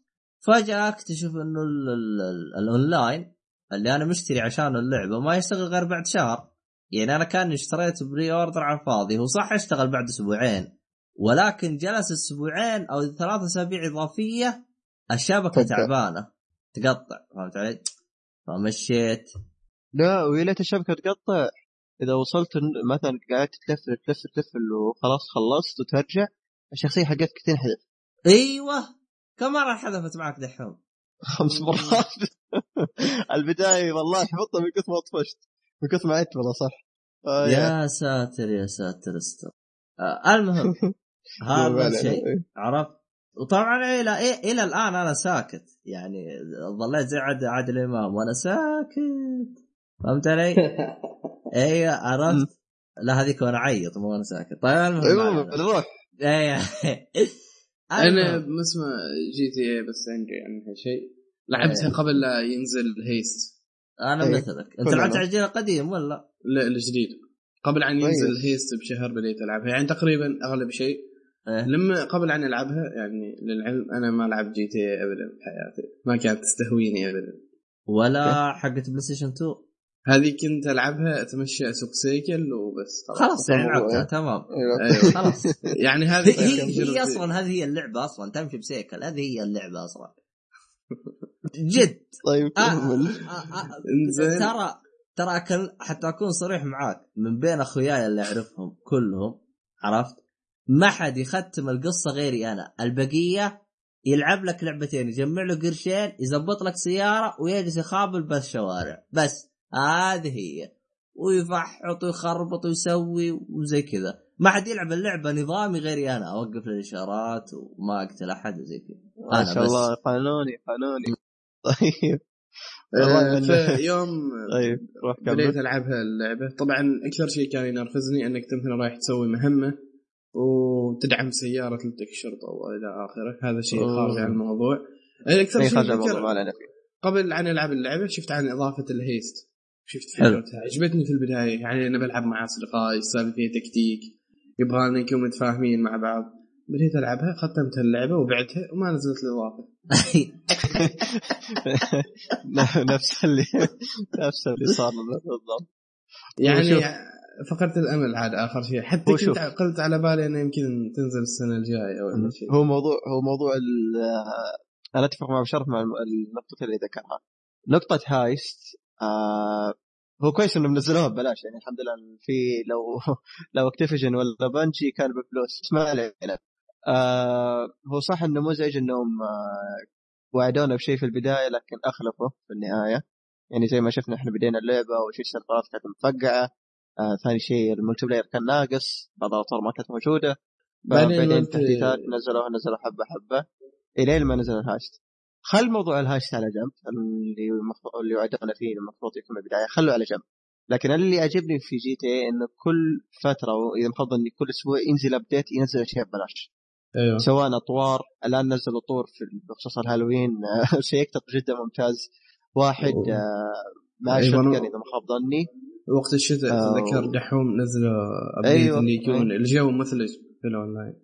فجأة اكتشف إنه ال- ال- ال- الأونلاين اللي أنا مشتري عشان اللعبة ما يشتغل غير بعد شهر. يعني أنا كأني اشتريت pre-order على الفاضي هو صح يشتغل بعد أسبوعين ولكن جلس أسبوعين أو ثلاث أسابيع إضافية الشبكة تقطع. تعبانة تقطع فهمت علي؟ فمشيت لا ويا ليت الشبكة تقطع إذا وصلت مثلا قاعد تلف تلف تلف وخلاص خلصت وترجع الشخصية حقتك تنحذف أيوه كم مرة حذفت معك دحوم؟ خمس مرات البداية والله حفظتها من كثر ما طفشت من كثر ما عدت والله صح. آه يا يا ساتر يا ساتر. استر آه المهم هذا الشيء عرفت؟ وطبعا إلى إيه إلى الآن أنا ساكت. يعني ظليت زي عادل عادل إمام وأنا ساكت. فهمت علي؟ أيوه عرفت؟ لا هذيك وأنا اعيط مو وأنا ساكت. طيب المهم أيوه ما. روح أيوه أنا المهم. اسمه GTA بس عندي عنها شيء. لعبتها قبل لا ينزل heist. أنا إيه. مثلك أنت. لعبت على الجيل القديم ولا؟ لا الجديد قبل ان طيب. ينزل heist بشهر بديت ألعبها يعني تقريبا أغلب شيء إيه. لما قبل ان ألعبها يعني للعلم أنا ما لعبت GTA ابدا بحياتي ما كانت تستهويني ابدا ولا حقت PlayStation 2 هذه كنت ألعبها أتمشى أسوق سيكل وبس خلاص يعني. لعبتها تمام أيوة. أيوة. خلاص يعني هذه هي, هي. أصلا هذه هي اللعبة أصلا تمشي بسيكل هذه هي اللعبة أصلا جد. طيب آه كمل. آه آه إنزين. ترى ترى أكل حتى أكون صريح معاك من بين أخوياي اللي أعرفهم كلهم عرفت؟ ما حد يختم القصة غيري أنا. البقية يلعب لك لعبتين يجمع له قرشين يزبط لك سيارة ويجلس يخابل بس شوارع. بس هذه هي. ويفحط ويخربط ويسوي وزي كذا. ما حد يلعب اللعبة نظامي غيري أنا. أوقف الإشارات وما أقتل أحد وزي كذا. ما شاء. الله. قانوني قانوني. طيب. آه، يوم طيب روح بديت ألعبها اللعبة. طبعا أكثر شيء كان ينرفزني أنك مثلا رايح تسوي مهمة وتدعم سيارة تلتك الشرطه والى آخره. هذا شيء. خارج عن الموضوع. أنا أكثر شيء الموضوع قبل عن ألعب اللعبة شفت عن إضافة الهيست. شفت. فكرتها عجبتني في البداية. يعني أنا بلعب مع أصدقائي السالفة فيها تكتيك. يبغى لنا نكون متفاهمين مع بعض. بديت ألعبها ختمت اللعبة وبعتها وما نزلت الاضافه نفس اللي نفس اللي صار بالضبط. يعني. فقدت الأمل عاد آخر شيء. حتى. كنت قلت على بالي إنه يمكن تنزل السنة الجاية ولا شيء. هو موضوع هو موضوع ال- أنا أتفق مع بشرف مع النقطة اللي ذكرها. نقطة هايست آه هو كويس انهم نزلوها ببلاش يعني الحمد لله في لو لو Activision ولا Bungie كان بفلوس بس ما علينا. آه هو صح إنه مزعج إنهم آه وعدونا بشيء في البداية لكن أخلفوا في النهاية. يعني زي ما شفنا إحنا بدينا اللعبة وشيء السيرفرات كانت مفقعة. آه ثاني شيء ال multiplayer كان ناقص بعض الاطوار ما كانت موجودة. بعدين التحديثات نزلوها نزلوا حبة حبة. الين ما نزل ال heist خل موضوع ال heist على جنب. اللي المفروض اللي وعدونا فيه المفروض يكون من البدايه خلوه على جنب. لكن اللي عجبني في GTA إنه كل فترة واذا مفضل إني كل أسبوع ينزل update ينزل اشياء ببلاش. أيوه. سواء أطوار الآن نزلوا طور في بخصوص الهالوين. شيء جدا ممتاز. واحد أوه. آه، مع أيوة، أنا- إذا ما خاب ظني. وقت الشتاء آه. تذكر دحوم نزلوا update أيوة. اللي يكون الجو مثلج في الأونلاين.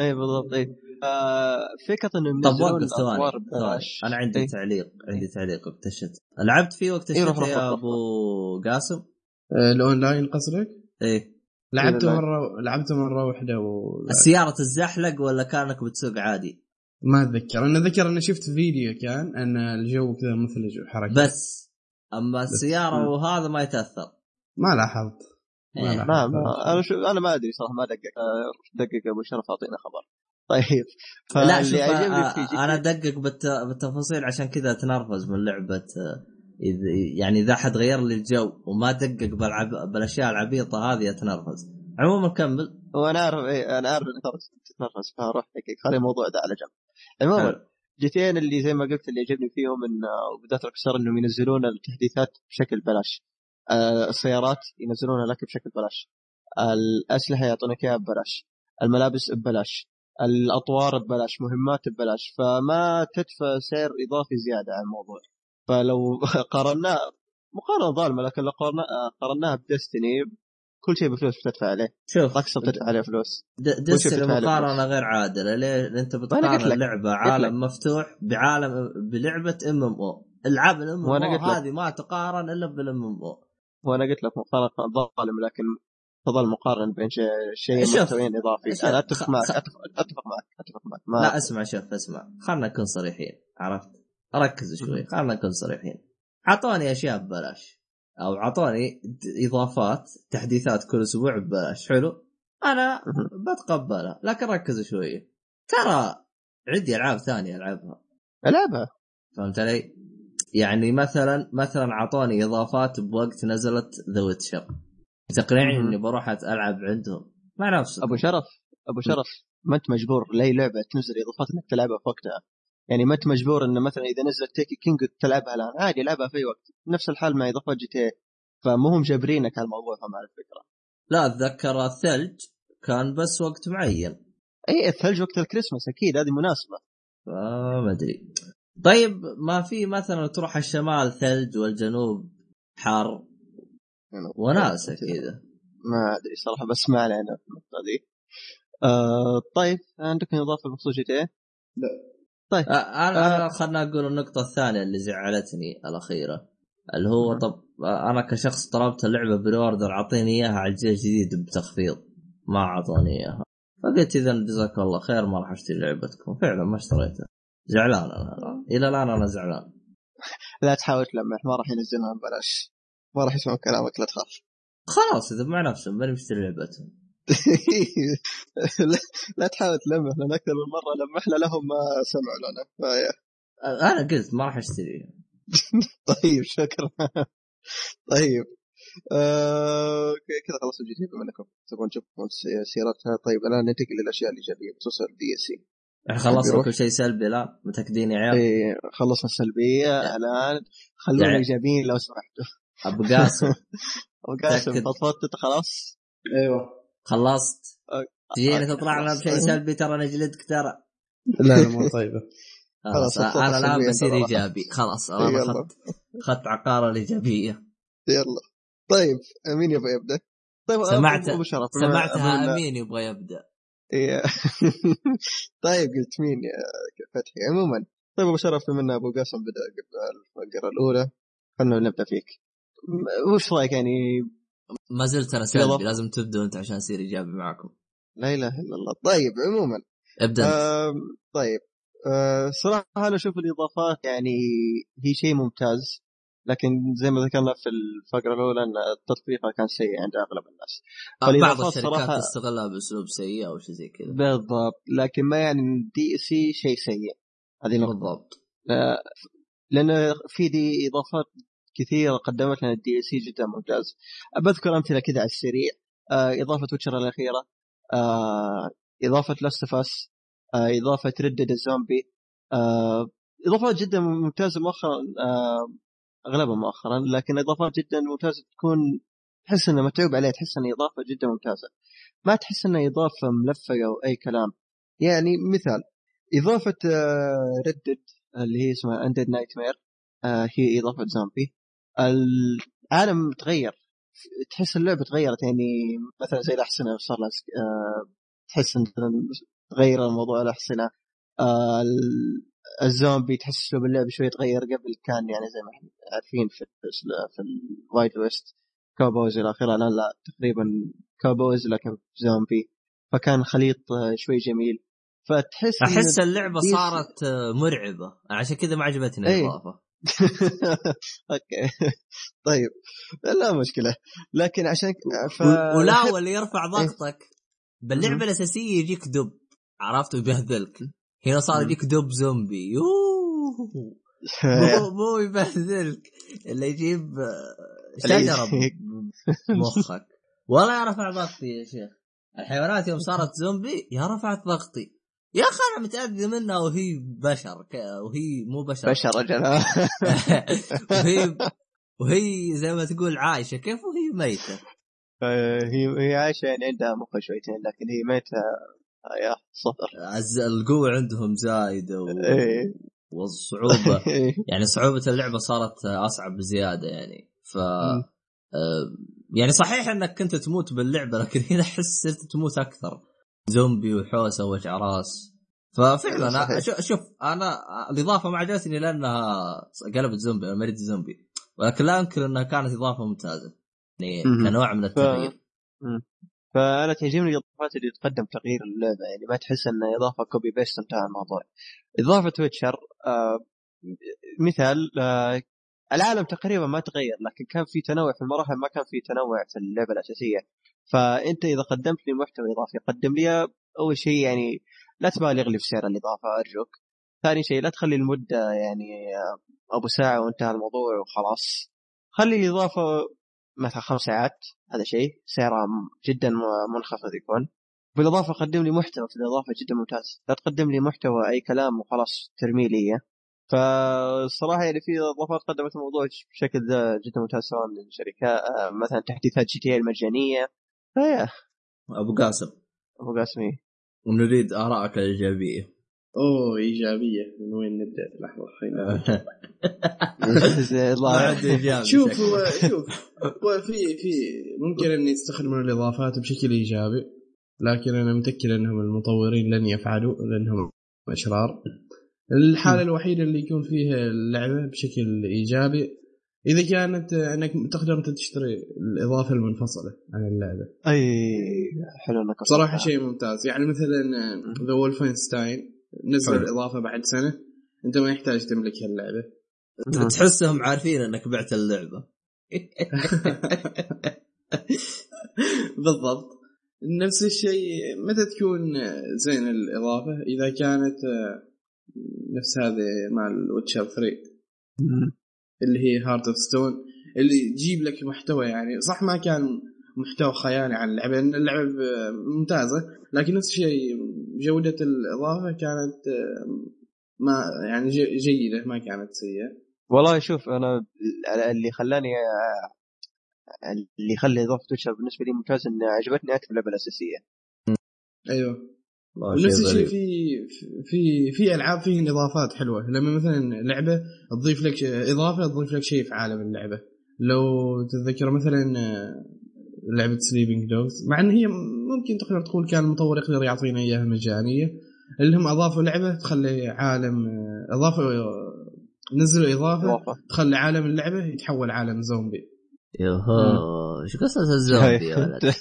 اي بالضبط اي آه فكرة انهم طب ينزلون وقف ثواني الاطوار. ببلاش أنا عندي إيه. تعليق عندي تعليق الشتاء لعبت فيه وقت إيه، يا أبو قاسم آه، الأونلاين قصدك؟ إيه لعبته. مرة لعبته مرة واحدة و... السيارة تتزحلق ولا كانك بتسوق عادي ما أتذكر أنا أتذكر أني شفت فيديو كان أن الجو كذا مثلج وحركة بس أما السيارة مم. وهذا ما يتأثر ما لاحظت ما إيه. لاحظت. ما, ما أنا شو أنا ما أدري صراحة ما دقق آه، دقق أبو شرف أعطينا خبر طيب. لا شوف عجبني آه، آه، أنا أدقق بالت... بالتفاصيل عشان كذا أتنرفز من لعبة آه، يعني إذا حد غير لي الجو وما دقق بالعب... بالأشياء العبيطة هذه أتنرفز. عموما كمل. وأنا اعرف إيه أنا أعرف إنك تتنرفز فروح دقق خلي الموضوع ده على جنب. عموما حلو. جيتين اللي زي ما قلت اللي يعجبني فيهم إن وبالذات Rockstar إنهم ينزلون التحديثات بشكل بلاش. آه، السيارات ينزلونها لك بشكل بلاش. الأسلحة يعطونك إياها ببلاش. الملابس ببلاش. الأطوار ببلاش مهمات ببلاش فما تدفع سعر إضافي زيادة على الموضوع فلو قارناه مقارنة ظالمة لكن لو قارنا- قارناها ب Destiny كل شيء بفلوس بتدفع عليه شوف رقصه بتدفع عليه فلوس Destiny مقارنة غير عادلة ليه؟ أنت بتقارن. لعبة لك. عالم مفتوح بعالم بلعبة MMO العاب ال MMO. هذه ما تقارن إلا بال MMO وأنا قلت لك مقارنة ظالم لكن تظل مقارنة بين شيء. محتويين إضافي. أنا أتفق معك اتفق, معك أتفق معك. ما لا أسمع شوف أسمع. خلنا نكون صريحين عرفت؟ ركزوا شوي خلنا نكون صريحين. أعطوني أشياء ببلاش. أو أعطوني إضافات تحديثات كل أسبوع ببلاش. حلو؟ أنا. بتقبلها. لكن ركزوا شوي. ترى عندي ألعاب ثانية ألعبها. ألعبها. فهمت علي؟ يعني مثلا مثلا أعطوني إضافات بوقت نزلت The Witcher تقنعني. إني بروح ألعب عندهم. مع نفسك أبو شرف أبو شرف ما أنت مجبور لأي لعبة تنزل اضافات إنك تلعبها في وقتها. يعني ما أنت مجبور انه مثلا إذا نزلت Taken King تلعبها الآن. عادي العبها في اي وقت. نفس الحال مع اضافات GTA فمو هم جابرينك على الموضوع فما على الفكرة. لا أتذكر الثلج كان بس وقت معين. اي الثلج وقت الكريسماس أكيد هذه مناسبة. فما أدري. طيب ما في مثلا تروح الشمال ثلج والجنوب حار وناسه كذا ما أدري صراحة بس ما علينا في النقطة دي آه طيب عندك اضافه بخصوص جي تي آه، أنا آه. انا خلنا أقول النقطة الثانية اللي زعلتني الأخيرة اللي هو مم. طب أنا كشخص طلبت اللعبة pre-order أعطيني إياها على الجيل الجديد بتخفيض ما أعطوني إياها. فقلت إذا جزاك الله خير ما راح أشتري لعبتكم. فعلا ما اشتريتها. زعلان أنا. الآن. إلى الآن أنا زعلان. لا تحاول تلمح ما راح ينزلها ببلاش ما راح يسمعون كلامك لا تخاف. خلاص إذا مع نفسهم ماني مشتري لعبتهم. لا- تحاول تلمح لأن أكثر من مرة لمحنا لهم ما سمعوا لنا. أنا قلت ما راح اشتريها طيب شكرا. طيب. آه، كذا تي بما انكم تبغون تشوفون سي- سيرتها طيب الآن ننتقل للاشياء الإيجابية بخصوص ال DLC. إحنا خلصنا. كل شيء سلبي لا متاكدين يا عيال؟ إيه، خلصنا السلبية الآن خلونا إيجابيين لو سمحتوا. أبو قاسم. أبو قاسم. فضفضت خلاص. أيوه. خلصت. okay، تطلع لنا. بشيء سلبي ترى نجلدك ترى. لا لا مو طيبة. خلاص أنا الآن بصير. إيجابي. خلاص أنا. أخذت أخذت عقارة الإيجابية. يلا. طيب مين يبغى يبدأ؟ طيب سمعت- ابو شرف بما- سمعتها أمين يبغى يبدأ. إيه. طيب قلت مين يا فتحي؟ عموما. طيب أبو شرف بما إن أبو قاسم بدأ قبل الفقرة الأولى خلنا نبدأ فيك. وش رأيك يعني؟ ما زلت أنا. سلبي لازم تبدوا أنت عشان أصير إيجابي معاكم. لا إله إلا الله. طيب عموما. ابدأ. آم، طيب. آه، صراحة أنا أشوف الإضافات يعني هي شيء ممتاز لكن زي ما ذكرنا في الفقرة الأولى أن تطبيقها كان سيء عند أغلب الناس. بعض فالإضافات الشركات صراحة- تستغلها بأسلوب سيء أو شيء زي كذا. بالضبط. لكن ما يعني إن DLC شيء سيء. هذه نقطة. بالضبط. لا- لأن في دي إضافات كثيرة قدمت لنا ال DLC جدا ممتاز. بذكر أمثلة كذا على السريع. آه، إضافة Witcher الأخيرة. آه، إضافة Last of Us إضافة Red Dead الزومبي آه، إضافات جدا ممتازة مؤخرا. أغلبها مؤخرا لكن إضافات جدا ممتازة تكون تحس إنها متعوب عليها تحس إنها إضافة جدا ممتازة. ما تحس إنها إضافة ملفقة أو أي كلام. يعني مثال إضافة Red Dead اللي هي اسمها Undead Nightmare هي إضافة زومبي العالم تغير. تحس اللعبة تغيرت يعني مثلا زي الاحصنه صار لها آه، تحس ان تغير الموضوع الاحصنه آه، ال- الزومبي تحس أسلوب اللعب شوي تغير قبل كان يعني زي ما إحنا عارفين في في ال Wild West. cowboys إلى آخره الان لا تقريبا cowboys لكن زومبي. فكان خليط آه، شوي جميل. فتحس أحس اللعبة صارت مرعبة. عشان كذا ما عجبتني إيه. الإضافة. أوكي. طيب. لا مشكلة. لكن عشان ف... ولا واللي يرفع ضغطك. مم. باللعبه الأساسية يجيك دب. عرفت ويبهذلك. هنا صار. يجيك دب زومبي. يوه. مو مو يبهذلك. اللي يجيب آه، شجرة بمخك ولا يا رفع ضغطي يا شيخ. الحيوانات يوم صارت زومبي يا رفعت ضغطي. يا أخي أنا متاذي منها وهي بشر وهي مو بشر. بشر رجل. وهي وهي زي ما تقول عايشة. كيف وهي ميتة؟ هي هي عايشة يعني عندها مخ شويتين لكن هي ميتة يا صفر. القوة عندهم زايدة و... إيه. والصعوبة. يعني صعوبة اللعبة صارت أصعب بزيادة يعني. ف آه، يعني صحيح إنك كنت تموت باللعبة لكن هنا احس صرت تموت أكثر. زومبي وحوسة ووجع راس ففعلا صحيح. شوف, أنا الإضافة ما عجبتني لأنها قلبت زومبي أريد زومبي. ولكن لا أنكر أنها كانت إضافة ممتازة. يعني. كنوع من التغيير. فأنا تعجبني الإضافات اللي تقدم تغيير اللعبة يعني ما تحس انها إضافة copy paste انتهى الموضوع. إضافة Witcher آه مثال آه العالم تقريبا ما تغير لكن كان في تنوع في المراحل ما كان في تنوع في اللعبة الأساسية. فأنت إذا قدمت لي محتوى إضافي قدم لي أول شيء يعني لا تبالغ لي في سعر الإضافة أرجوك. ثاني شيء لا تخلي المدة يعني أبو ساعة وانتهى الموضوع وخلاص. خلي الإضافة مثلا خمس ساعات هذا شيء. سعرها جدا منخفض يكون. بالإضافة قدم لي محتوى في الإضافة جدا ممتاز. لا تقدم لي محتوى أي كلام وخلاص ترمي لي. فالصراحه يعني في اضافات قدمت الموضوع بشكل جدا ممتاز سواء من شركات آه، مثلا تحديثات جي تي المجانية. فيا. أبو قاسم. أبو قاسمي ونريد آرائك الإيجابية. أوه إيجابية. من وين نبدأ؟ لحظة خلينا الله شوف شوف هو في في ممكن أن يستخدمون الإضافات بشكل إيجابي لكن أنا متأكد أنهم المطورين لن يفعلوا لأنهم أشرار. الحالة الوحيدة اللي يكون فيها اللعبة بشكل إيجابي إذا كانت أنك تقدر أنت تشتري الإضافة المنفصلة عن اللعبة. أي حلو إنك صراحة. شيء ممتاز. يعني مثلا The Wolfenstein نزل حلو. الإضافة بعد سنة أنت ما يحتاج تملك هاللعبة. مم. تحسهم عارفين إنك بعت اللعبة. بالضبط. نفس الشيء متى تكون زين الإضافة؟ إذا كانت نفس هذه مال Witcher 3 مم. اللي هي Hearts of Stone اللي تجيب لك محتوى يعني صح ما كان محتوى خيالي عن اللعبة لأن اللعبة ممتازة لكن نفس الشيء جودة الإضافة كانت آه، ما يعني جيدة ما كانت سيئة. والله شوف أنا اللي خلاني اللي يخلي إضافة The Witcher بالنسبة لي ممتاز إن عجبتني أكثر اللعبة الأساسية. أيوه. شيء الشيء. في في في ألعاب فيه إضافات حلوة. لما مثلا لعبة تضيف لك إضافة تضيف لك شيء في عالم اللعبة. لو تتذكر مثلا آه، لعبة Sleeping Dogs مع إن هي ممكن تقدر تقول كان المطور يقدر يعطينا إياها مجانية. اللي هم أضافوا لعبة تخلي عالم آه، اضافه آه، نزلوا إضافة تخلي عالم اللعبة يتحول عالم زومبي. يوهو شو قصة الزومبي يا ولد؟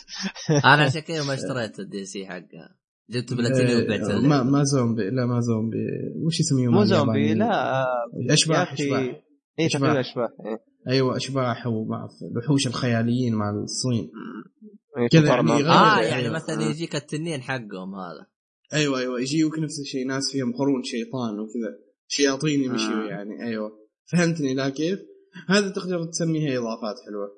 أنا عشان كذا ما اشتريت ال DLC حقها. جبت بلاتيني وبعت آه، ما اللعبة. ما زومبي لا ما زومبي وش يسميهم مو؟ زومبي لا آه، أشباح أشباح اي. تقريبا أشباح إيه. أيوه أشباح ومع الوحوش الخياليين مع الصين إيه، كذا يعني آه يعني آه. مثلا يجيك التنين حقهم هذا أيوه أيوه يجيوك نفس الشيء ناس فيهم قرون شيطان وكذا شياطين يمشوا آه. يعني أيوه فهمتني لا كيف؟ هذا تقدر تسميها إضافات حلوة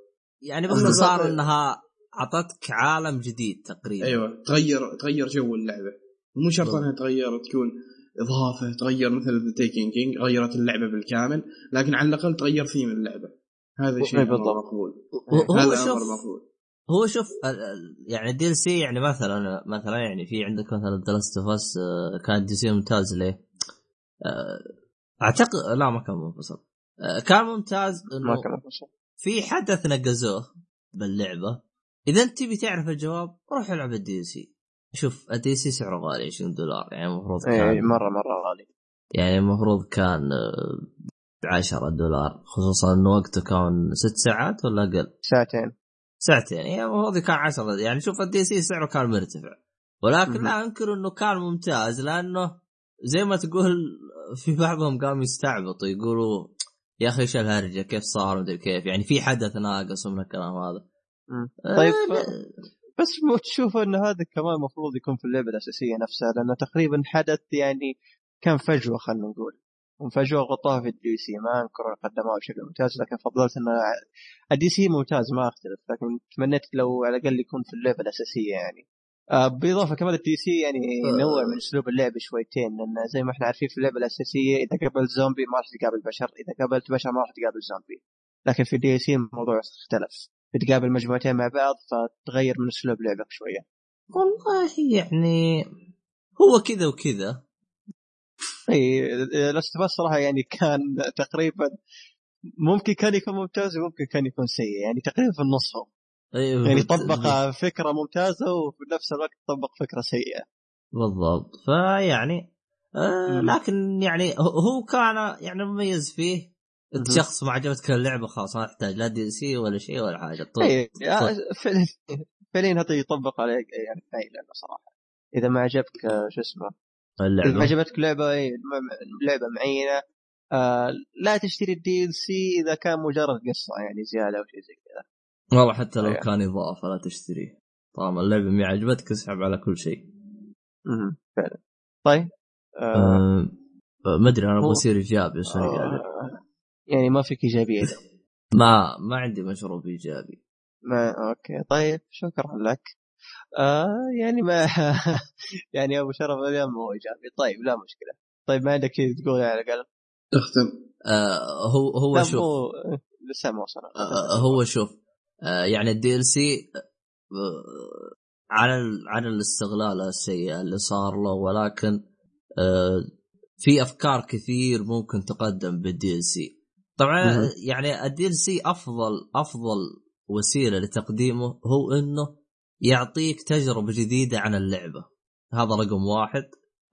يعني باختصار إنها أعطتك عالم جديد تقريبا أيوه تغير تغير جو اللعبة مو شرط. إنها تغير تكون إضافة تغير مثل The Taken King غيرت اللعبة بالكامل لكن على الأقل تغير ثيم اللعبة هذا شيء. مقبول هو هذا شوف أمر مقبول هو شوف يعني ال DLC يعني مثلا مثلا يعني في عندك مثلا The Last of Us كان DLC ممتاز ليه؟ آه، اعتقد لا ما كان منفصل آه، كان ممتاز ما انه كان مفصل. في حدث نقزوه باللعبة إذا أنت تبي تعرف الجواب روح العب الدي سي شوف الدي سي سعره غالي 20 دولار. يعني المفروض اي كان مره مرة غالي. يعني المفروض كان ب 10 دولار. خصوصا انه وقته كان ست ساعات ولا أقل؟ ساعتين. ساعتين. يعني المفروض كان 10 يعني شوف ال DLC سعره كان مرتفع. ولكن. لا أنكر إنه كان ممتاز لأنه زي ما تقول في بعضهم قاموا يستعبطوا يقولوا يا أخي إيش الهرجة؟ كيف صار؟ مدري كيف. يعني في حدث ناقص ومن الكلام هذا. طيب آه، بس مو تشوف إن هذا كمان المفروض يكون في اللعبه الأساسية نفسها لأنه تقريبا حدث يعني كان فجوة خلينا نقول. فجوة غطوها في ال DLC ما أنكر قدموها بشكل ممتاز لكن فضلت إنه ال DLC ممتاز ما أختلف لكن تمنيت لو على الأقل يكون في اللعبه الأساسية يعني. آه، بالاضافه كمان ال DLC يعني ينوع من أسلوب اللعب شويتين لأن زي ما إحنا عارفين في اللعبه الأساسية إذا قابلت زومبي ما راح تقابل بشر إذا قابلت بشر ما راح تقابل زومبي. لكن في ال DLC الموضوع اختلف. بتقابل مجموعتين مع بعض فتغير من أسلوب لعبك شوية. والله يعني هو كذا وكذا. إي Last بس صراحة يعني كان تقريبا ممكن كان يكون ممتاز وممكن كان يكون سيء يعني تقريبا في النص هو. أيوه، يعني طبق فكرة ممتازة وفي نفس الوقت طبق فكرة سيئة. بالضبط. فيعني آه. لكن يعني هو كان يعني مميز فيه. انت. شخص ما عجبتك اللعبة خلاص ما تحتاج لا دي سي ولا شيء ولا حاجة طول. اي فعليا فعليا هذا يطبق عليك يعني في أي لعبة صراحة. إذا ما عجبك آه، شو اسمه؟ إذا ما اللعبه عجبتك لعبة اي لعبة معينة آه لا تشتري ال DLC إذا كان مجرد قصة يعني زيادة أو شيء زي كذا. والله حتى لو أيوة. كان إضافة لا تشتريه طالما اللعبة ما عجبتك اسحب على كل شيء. مهم. فعلا طيب آه آه ما أدري أنا أبغى اصير إيجابي آه يعني ما فيك إيجابية إذا. ما ما عندي مشروب إيجابي. ما أوكي. طيب شكرا لك. آه يعني ما يعني أبو شرف اليوم مو إيجابي. طيب لا مشكلة. طيب ما عندك شيء تقول على الأقل؟ تختم آه هو هو شوف. مو لسه ما وصل. آه، هو شوف. آه، يعني ال DLC على ال- على الاستغلال السيء اللي صار له ولكن آه، في أفكار كثير ممكن تقدم بال DLC طبعا. يعني ال DLC أفضل أفضل وسيلة لتقديمه هو إنه يعطيك تجربة جديدة عن اللعبة. هذا رقم واحد.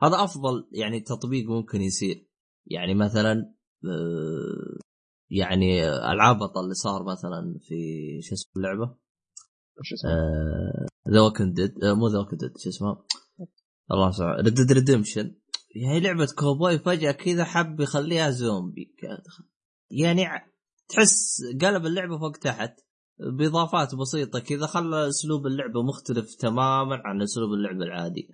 هذا أفضل يعني تطبيق ممكن يصير. يعني مثلا آه، يعني العبط اللي صار مثلا في شو اسمه اللعبة؟ وش اسمه؟ The Walking Dead مو The Walking Dead شو اسمه؟ الله يسعدك Red Redemption يعني لعبة كوبوي فجأة كذا حب يخليها زومبي. يعني تحس قلب اللعبة فوق تحت بإضافات بسيطة كذا خلى أسلوب اللعبة مختلف تماما عن أسلوب اللعبة العادي.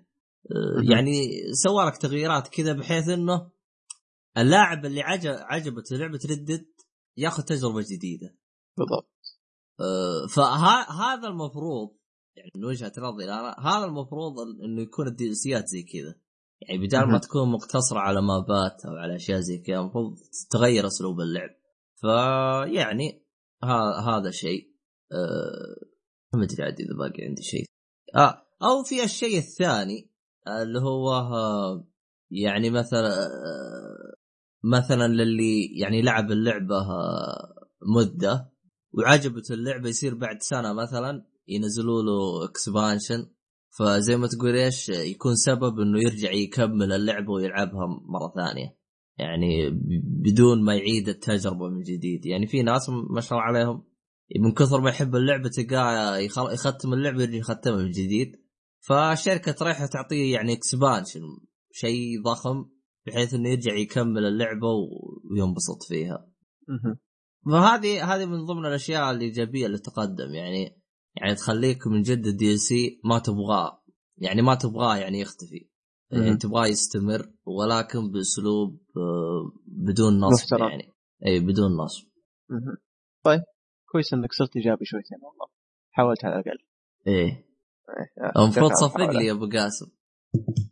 أه،. يعني سوى لك تغييرات كذا بحيث إنه اللاعب اللي عجب عجبته لعبة ردد ياخذ تجربة جديدة. بالضبط. فهذا المفروض يعني من وجهة نظري أنا هذا المفروض إنه يكون الدي سيات زي كذا. يعني بدال ما. تكون مقتصرة على مابات أو على أشياء زي كذا المفروض تغير أسلوب اللعب. فيعني ها هذا شيء أه ما أدري عاد إذا باقي عندي شيء. آه أو في الشيء الثاني اللي هو آه، يعني مثلا آه، مثلا للي يعني لعب اللعبة آه، مدة وعجبته اللعبة يصير بعد سنة مثلا ينزلوا له اكسبانشن فزي ما تقول إيش يكون سبب إنه يرجع يكمل اللعبه ويلعبها مرة ثانية. يعني بدون ما يعيد التجربة من جديد. يعني في ناس ما شاء الله عليهم من كثر ما يحب اللعبه تلقاه يختم اللعبه يرجع يختمها من جديد. فالشركه رايحه تعطيه يعني expansion شيء ضخم بحيث إنه يرجع يكمل اللعبة وينبسط فيها. فهذه هذه من ضمن الأشياء الإيجابية اللي تقدم. يعني يعني تخليك من جد ال DLC ما تبغاه. يعني ما تبغاه يعني يختفي. يعني. تبغاه يستمر ولكن بأسلوب آه، بدون نصب محترم. يعني. إي بدون نصب. طيب كويس إنك صرت إيجابي شويتين والله. حاولت على الأقل. إيه المفروض تصفق. لي يا أبو قاسم.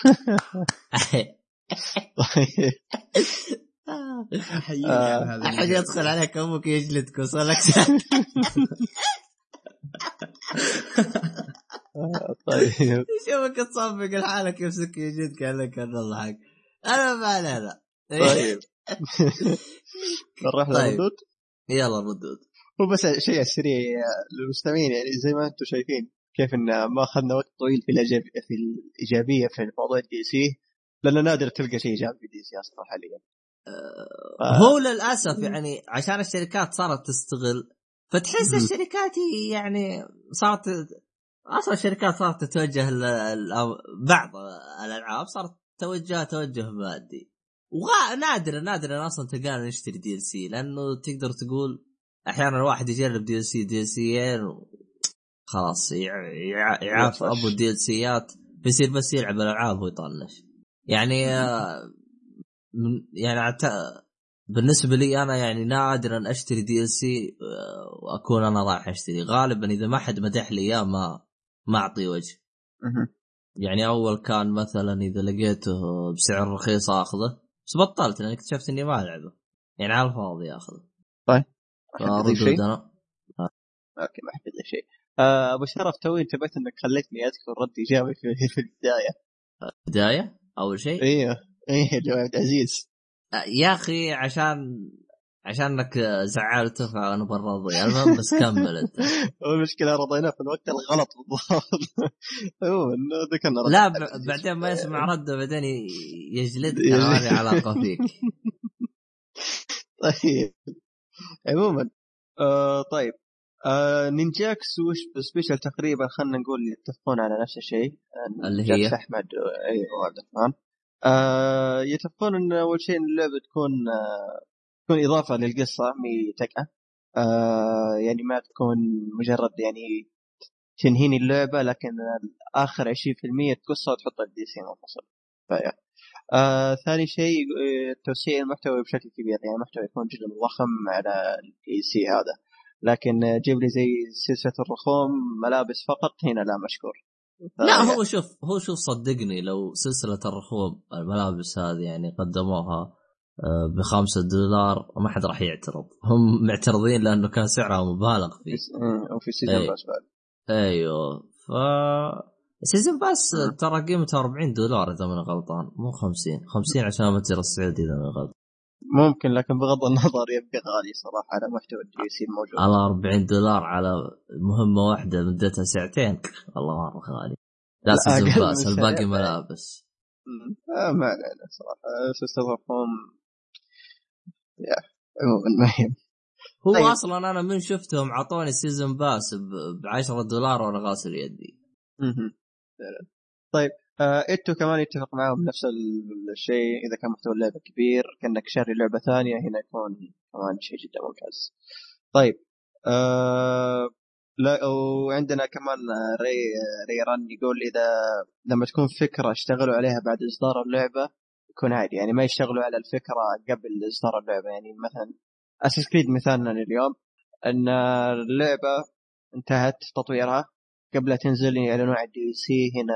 طيب. آه، هذا أحد. يدخل عليك أمك يجلدك وصلك طيب. يشوفك تصفق لحالك يمسك يجلدك قال لك الله حق أنا ما علينا. طيب. نروح طيب. للردود يلا ردود هو بس شيء على السريع للمستمعين يعني زي ما أنتم شايفين كيف إن ما أخذنا وقت طويل في الايجابيه في الإيجابية في موضوع ال DLC لأنه نادر تلقى شيء إيجابي في DLC أصلا حاليا. هو للأسف يعني عشان الشركات صارت تستغل فتحس. الشركات يعني صارت أصلا الشركات صارت تتوجه بعض الألعاب صارت توجه توجه مادي وغا نادر نادر أصلا تلقانا نشتري DLC لأنه تقدر تقول أحيانا الواحد يجرب DLC DLC ين خلاص يع- يع- يعاف. أبو ال DLC ات بيصير بس يلعب الالعاب ويطنش يعني آه، من- يعني أعت- بالنسبة لي أنا يعني نادرا أشتري DLC وأكون أنا رايح أشتري. غالبا إذا ما حد مدح لي إياه ما ما اعطي وجه. يعني أول كان مثلا إذا لقيته بسعر رخيص أخذه بس بطلت لأن اكتشفت إني ما ألعبه. يعني على الفاضي أخذه. طيب. شيء؟ أنا أوكي ما حد شيء. آه، أبو شرف توي انتبهت إنك خليتني أذكر رد إيجابي في, البداية. بداية؟ أول شيء؟ أيوه إيه جو عبد العزيز يا أخي عشان عشانك زعلته فانا برضي المهم بس كمل أنت. والمشكلة رضيناه في الوقت الغلط بالضبط. عموما ذكرنا رد لا. بعدين ما يسمع رده بعدين يجلدك يجلد. أنا ما لي علاقه فيك طيب. عموما آه طيب. آه نينجاكس وش سبيشل تقريبا؟ خلينا نقول يتفقون على نفس الشيء. آه، اللي هي؟ أحمد أيوه وعبد الرحمن. آه يتفقون إن أول شيء اللعبة تكون آه تكون إضافة للقصة مي تكأة. آه يعني ما تكون مجرد يعني تنهيني اللعبة لكن اخر 20% القصة وتحط ال DLC منفصل آه ثاني شيء آه، توسيع المحتوى بشكل كبير. يعني المحتوى يكون جدا ضخم على ال DLC هذا. لكن جيب لي زي سلسلة الرخوم ملابس فقط هنا لا مشكور. لا فيا. هو شوف هو شوف صدقني لو سلسلة الرخوم الملابس هذه يعني قدموها آه، بخمسة دولار ما حد راح يعترض. هم معترضين لأنه كان سعرها مبالغ في فيه آه، وفي season أي. pass بعد. أيوه. ف season pass ترى قيمته 40 دولار إذا ماني غلطان مو 50 50 عشان المتجر السعودي إذا ماني غلطان. ممكن لكن بغض النظر يبقى غالي صراحة. على محتوى ال DLC الموجود على 40 دولار على مهمة واحدة مدتها ساعتين. والله مره غالي. لا season pass الباقي. ملابس. آه ما علينا صراحة. آه، سلسله الرخوم عموما ما يهم هو طيب. أصلا أنا من شفتهم اعطوني season pass ب 10 دولار وأنا غاسل يدي. طيب. آه انتو كمان يتفق معاهم نفس ال- الشيء. إذا كان محتوى اللعبة كبير كأنك شاري لعبة ثانية هنا يكون كمان شيء جدا ممتاز. طيب آه لا وعندنا كمان آه، ري ريران يقول إذا لما تكون فكرة اشتغلوا عليها بعد إصدار اللعبة يكون عادي. يعني ما يشتغلوا على الفكرة قبل إصدار اللعبة. يعني مثلا Assassin's Creed مثالنا اليوم إن اللعبة انتهت تطويرها قبل تنزل يعلنوا عن ال DLC هنا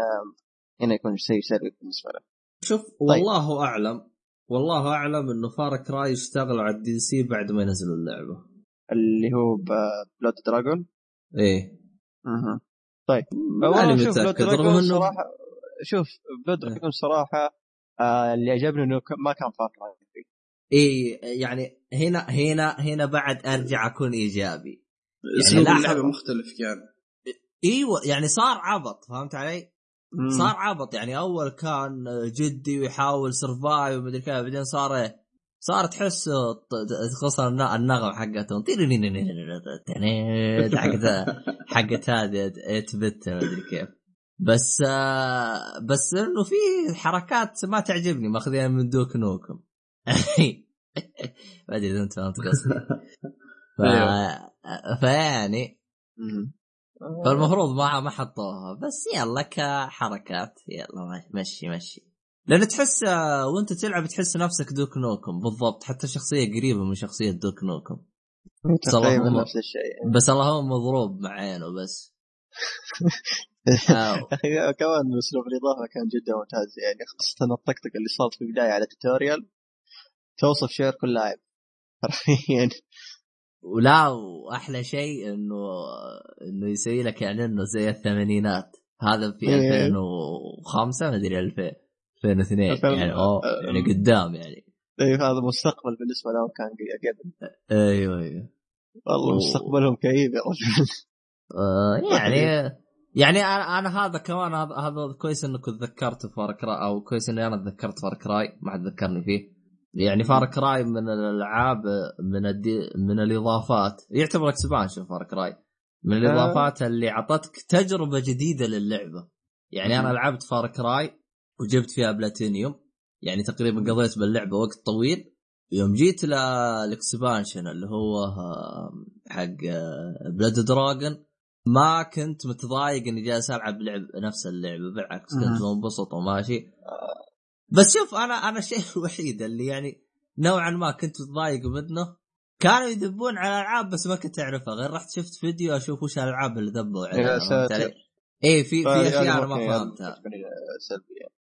هنا يكون شيء سلبي بالنسبة له. شوف والله أعلم والله أعلم إنه Far Cry اشتغلوا على ال DLC بعد ما ينزلوا اللعبة. اللي هو Blood Dragon إيه. أها. طيب. شوف Blood متأكد Dragon رغم إنه صراحة شوف Blood Dragon صراحة آه اللي عجبني إنه ك- ما كان Far Cry فيه. إيه يعني هنا هنا هنا بعد أرجع أكون إيجابي. اسلوب لاحظ- اللعبه مختلف كان. أيوه يعني صار عبط فهمت علي؟ مم. صار عبط يعني. أول كان جدي ويحاول سرفايف ومدري كيف بعدين صار إيه صار تحس خصوصا الن- النغم حقتهم. حقت حقت هذه 8 بت مدري كيف. بس آه، بس إنه في حركات ما تعجبني ماخذينها من دوك نوكم. ما أدري إذا أنت فهمت قصدي. ف... فيعني مم. فالمفروض ما ما حطوها. بس يلا كحركات. يلا مشي مشي لأن تحس آه، وأنت تلعب تحس نفسك دوك نوكم. بالضبط. حتى شخصية قريبة من شخصية دوك نوكم. تقريبا صراحة. نفس الشيء. بس اللهم مضروب مع عينه بس كمان أسلوب الإضافة كان جدا ممتاز. يعني خاصة الطقطقة اللي صارت في البداية على التوتوريال توصف شعر كل لاعب. حرفيا ولا واحلى شيء إنه إنه يسوي لك يعني إنه زي الثمانينات. هذا في إيه. 2005 ما أدري 2000 2002 ألفين- يعني أوه يعني قدام يعني. إيه، هذا مستقبل بالنسبة لهم كان قبل. أيوه أيوه. والله. مستقبلهم كئيب يا رجل. آه، يعني يعني أنا أنا هذا كمان هذا كويس إنك تذكرت Far Cry أو كويس إني أنا تذكرت Far Cry ما حد ذكرني فيه. يعني Far Cry من الألعاب من الدي من الإضافات. يعتبر expansion Far Cry من الإضافات اللي أعطتك تجربة جديدة للعبة. يعني أنا. لعبت Far Cry وجبت فيها بلاتينيوم. يعني تقريبا قضيت باللعبة وقت طويل. يوم جيت لل expansion اللي هو آه، حق Blood Dragon ما كنت متضايق إني جالس ألعب لعب نفس اللعبة. بالعكس كنت. منبسط وماشي. بس شوف أنا أنا الشيء الوحيد اللي يعني نوعا ما كنت متضايق منه كانوا يذبون على العاب بس ما كنت أعرفها. غير رحت شفت فيديو أشوف وش الألعاب اللي ذبوا عليها يا؟ ساتر. إيه في في أشياء أنا ما فهمتها. سلبية.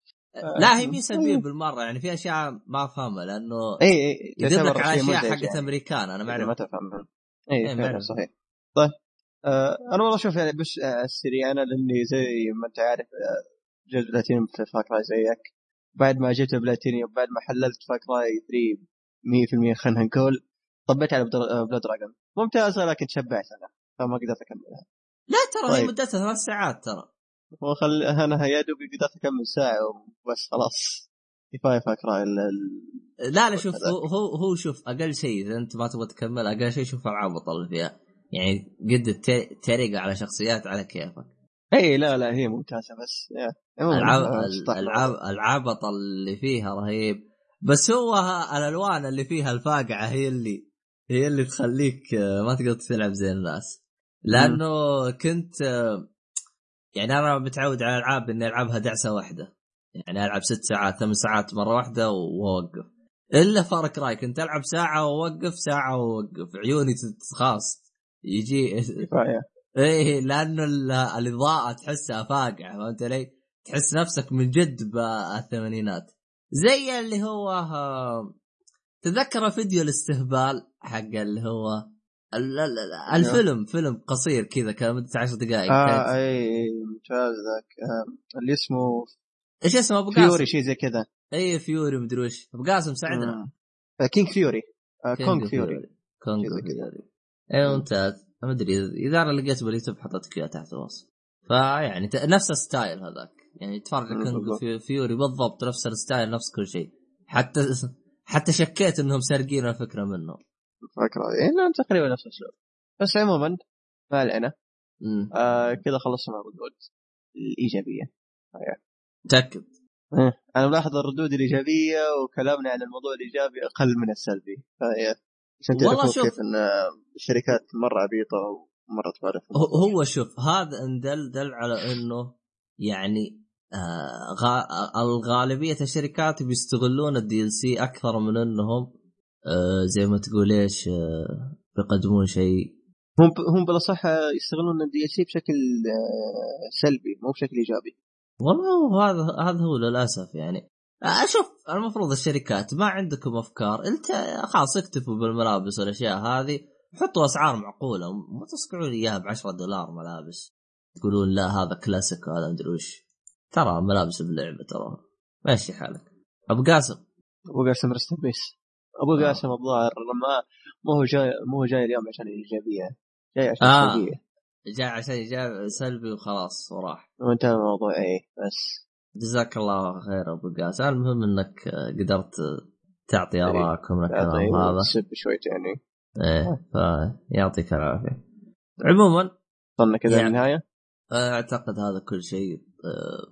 لا هي مي سلبية بالمرة؟ يعني في أشياء ما أفهمها لأنه اي اي يدل لك تعتبر على أشياء حقت يعني. أمريكان أنا ما ما أعرف. تفهم. إيه، اي ما فعلا. صحيح. طيب آه أنا والله شوف يعني بس آه السريع أنا لأني زي ما أنت عارف آه جبت بلاتينيوم في Far Cry زيك. بعد ما جبت بلاتينيوم بعد ما حللت Far Cry 3 100% خلينا نقول طبيت على Blood Dragon ممتازه لكن تشبعت أنا. فما قدرت أكملها. لا ترى هي طيب. مدتها ثلاث ساعات ترى. وخل أنا يا دوب قدرت أكمل ساعة وبس خلاص. كفايه Far Cry ال- لا لا شوف. هو هو, هو شوف أقل شيء إذا أنت ما تبغى تكمل أقل شيء شوف ألعاب بطل فيها. يعني قد تريقة على شخصيات على كيفك. اي لا لا هي ممتازة بس العاب العاب بطل اللي فيها رهيب. بس هو الألوان اللي فيها الفاقعة هي اللي هي اللي تخليك آه، ما تقدر تلعب زي الناس. لأنه كنت آه، يعني أنا متعود على العاب إني ألعبها دعسة واحدة. يعني ألعب ست ساعات ثمان ساعات مرة واحدة وأوقف. إلا فارك راي كنت ألعب ساعة وأوقف ساعة وأوقف. عيوني خلاص يجي إيه لأنه ال- الإضاءة تحسها فاقعة فهمت علي؟ تحس نفسك من جد بالثمانينات. زي اللي هو آه، تذكر فيديو الاستهبال حق اللي هو ال- ال- ال- الفيلم فيلم قصير كذا كان مدته 10 دقائق. آه إي ممتاز ذاك آه اللي اسمه إيش اسمه؟ أبو قاسم؟ Fury شيء زي كذا. إي Fury مدري وش. أبو قاسم ساعدنا. آه King Fury. آه Kung Fury. Kung. Fury. اي ممتاز. ما أدري اذا أنا لقيت باليوتيوب حطيت اياه تحت الوصف. فيعني نفس ال style هذاك. يعني تفرج بالضبط. في- Fury بالضبط نفس ال style نفس كل شيء. حتى حتى شكيت إنهم سارقين الفكرة منه. فكرة. يعني تقريبا نفس الاسلوب بس عموما ما علينا. آه كذا خلصنا الردود الإيجابية. تاكد إيه. أنا ملاحظ الردود الإيجابية وكلامنا عن الموضوع الإيجابي أقل من السلبي. فهي عشان والله شوف. كيف إن الشركات مرة عبيطة ومرة في هو- شوف هذا إن دل دل على إنه يعني آه غا الغالبية الشركات بيستغلون ال DLC أكثر من إنهم آه زي ما تقول إيش آه بيقدمون شيء. هم هم بالأصح يستغلون ال DLC بشكل آه، سلبي مو بشكل إيجابي. والله هذا هذا هو للأسف يعني. أشوف المفروض الشركات ما عندكم أفكار أنت خلاص اكتفوا بالملابس والأشياء هذه حطوا أسعار معقولة مو تصقعوا لي إياها ب 10 دولار ملابس. تقولون لا هذا كلاسيك وهذا مدري وش. ترى ملابس باللعبه ترى. ماشي حالك. أبو قاسم. أبو قاسم rest peace أبو آه. قاسم الظاهر ما ما هو جاي مو هو جاي اليوم عشان الايجابيه جاي عشان آه. السلبيه جاء عشان جاء سلبي وخلاص وراح. وانتهى الموضوع إيه بس. جزاك الله خير أبو قاسم. المهم إنك آه، قدرت تعطي إيه. اراءك من الكلام هذا سب شويتين يعني إيه فيعطيك العافية. عموما وصلنا كذا يعني- للنهايه أعتقد هذا كل شيء آه،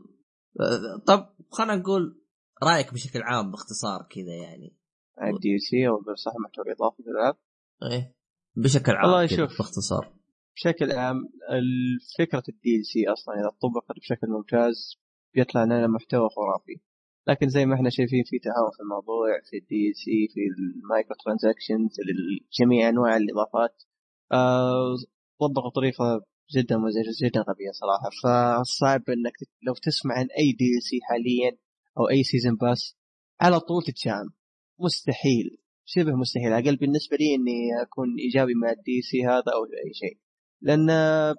آه، طب خلينا نقول رأيك بشكل عام باختصار كذا يعني. عن ال DLC أو بصح محتوى اضافي في الالعاب إيه بشكل عام والله كذا شوف. باختصار. بشكل عام فكره ال DLC أصلا إذا طبقت بشكل ممتاز بيطلع لنا محتوى خرافي. لكن زي ما إحنا شايفين في تهاون في الموضوع في ال DLC في ال micro transactions لجميع أنواع الإضافات آه، طبقوا طريقة جدا مزعجه جدا غبية صراحة. فصعب إنك لو تسمع عن أي DLC حاليا أو أي season pass على طول تتشاءم مستحيل. شبه مستحيل. أقل بالنسبة لي إني أكون إيجابي مع ال DLC هذا أو أي شيء. لأن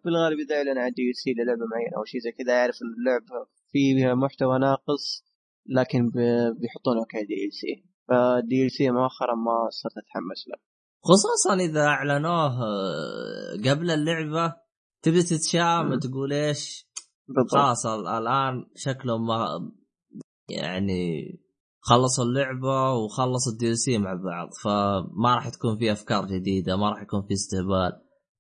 بالغالب إذا اعلن عن DLC للعبة معينة أو شيء زي كذا أعرف إن اللعبة فيها محتوى ناقص لكن بيحطونه ك DLC فال DLC مؤخرا ما صرت أتحمس له خصوصا إذا أعلنوه آه، قبل اللعبة تبي تتشاءم. تقول إيش خلاص ال- الآن شكلهم ما يعني خلصوا اللعبة وخلصوا ال DLC مع بعض فما راح تكون في أفكار جديدة ما راح يكون في استهبال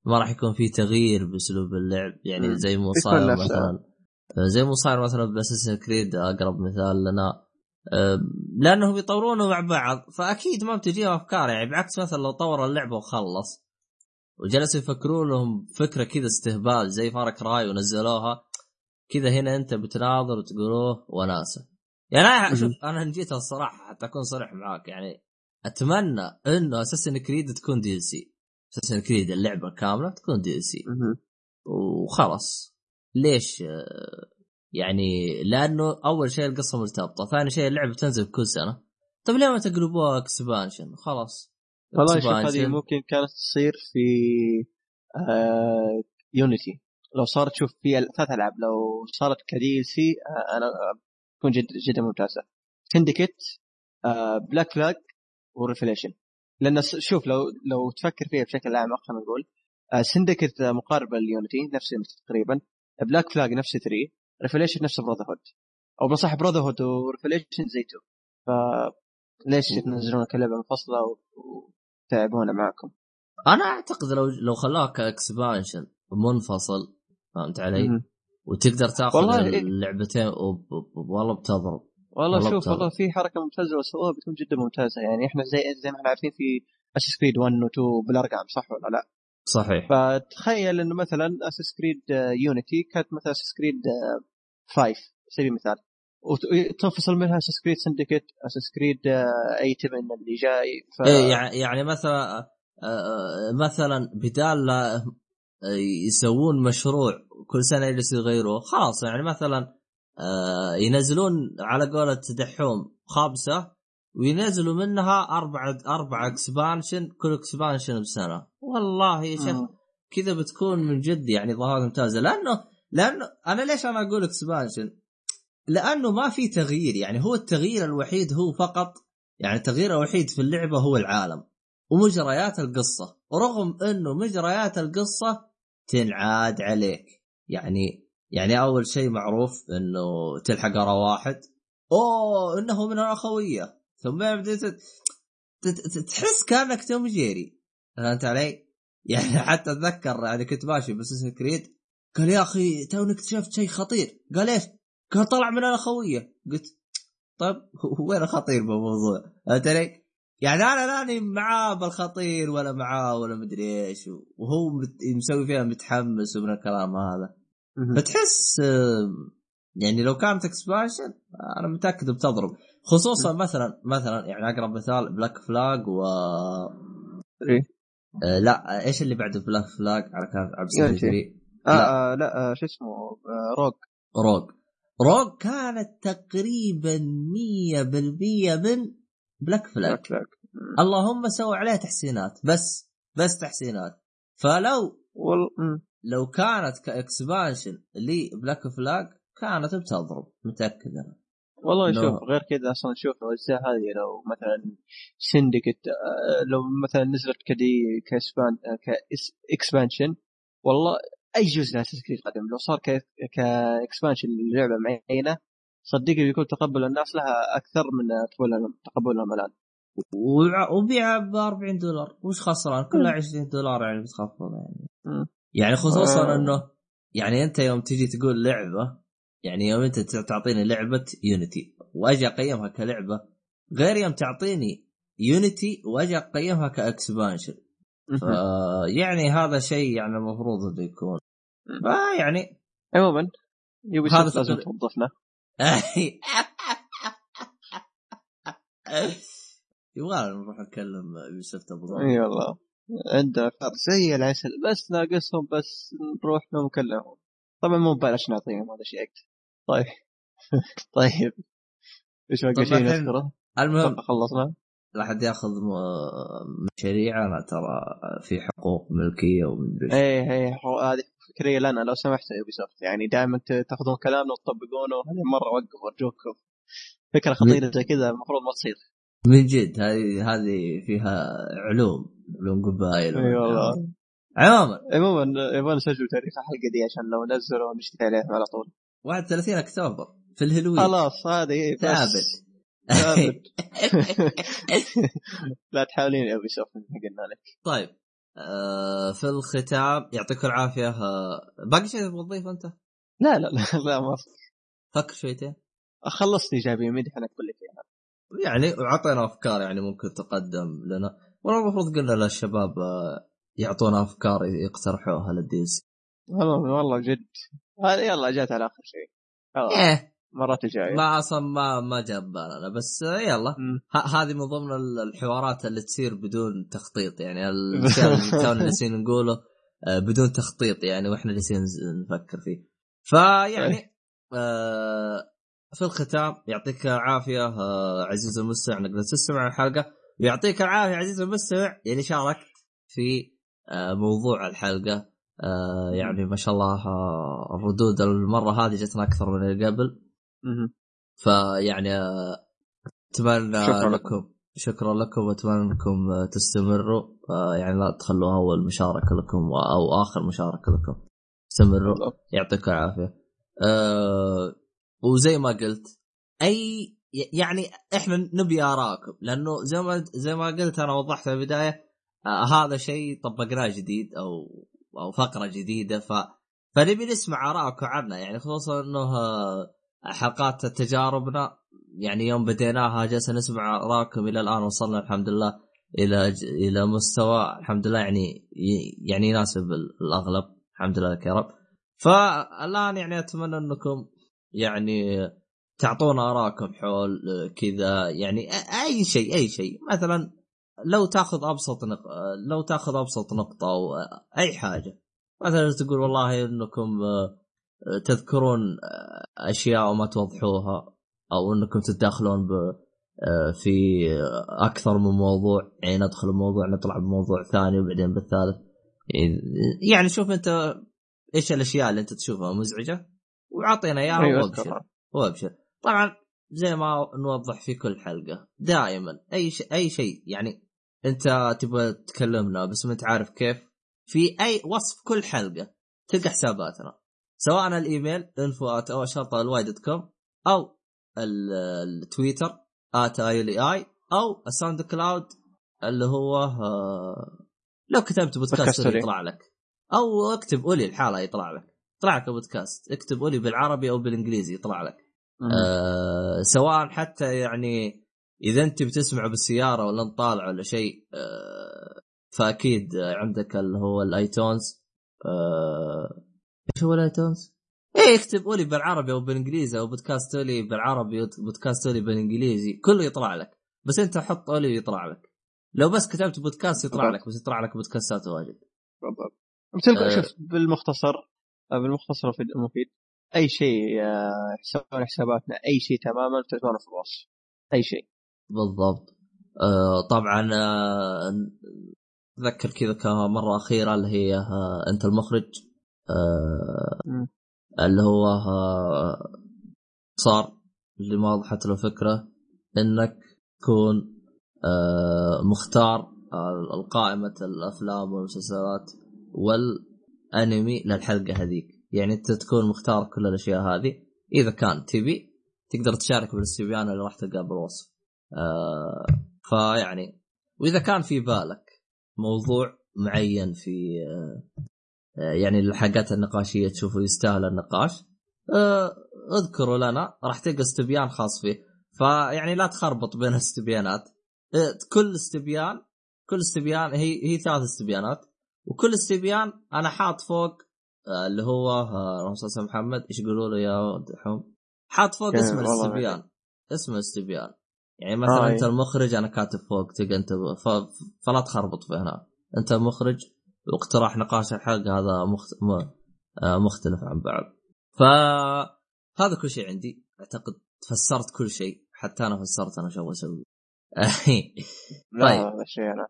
ما راح يكون في تغيير بأسلوب اللعب يعني. زي نفسه. مثلا زي ما صاير مثلا ب Assassin's Creed أقرب مثال لنا أه، لأنهم يطورونه مع بعض فأكيد ما بتجيهم أفكار يعني بعكس مثلا لو طور اللعبة وخلص وجلسوا يفكرون لهم فكرة كذا استهبال زي Far Cry ونزلوها كذا هنا أنت بتناظر وتقولوه وناسة يعني أنا. شوف أنا إن جيت الصراحة حتى أكون صريح معاك يعني أتمنى إنه Assassin's Creed تكون DLC Assassin's Creed اللعبة كاملة تكون DLC. وخلاص ليش؟ آه، يعني لأنه أول شيء القصة مرتبطة ثاني شيء اللعبة تنزل كل سنة. طيب ليه ما تقلبوها expansion خلاص. والله شوف. هذه ممكن كانت تصير في آه Unity لو صارت شوف في ثلاث ألعاب. لو صارت ك DLC آه أنا تكون جدا جدا ممتازة. Syndicate آه Black Flag و Revelations لأن شوف لو لو تفكر فيها بشكل اعمق خلينا نقول آه Syndicate مقاربة لل Unity نفس تقريبا. Black Flag نفس 3 Revelations نفس Brotherhood أو بصح Brotherhood و Revelations زي two ف ليش تنزلون كلعبه منفصلة وتعبونا معكم؟ أنا أعتقد لو لو خلوها ك expansion منفصل فهمت علي؟ مهم. وتقدر تاخذ والله إيه. اللعبتين وب- وب- والله بتضرب والله والله شوف. والله في حركة ممتازة لو سووها بتكون جدا ممتازة يعني إحنا زي زي ما إحنا عارفين في Assassin's Creed 1 و 2 بالارقام صح ولا لا؟ صحيح. فتخيل إنه مثلا Assassin's Creed Unity كانت مثلا Assassin's Creed 5 على سبيل المثال وتنفصل منها Assassin's Creed Syndicate Assassin's Creed اي 7 اللي جاي ف... إيه يعني يعني مثلا آه، آه، مثلا بدال لا آه، يسوون مشروع كل سنة يجلسوا يغيروه خلاص يعني مثلا ينزلون على قولة دحوم خامسة وينزلوا منها أربعة أربعة expansion كل expansion بسنة. والله يا شيخ مم. كذا بتكون من جد يعني ظواهر ممتازة. لأنه لأنه أنا ليش أنا أقول اكسبانشن؟ لأنه ما في تغيير. يعني هو التغيير الوحيد هو فقط يعني التغيير الوحيد في اللعبة هو العالم ومجريات القصة. ورغم إنه مجريات القصة تنعاد عليك. يعني يعني أول شيء معروف إنه تلحق ارى واحد. أوه إنه من الأخوية. ثم بديت تحس كأنك توم جيري فهمت علي؟ يعني حتى أتذكر يعني كنت ماشي ب Assassin's Creed قال يا أخي توني اكتشفت شيء خطير قال إيش؟ قال طلع من الاخويه قلت طيب وين الخطير بالموضوع؟ فهمت علي؟ يعني أنا لاني معاه بالخطير ولا معاه ولا مدري إيش وهو مسوي فيها متحمس ومن الكلام هذا. فتحس يعني لو كانت expansion أنا متأكد بتضرب خصوصا مثلا مثلا يعني أقرب مثال Black Flag و إيه. آه لا إيش اللي بعد Black Flag على كان عبد آه, لا. آه لا آه شو اسمه؟ آه Rogue Rogue Rogue كانت تقريبا 100% من Black Flag اللهم سووا عليها تحسينات. بس بس تحسينات. فلو مم. لو كانت ك expansion ل Black Flag كانت بتضرب. متأكد أنا. والله. شوف غير كذا أصلا شوف الأجزاء هذه لو مثلا Syndicate آه، لو مثلا نزلت كدي ك expan آه، ك expansion والله أي جزء Assassin's Creed قدم لو صار ك- ك expansion للعبه معينة صدقني بيكون تقبل الناس لها أكثر من تقبلهم تقبلهم الآن وبيعها ب 40 دولار وش خسران كلها 20 دولار يعني بتخفض يعني. يعني خصوصا آه. إنه يعني أنت يوم تجي تقول لعبة يعني يوم انت تعطيني لعبة Unity واجي اقيمها كلعبة غير يوم تعطيني Unity واجي اقيمها ك expansion يعني هذا شيء يعني المفروض انه يكون. فيعني عموما Ubisoft لازم توظفنا. يبغى نروح نكلم يوسف ابو ظبي إي والله. عندنا افكار زي العسل بس ناقصهم بس نروح لهم نكلمهم. طبعا مو ببلاش نعطيهم هذا شيء أكثر. طيب. طيب. إيش باقي طب شيء نذكره؟ المهم أتوقع خلصنا. لا حد ياخذ مشاريع أنا ترى في حقوق ملكية ومدري إيه إيه هذه فكرية لنا لو سمحت يا يوبي سوفت يعني دائما تاخذون كلامنا وتطبقونه هذه مرة وقفوا ارجوكم فكرة خطيرة زي كذا المفروض ما تصير. من جد هذه هذه فيها علوم علوم قبائل إي والله. عموما. عموما يبغى نسجل تاريخ الحلقة دي عشان لو نزلوا نشتري عليهم على طول. 31 اكتوبر في الهلوين خلاص هذه ثابت. ثابت. لا تحاولين يا ابي سوف قلنا لك. طيب آه في الختام يعطيكم العافية. آه باقي شيء تضيفه أنت؟ لا لا لا, لا ما. فكر شويتين. خلصت ايجابيه مدح أنا أقول لك إياها. يعني وعطينا أفكار يعني ممكن تقدم لنا. والله المفروض قلنا للشباب آه، يعطونا أفكار يقترحوها للدي سي والله والله جد. هذه يلا جات على اخر شيء. خلاص إيه. المرات الجايه ما أصلا ما ما جاب بالنا بس يلا. هذه من ضمن ال- الحوارات اللي تصير بدون تخطيط يعني الاشياء اللي جالسين نقوله آه، بدون تخطيط يعني وإحنا جالسين نفكر فيه. فيعني آه في الختام يعطيك العافية آه عزيز المستمع إنك تستمع الحلقة ويعطيك العافية عزيز المستمع يعني شاركت في آه موضوع الحلقة. آه يعني ما شاء الله آه الردود المرة هذه جتنا أكثر من اللي قبل. فيعني آه، أتمنى شكراً لكم. شكرا لكم وأتمنى انكم تستمروا. يعني لا تخلوا أول مشاركة لكم أو آخر مشاركة لكم. استمروا. يعطيكم العافية. أه وزي ما قلت أي يعني إحنا نبي آرائكم. لأنه زي ما زي ما قلت أنا وضحت في البداية آه هذا شيء طبقناه جديد أو أو فقرة جديدة ف فنبي نسمع ارائكم عنه يعني خصوصا إنه آه، حلقات تجاربنا يعني يوم بديناها جلسنا نسمع ارائكم إلى الآن وصلنا الحمد لله إلى ج- إلى مستوى الحمد لله يعني يعني يناسب الأغلب. الحمد لله لك يا رب. فالآن يعني أتمنى إنكم يعني تعطونا ارائكم حول كذا يعني أي شيء أي شيء. مثلا لو تاخذ أبسط نق... لو تاخذ أبسط نقطة أو أي حاجة مثلا تقول والله إنكم تذكرون أشياء وما توضحوها أو إنكم تتداخلون ب في أكثر من موضوع يعني ندخل بموضوع نطلع بموضوع ثاني وبعدين بالثالث. يعني شوف أنت إيش الأشياء اللي أنت تشوفها مزعجة؟ وعطينا إياها أيوة، وأبشر. وأبشر. طبعا زي ما نوضح في كل حلقة دائما أي شيء أي شيء يعني انت تبغى تكلمنا بس ما انت عارف كيف. في أي وصف كل حلقة تلقى حساباتنا سواء الإيميل انفو أو شرطه الواي دوت كوم أو ال- التويتر ات اي اي أو الساوند كلاود اللي هو آه لو كتبت بودكاست. يطلع لك. أو اكتب أولي الحالة يطلع لك. يطلع لك بودكاست. اكتب أولي بالعربي أو بالإنجليزي يطلع لك. آه سواء حتى يعني إذا أنت بتسمع بالسيارة ولا طالع ولا شيء آه فأكيد عندك اللي هو ال iTunes آه إيش هو ال iTunes؟ إيه اكتب اولي بالعربي أو بالإنجليزي أو بودكاست اولي بالعربي بودكاست اولي بالإنجليزي كله يطلع لك بس أنت حط اولي ويطلع لك لو بس كتبت بودكاست يطلع بالضبط. لك بس يطلع لك بودكاستات واجد بالضبط بتلقى آه. شوف بالمختصر بالمختصر المفيد أي شيء حسابنا حساباتنا أي شيء تماما تلقونه في الوصف أي شيء بالضبط. آه طبعا آه أتذكر كذا كمره أخيرة اللي هي آه أنت المخرج. آه. اللي هو آه صار اللي ما وضحت له فكرة إنك تكون آه مختار القائمة الأفلام والمسلسلات والأنمي للحلقة هذيك. يعني أنت تكون مختار كل الأشياء هذه. إذا كان تبي تقدر تشارك بالاستبيان اللي راح تلقاه بالوصف. آه فيعني وإذا كان في بالك موضوع معين في آه آه، يعني الحلقات النقاشية تشوفه يستاهل النقاش آه اذكروا لنا راح تلقى استبيان خاص فيه. فيعني لا تخربط بين الاستبيانات آه كل استبيان كل استبيان هي هي ثلاث استبيانات. وكل استبيان أنا حاط فوق اللي هو على محمد إيش يقولوا له يا دحوم؟ حاط فوق اسم الاستبيان. اسم الاستبيان. يعني مثلا آه، أنت إيه. المخرج أنا كاتب فوق تلقى أنت. فلا تخربط في هنا. أنت مخرج واقتراح نقاش الحلقة هذا مخت... م... آه، مختلف عن بعض. ف هذا كل شيء عندي. أعتقد فسرت كل شيء. حتى أنا فسرت أنا شو أسوي؟ لا طيب. هذا الشيء أنا.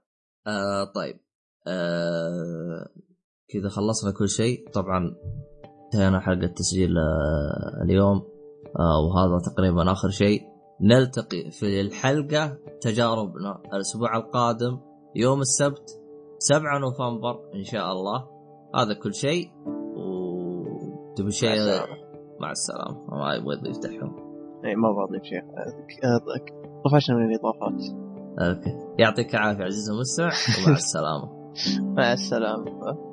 آه طيب. آه كذا خلصنا كل شيء. طبعا انتهينا حلقة تسجيل آه اليوم. آه وهذا تقريبا آخر شيء. نلتقي في الحلقة تجاربنا الأسبوع القادم يوم السبت 7 نوفمبر إن شاء الله. هذا كل شيء وتبي مع شيء. مع السلامة. ما يبغى يضيف دحوم اي ما بضيف شيء طفشنا من الاضافات أوكي. يعطيك العافية عزيزي المستمع ومع السلامة. مع السلامة.